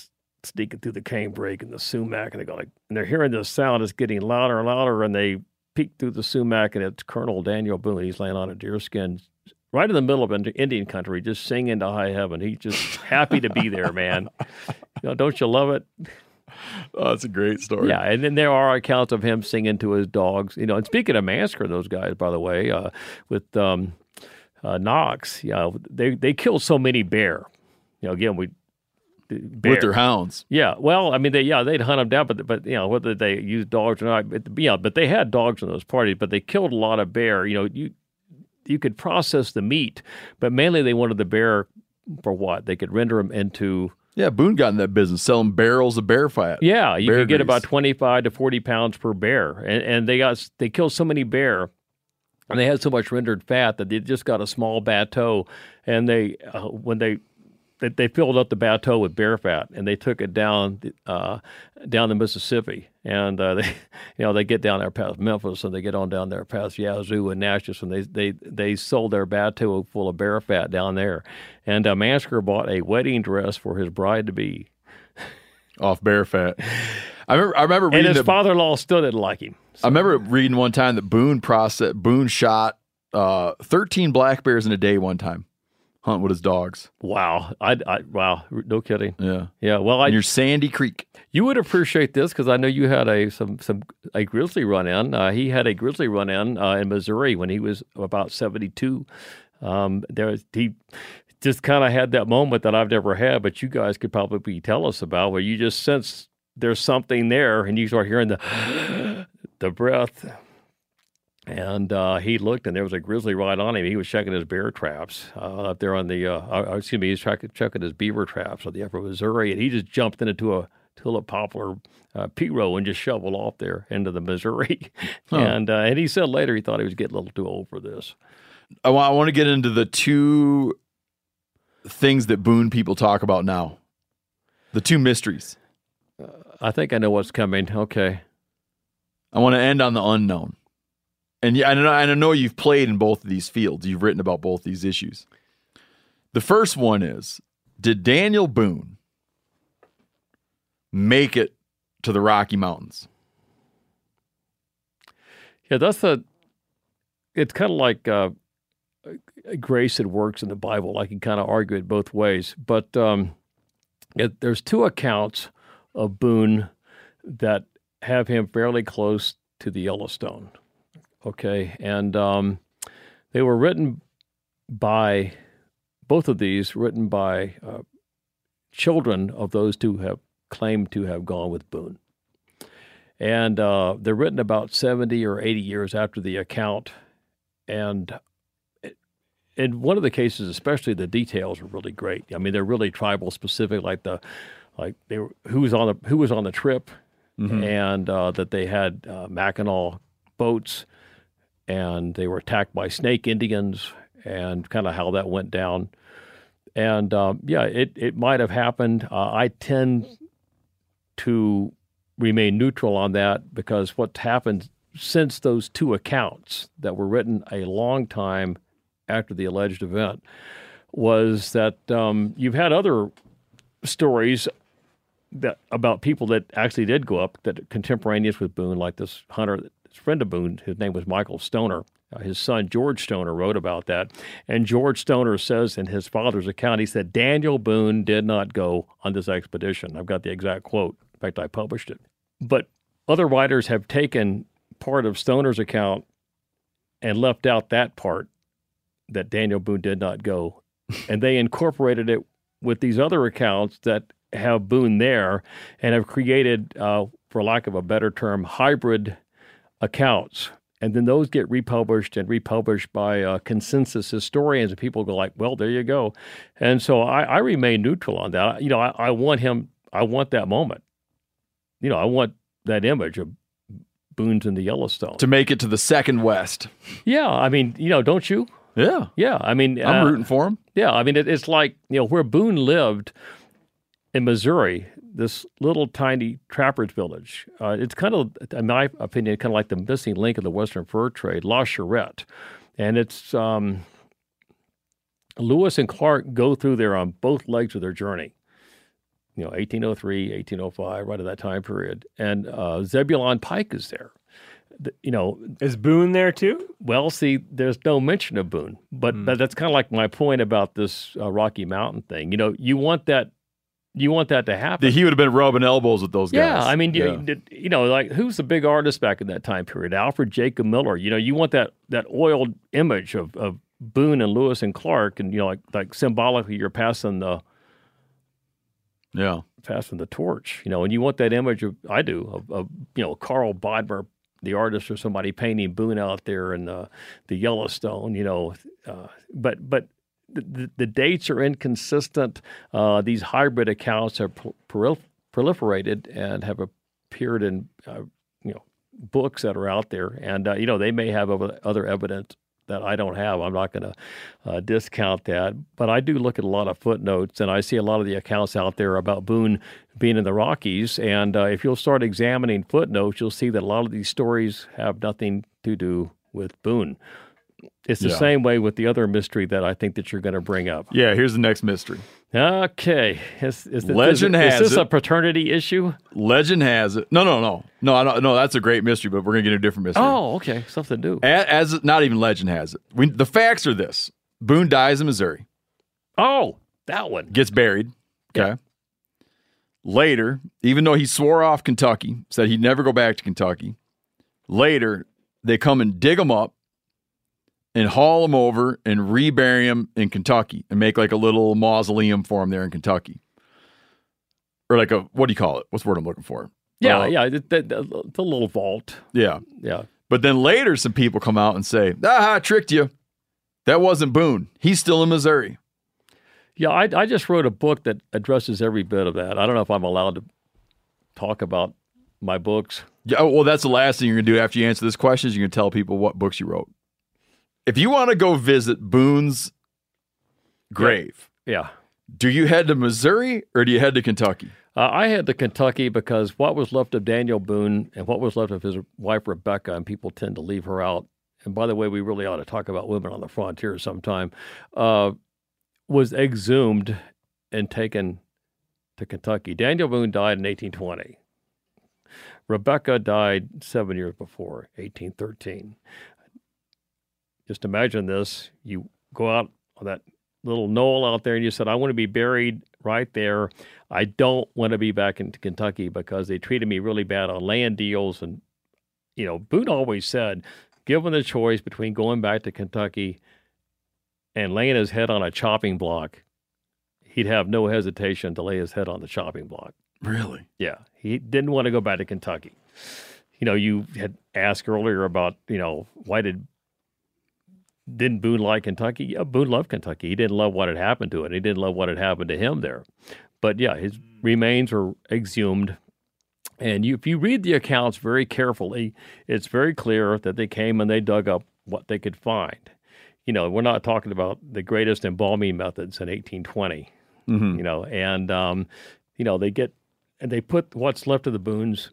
sneaking through the canebrake and the sumac, and they go like, and they're hearing this sound. It's getting louder and louder, and they peek through the sumac, and it's Colonel Daniel Boone. He's laying on a deerskin. Right in the middle of Ind- Indian country, just singing to high heaven. He's just happy to be there, man. You know, don't you love it?
Oh, that's a great story.
Yeah, and then there are accounts of him singing to his dogs. You know, and speaking of Mansker, those guys, by the way, uh, with um, uh, Knox, yeah, they they kill so many bear. You know, again, we bear.
with their hounds.
Yeah, well, I mean, they yeah they'd hunt them down, but but you know whether they used dogs or not, but, yeah, but they had dogs in those parties, but they killed a lot of bear. You know, you you could process the meat, but mainly they wanted the bear for what they could render them into.
Yeah, Boone got in that business selling barrels of bear fat.
Yeah, you
Bear
could get
grease.
about twenty five to forty pounds per bear, and and they got they killed so many bear. And they had so much rendered fat that they just got a small bateau, and they uh, when they they, they filled up the bateau with bear fat and they took it down uh, down the Mississippi and uh, [LAUGHS] they you know they get down there past Memphis and they get on down there past Yazoo and Natchez and they they they sold their bateau full of bear fat down there and uh, Mansker bought a wedding dress for his bride to be [LAUGHS]
off bear fat. I remember. I remember
and
reading.
his
that-
father-in-law still didn't like him
I remember reading one time that Boone process Boone shot uh, thirteen black bears in a day one time, hunt with his dogs.
wow I, I wow no kidding
Yeah,
yeah well I
near Sandy Creek.
You would appreciate this because I know you had a some some a grizzly run in. Uh, he had a grizzly run in uh, in Missouri when he was about seventy two. Um, there was, he just kind of had that moment that I've never had, but you guys could probably tell us about where you just sense there's something there, and you start hearing the [GASPS] the breath. And uh, he looked, and there was a grizzly right on him. He was checking his bear traps uh, up there on the, uh, uh, excuse me, he was checking, checking his beaver traps on the upper Missouri, and he just jumped into a tulip poplar uh, pirogue and just shoveled off there into the Missouri. [LAUGHS] And uh, and he said later he thought he was getting a little too old for this.
I want. I want to get into the two things that Boone people talk about now. The two mysteries.
I think I know what's coming. Okay.
I want to end on the unknown. And yeah, I know, I know you've played in both of these fields. You've written about both these issues. The first one is Did Daniel Boone make it to the Rocky Mountains?
Yeah, that's the. It's kind of like uh, grace that works in the Bible. I can kind of argue it both ways, but um, it, there's two accounts of Boone that have him fairly close to the Yellowstone. Okay, and um, They were written by both of these written by uh, children of those who have claimed to have gone with Boone. And uh, they're written about 70 or 80 years after the account. And in one of the cases, especially the details are really great. I mean, they're really tribal specific, like the like they were who was on the who was on the trip, and uh, that they had uh, Mackinac boats, and they were attacked by Snake Indians, and kind of how that went down. And um, yeah, it it might have happened. Uh, I tend to remain neutral on that because what's happened since those two accounts that were written a long time after the alleged event was that um, you've had other stories that about people that actually did go up that contemporaneous with Boone, like this hunter, this friend of Boone, his name was Michael Stoner. Uh, his son George Stoner wrote about that, and George Stoner says in his father's account, he said Daniel Boone did not go on this expedition. I've got the exact quote. In fact, I published it. But other writers have taken part of Stoner's account and left out that part that Daniel Boone did not go, and they incorporated it with these other accounts that have Boone there and have created, uh, for lack of a better term, hybrid accounts. And then those get republished and republished by uh, consensus historians, and people go like, "Well, there you go." And so I, I remain neutral on that. You know, I, I want him. I want that moment. You know, I want that image of Boone's in the Yellowstone.
To make it to the second West.
yeah, I mean, you know, don't you?
Yeah.
Yeah, I mean,
I'm
uh,
rooting for him.
Yeah, I mean, it, it's like you know where Boone lived in Missouri, this little tiny trapper's village. Uh, it's kind of, in my opinion, kind of like the missing link of the Western fur trade, La Charette, and it's um, Lewis and Clark go through there on both legs of their journey. You know, 1803, 1805, right at that time period, and uh, Zebulon Pike is there. The- You know,
Is Boone there too?
well, see, there's no mention of Boone, but that, that's kind of like my point about this uh, Rocky Mountain thing. You know, you want that, you want that to happen.
He would have been rubbing elbows with those guys.
yeah, I mean, you, you know, like who's the big artist back in that time period? Alfred Jacob Miller. You know, you want that that oiled image of, of Boone and Lewis and Clark, and you know, like like symbolically, you're passing the
yeah.
passing the torch, you know, and you want that image of I do of, of you know Karl Bodmer, the artist, or somebody painting Boone out there in the the Yellowstone, you know, uh, but but. The, the, dates are inconsistent. Uh, these hybrid accounts have prol- proliferated and have appeared in, uh, you know, books that are out there, and uh, you know they may have other other evidence that I don't have. I'm not going to uh, discount that, but I do look at a lot of footnotes, and I see a lot of the accounts out there about Boone being in the Rockies. And uh, if you'll start examining footnotes, you'll see that a lot of these stories have nothing to do with Boone. It's the
Yeah.
same way with the other mystery that I think that you're going to bring up.
Yeah, here's the next mystery.
Okay, is, is, this-
Legend
is,
has
is this
it-
a paternity issue?
Legend has it. No, no, no. No, I don't, no, that's a great mystery, but we're going to get a different mystery.
Oh, okay, something new.
A- As, not even legend has it. We, the facts are this Boone dies in Missouri,
Oh, that one.
gets buried. Okay. Later, even though he swore off Kentucky, said he'd never go back to Kentucky, later they come and dig him up and haul him over and rebury him in Kentucky and make like a little mausoleum for him there in Kentucky. Or like a, what do you call it? What's the word I'm looking for?
Yeah,
Uh,
yeah, the, the, the, the little vault.
Yeah.
Yeah.
But then later, some people come out and say, "Ah, I tricked you. That wasn't Boone. He's still in Missouri."
Yeah, I, I just wrote a book that addresses every bit of that. I don't know if I'm allowed to talk about my books.
Yeah, oh, well, that's the last thing you're gonna do after you answer this question. Is you're gonna tell people what books you wrote. If you want to go visit Boone's grave,
Yeah.
do you head to Missouri or do you head to Kentucky?
Uh, I head to Kentucky because what was left of Daniel Boone and what was left of his wife Rebecca, and people tend to leave her out. And by the way, we really ought to talk about women on the frontier sometime. Uh, was exhumed and taken to Kentucky. Daniel Boone died in 1820. Rebecca died seven years before, 1813. Just imagine this: you go out on that little knoll out there, and you said, "I want to be buried right there." I don't want to be back in Kentucky because they treated me really bad on land deals. And, you know, Boone always said given the choice between going back to Kentucky and laying his head on a chopping block, he'd have no hesitation to lay his head on the chopping block.
Really?
Yeah, he didn't want to go back to Kentucky. You know, you had asked earlier about, you know, why did didn't Boone like Kentucky? Yeah, Boone loved Kentucky. He didn't love what had happened to it. He didn't love what had happened to him there. But yeah, his remains were exhumed. And you, if you read the accounts very carefully, it's very clear that they came and they dug up what they could find. You know, we're not talking about the greatest embalming methods in 1820. You know, and um, you know they get and they put what's left of the Boones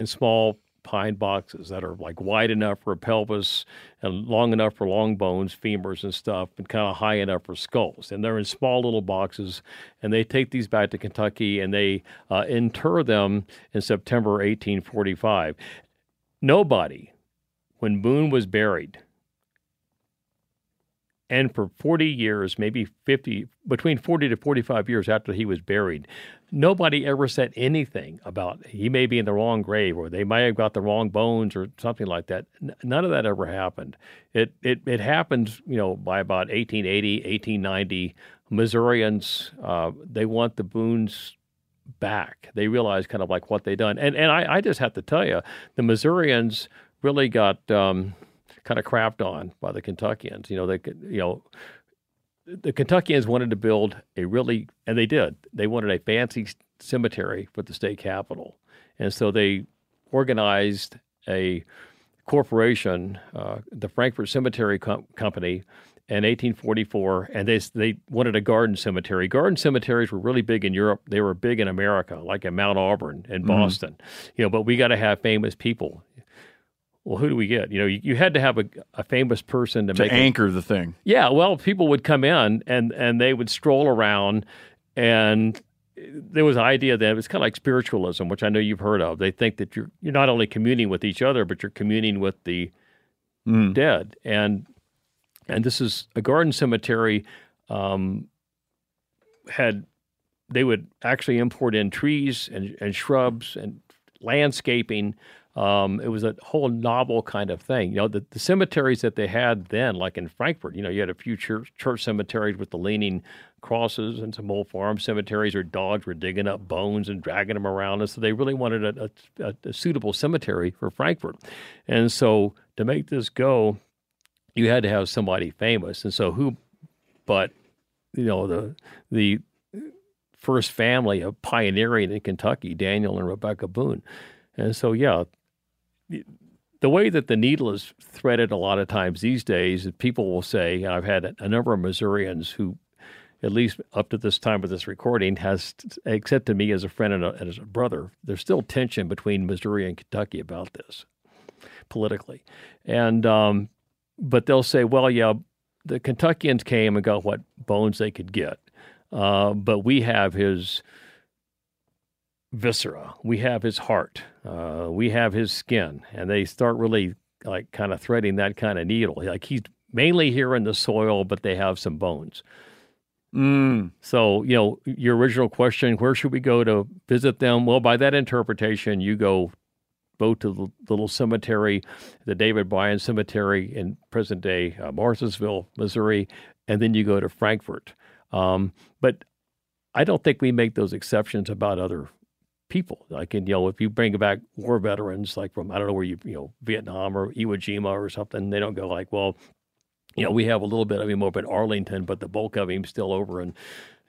in small pine boxes that are like wide enough for a pelvis and long enough for long bones, femurs, and stuff, and kind of high enough for skulls. And they're in small little boxes. And they take these back to Kentucky and they uh, inter them in September 1845. Nobody, when Boone was buried, and for 40 years, maybe 50, between 40 to 45 years after he was buried, nobody ever said anything about he may be in the wrong grave or they might have got the wrong bones or something like that. N- none of that ever happened. It, it, it happened, you know, by about 1880, 1890. Missourians, uh, they want the Boones back. They realize kind of like what they done. And, and I, I just have to tell you, the Missourians really got um, kind of crapped on by the Kentuckians. You know, they could, you know, the Kentuckians wanted to build a really, and they did. They wanted a fancy cemetery for the state capitol, and so they organized a corporation, uh, the Frankfort Cemetery Com- Company, in 1844, and they they wanted a garden cemetery. Garden cemeteries were really big in Europe. They were big in America, like in Mount Auburn and Boston. You know, but we got to have famous people. Well, who do we get? You know, you, you had to have a, a famous person to,
To
make it-
anchor the thing.
yeah, well, people would come in and and they would stroll around, and there was an idea that it was kind of like spiritualism, which I know you've heard of. They think that you're you're not only communing with each other, but you're communing with the dead, and and this is a garden cemetery. Um, had they would actually import in trees and, and shrubs and landscaping. Um, it was a whole novel kind of thing. You know, the, the cemeteries that they had then, like in Frankfort, you know, you had a few church, church cemeteries with the leaning crosses and some old farm cemeteries where dogs were digging up bones and dragging them around. And so they really wanted a, a, a, suitable cemetery for Frankfort. And so to make this go, you had to have somebody famous. And so who, but, you know, the, the, first family of pioneering in Kentucky, Daniel and Rebecca Boone. And so, yeah, the way that the needle is threaded a lot of times these days, people will say, I've had a number of Missourians who, at least up to this time of this recording, has accepted me as a friend and, a, and as a brother. There's still tension between Missouri and Kentucky about this politically, and um, but they'll say, well, yeah, the Kentuckians came and got what bones they could get, uh, but we have his viscera, we have his heart, uh, we have his skin, and they start really like kind of threading that kind of needle. Like he's mainly here in the soil, but they have some bones.
Mm.
So, you know, your original question, where should we go to visit them? Well, by that interpretation, you go both to the little cemetery, the David Bryan Cemetery in present day uh, Marthasville, Missouri, and then you go to Frankfort. Um, but I don't think we make those exceptions about other people. Like, in, you know, if you bring back war veterans, like from, I don't know where you, you know, Vietnam or Iwo Jima or something, they don't go like, well, you know, we have a little bit of him over in Arlington, but the bulk of him still over in,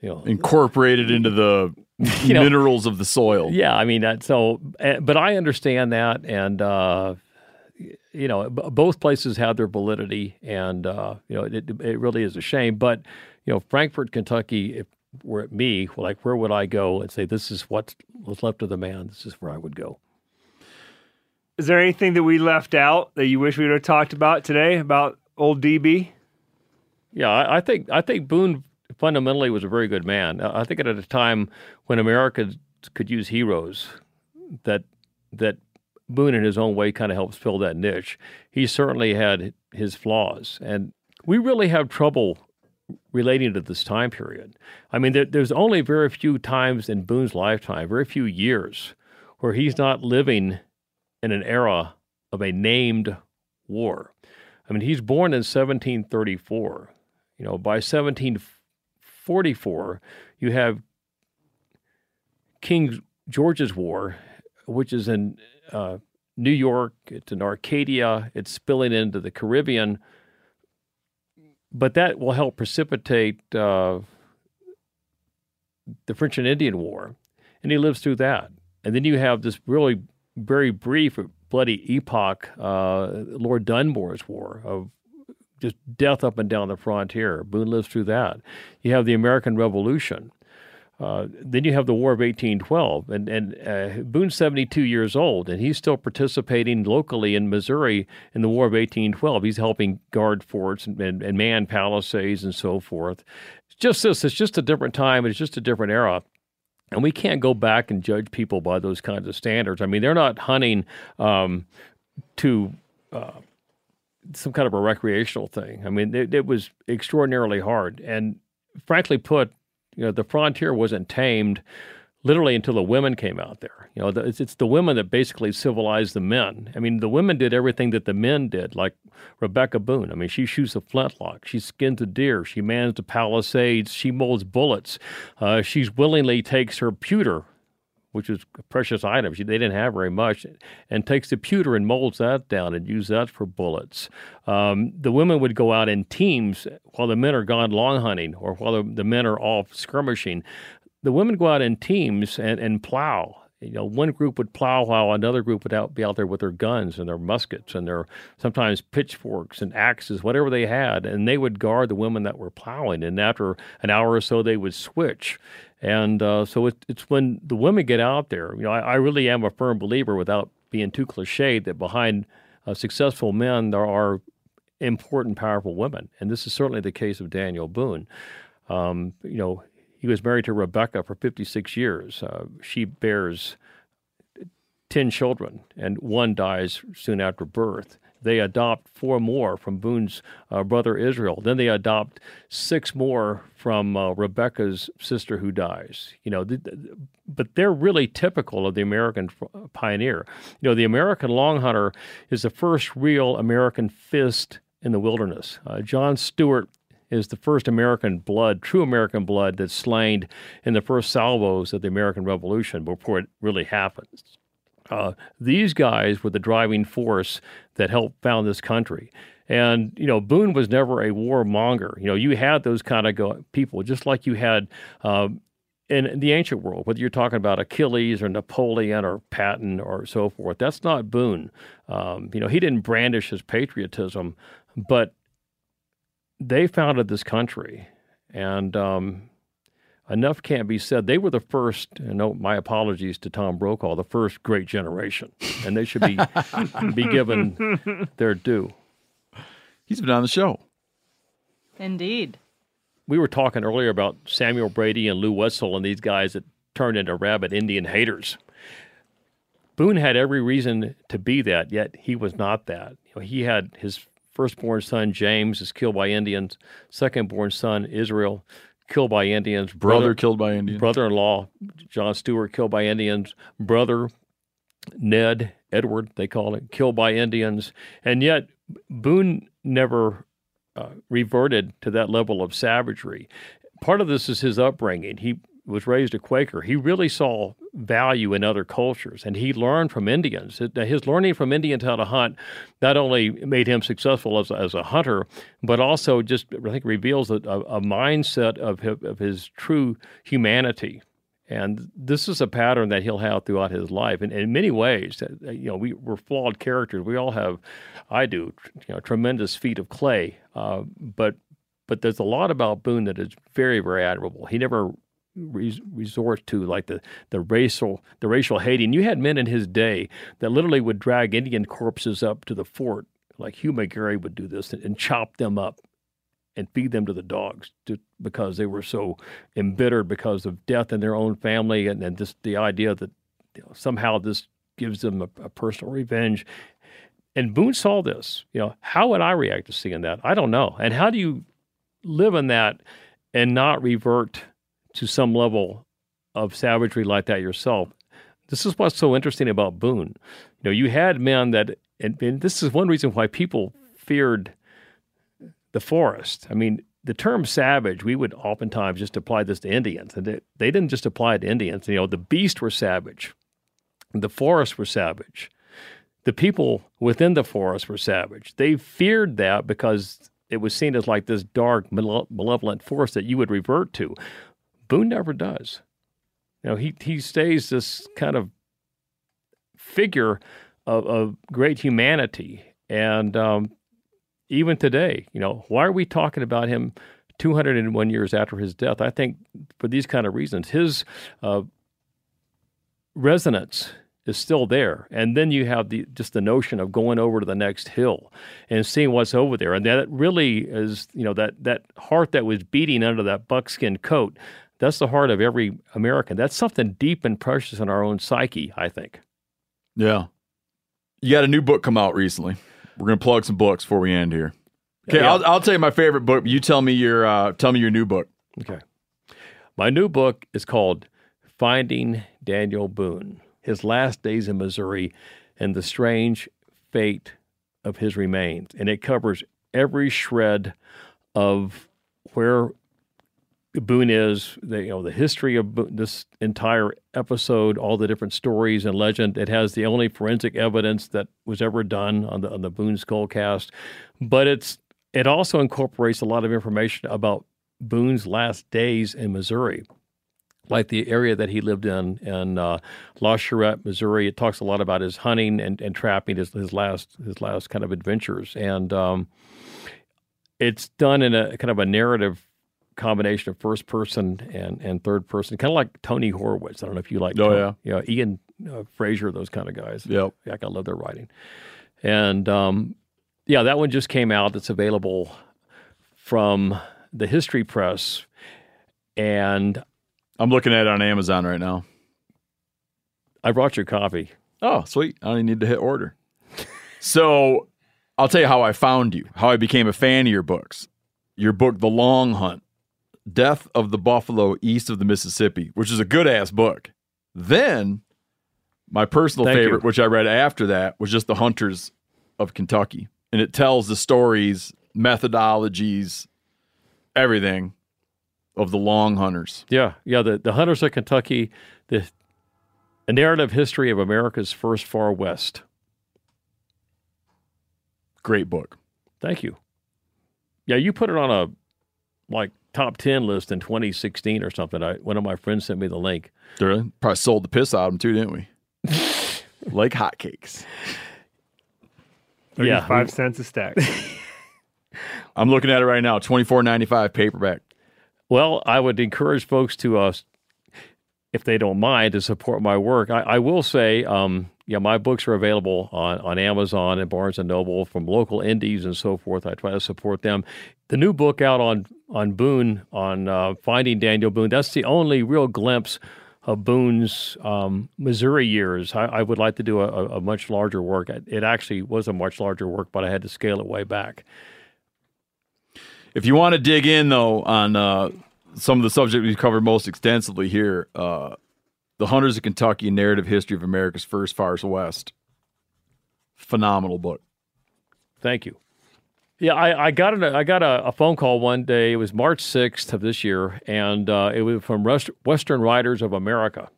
you know,
Incorporated into the [LAUGHS]
You know-
minerals of the soil.
yeah, I mean that. So, eh, but I understand that, and uh, you know, both places have their validity, and uh, you know, it, it really is a shame. But you know, Frankfort, Kentucky, if were it me, like where would I go and say this is what was left of the man? This is where I would go.
Is there anything that we left out that you wish we would have talked about today about old DB?
Yeah, I, I think I think Boone fundamentally was a very good man. I I think at a time when America could use heroes, that that Boone in his own way kind of helps fill that niche. He certainly had his flaws, and we really have trouble relating to this time period. I mean, there, there's only very few times in Boone's lifetime, very few years, where he's not living in an era of a named War. I mean, he's born in 1734. You know, by 1744, you have King George's War, which is in uh, New York, it's in Arcadia, it's spilling into the Caribbean. But that will help precipitate uh, the French and Indian War. And he lives through that. And then you have this really very brief, bloody epoch, uh, Lord Dunmore's War of just death up and down the frontier. Boone lives through that. You have the American Revolution. Uh, then you have the War of 1812, and, and uh, Boone's 72 years old, and he's still participating locally in Missouri in the War of 1812. He's helping guard forts and, and, and man palisades and so forth. It's just this, it's just a different time, it's just a different era. And we can't go back and judge people by those kinds of standards. I mean, they're not hunting um, to uh, some kind of a recreational thing. I mean, it, it was extraordinarily hard. And frankly put, you know, the frontier wasn't tamed literally until the women came out there. You know, the, it's, it's the women that basically civilized the men. I mean, the women did everything that the men did, like Rebecca Boone. I mean, she shoots a flintlock, she skins a deer, she mans the palisades, she molds bullets. Uh, she willingly takes her pewter, which is precious item. She, they didn't have very much, and takes the pewter and molds that down and use that for bullets. Um, the women would go out in teams while the men are gone long hunting or while the, the men are off skirmishing the women go out in teams and, and plow. You know, one group would plow while another group would out, be out there with their guns and their muskets and their sometimes pitchforks and axes, whatever they had, and they would guard the women that were plowing. And after an hour or so, they would switch. And uh, so it, it's when the women get out there. You know, I, I, really am a firm believer, without being too cliched, that behind uh, successful men there are important, powerful women, and this is certainly the case of Daniel Boone. Um, you know, he was married to Rebecca for 56 years. Uh, she bears 10 children, and one dies soon after birth. They adopt four more from Boone's uh, brother Israel. Then they adopt six more from uh, Rebecca's sister who dies. You know, th- th- but they're really typical of the American f- pioneer. You know, the American long hunter is the first real American fist in the wilderness. Uh, John Stewart is the first American blood, true American blood, that's slain in the first salvos of the American Revolution before it really happens. Uh, these guys were the driving force that helped found this country. And, you know, Boone was never a warmonger. You know, you had those kind of people, just like you had uh, in the ancient world, whether you're talking about Achilles or Napoleon or Patton or so forth. That's not Boone. Um, you know, he didn't brandish his patriotism, but they founded this country, and um, enough can't be said. They were the first. And no, my apologies to Tom Brokaw, the first great generation, and they should be [LAUGHS] be given their due.
He's been on the show.
Indeed.
We were talking earlier about Samuel Brady and Lew Wetzel and these guys that turned into rabid Indian haters. Boone had every reason to be that, yet he was not that. You know, he had his firstborn son James is killed by Indians. Secondborn son Israel killed by Indians.
Brother, brother killed by Indians.
Brother-in-law John Stewart killed by Indians. Brother Ned Edward they call it killed by Indians. And yet Boone never uh, reverted to that level of savagery. Part of this is his upbringing. He was raised a Quaker, he really saw value in other cultures, and he learned from Indians. His learning from Indians how to hunt not only made him successful as, as a hunter, but also just I think reveals a, a mindset of his, of his true humanity. And this is a pattern that he'll have throughout his life. And in many ways, uh, you know, we, we're flawed characters. We all have, I do, you know, tremendous feet of clay. Uh, but but there's a lot about Boone that is very, very admirable. He never resort to like the, the racial the racial hating. You had men in his day that literally would drag Indian corpses up to the fort, like Hugh McGary would do this, and, and chop them up and feed them to the dogs to, because they were so embittered because of death in their own family and, and just the idea that you know, somehow this gives them a, a personal revenge. And Boone saw this. You know, how would I react to seeing that? I don't know. And how do you live in that and not revert to some level of savagery like that yourself. This is what's so interesting about Boone. You know, you had men that and, and this is one reason why people feared the forest. I mean, the term savage, we would oftentimes just apply this to Indians, and they, they didn't just apply it to Indians. You know, the beasts were savage, the forests were savage, the people within the forest were savage. They feared that because it was seen as like this dark, male- malevolent force that you would revert to. Boone never does. You know, he he stays this kind of figure of, of great humanity, and um, even today, you know, why are we talking about him 201 years after his death? I think for these kind of reasons, his uh, resonance is still there. And then you have the just the notion of going over to the next hill and seeing what's over there. And that really is, you know, that that heart that was beating under that buckskin coat. That's the heart of every American. That's something deep and precious in our own psyche, I think.
Yeah. You got a new book come out recently. We're gonna plug some books before we end here. Okay,
Yeah.
I'll, I'll tell you my favorite book. You tell me your uh, tell me your new book.
Okay. My new book is called Finding Daniel Boone His Last Days in Missouri and the Strange Fate of His Remains. And it covers every shred of where Boone is, the, you know, the history of Bo- this entire episode, all the different stories and legend. It has the only forensic evidence that was ever done on the on the Boone Skullcast, but it's it also incorporates a lot of information about Boone's last days in Missouri, like the area that he lived in in uh, La Charette, Missouri. It talks a lot about his hunting and, and trapping, his, his last his last kind of adventures, and um, it's done in a kind of a narrative combination of first person and, and third person, kind of like Tony Horwitz. I don't know if you like,
Oh,
Tony- yeah, Ian uh, Frazier, those kind of guys.
Yep.
Yeah, I love their writing, and um, yeah, that one just came out. It's available from the History Press, and
I'm looking at it on Amazon right now.
I brought you a copy.
Oh, sweet. I don't need to hit order. so I'll tell you how I found you, how I became a fan of your books. Your book, The Long Hunt Death of the Buffalo East of the Mississippi, which is a good ass book. Then my personal
Thank you.
favorite, which I read after that, was just The Hunters of Kentucky. And it tells the stories, methodologies, everything of the long hunters.
Yeah, yeah. The the Hunters of Kentucky, the a narrative history of America's first far west.
Great book.
Thank you. Yeah, you put it on a like top ten list in 2016 or something. I, one of my friends sent me the link.
Really? Probably sold the piss out of them too, didn't we? [LAUGHS] like hotcakes.
Yeah,
Five cents a stack. [LAUGHS]
I'm looking at it right now. Twenty four ninety five paperback.
Well, I would encourage folks to, uh, if they don't mind, to support my work. I, I will say, um, yeah, my books are available on, on Amazon and Barnes and Noble from local indies and so forth. I try to support them. The new book out on on Boone on uh, finding Daniel Boone. That's the only real glimpse of Boone's um, Missouri years. I, I would like to do a, a, much larger work. It actually was a much larger work, but I had to scale it way back.
If you want to dig in though on uh, some of the subject we've covered most extensively here, uh, the Hunters of Kentucky: Narrative History of America's First Far West. Phenomenal book.
Thank you. Yeah, I, I got an, I got a, a phone call one day. It was March sixth of this year, and uh, it was from Rest, Western Writers of America,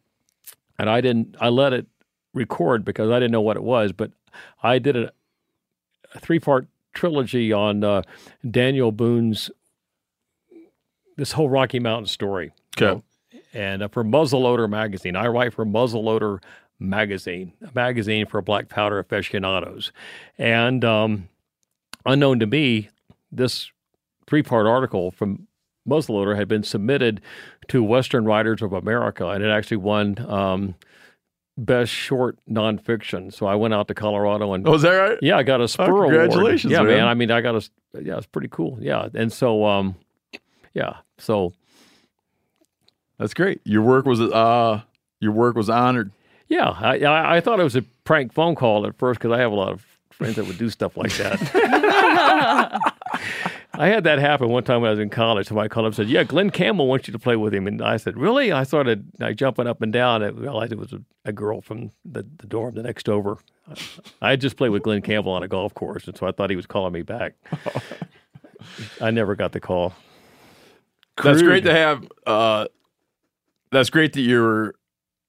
and I didn't. I let it record because I didn't know what it was, but I did a, a three part trilogy on uh, Daniel Boone's this whole Rocky Mountain story.
Okay.
And uh, for Muzzleloader magazine, I write for Muzzleloader magazine, a magazine for black powder aficionados. And um, unknown to me, this three part article from Muzzleloader had been submitted to Western Writers of America, and it actually won um, Best Short Nonfiction. So I went out to Colorado and
Oh, is that right?
yeah, I got a Spur Award.
congratulations,
Yeah,
man.
man. I mean, I got a yeah, it's pretty cool. Yeah, and so um, yeah, so
That's great. Your work was uh, your work was honored.
yeah, I I, I thought it was a prank phone call at first because I have a lot of friends that would do stuff like that. [LAUGHS] I had that happen one time when I was in college. Somebody called up and said, "Yeah, Glen Campbell wants you to play with him." And I said, "Really?" I started like jumping up and down. I realized it was a, a girl from the, the dorm the next over. I had just played with Glen Campbell on a golf course, and so I thought he was calling me back. [LAUGHS] I never got the call.
That's great to have. Uh, that's great that your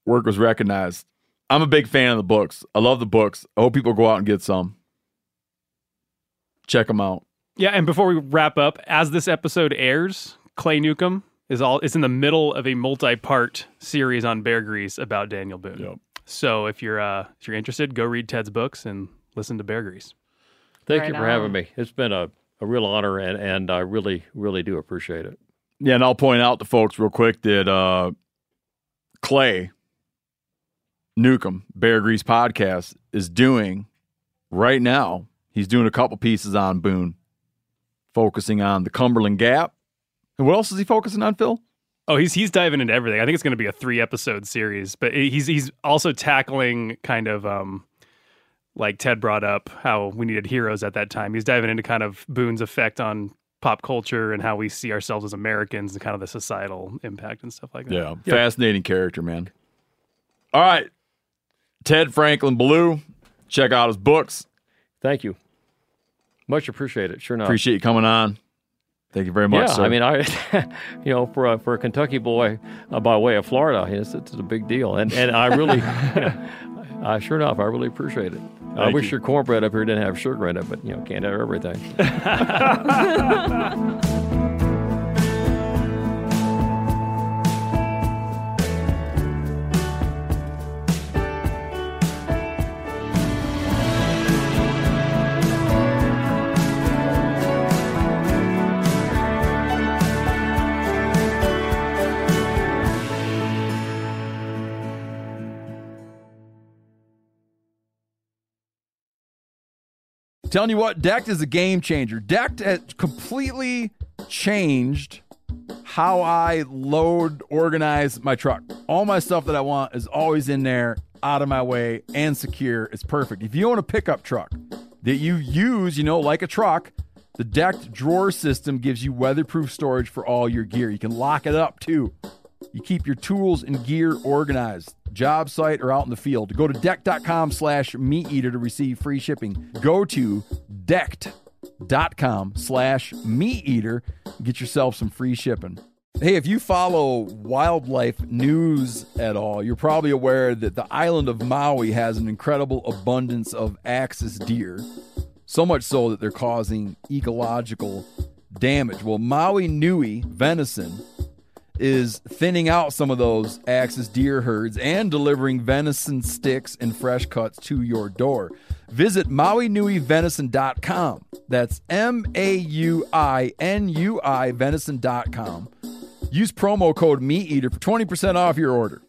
work was recognized. I'm a big fan of the books. I love the books. I hope people go out and get some. Check them out.
Yeah, and before we wrap up, as this episode airs, Clay Newcomb is all is in the middle of a multi-part series on Bear Grease about Daniel Boone.
Yep.
So if you're uh, if you're interested, go read Ted's books and listen to Bear Grease.
Thank
Right
you for having me. It's been a, a real honor, and, and I really, really do appreciate it.
Yeah, and I'll point out to folks real quick that uh, Clay Newcomb, Bear Grease Podcast, is doing right now. He's doing a couple pieces on Boone, focusing on the Cumberland Gap. And what else is he focusing on, Phil?
Oh, he's he's diving into everything. I think it's going to be a three episode series, but he's he's also tackling kind of um like Ted brought up how we needed heroes at that time. He's diving into kind of Boone's effect on pop culture and how we see ourselves as Americans and kind of the societal impact and stuff like that.
Yeah, fascinating character, man. All right, Ted Franklin Belue. Check out his books.
Thank you. Much appreciated. Sure enough.
Appreciate you coming on. Thank you very much.
yeah,
sir.
I mean, I, [LAUGHS] you know, for a, for a Kentucky boy uh, by way of Florida, it's, it's a big deal, and and I really, [LAUGHS] you know, I sure enough, I really appreciate it. I wish
you.
your cornbread up here didn't have sugar in it, but you know, can't have everything. [LAUGHS] [LAUGHS]
Telling you what, Decked is a game changer. Decked has completely changed how I load, organize my truck. All my stuff that I want is always in there, out of my way, and secure. It's perfect. If you own a pickup truck that you use, you know, like a truck, the Decked drawer system gives you weatherproof storage for all your gear. You can lock it up too. You keep your tools and gear organized, job site or out in the field. Go to decked.com slash meat eater to receive free shipping. Go to decked.com slash meat eater. Get yourself some free shipping. Hey, if you follow wildlife news at all, you're probably aware that the island of Maui has an incredible abundance of axis deer. So much so that they're causing ecological damage. Well, Maui Nui venison is thinning out some of those axis deer herds and delivering venison sticks and fresh cuts to your door. Visit MauiNuiVenison.com. That's M A U I N U I venison.com. Use promo code MeatEater for 20% off your order.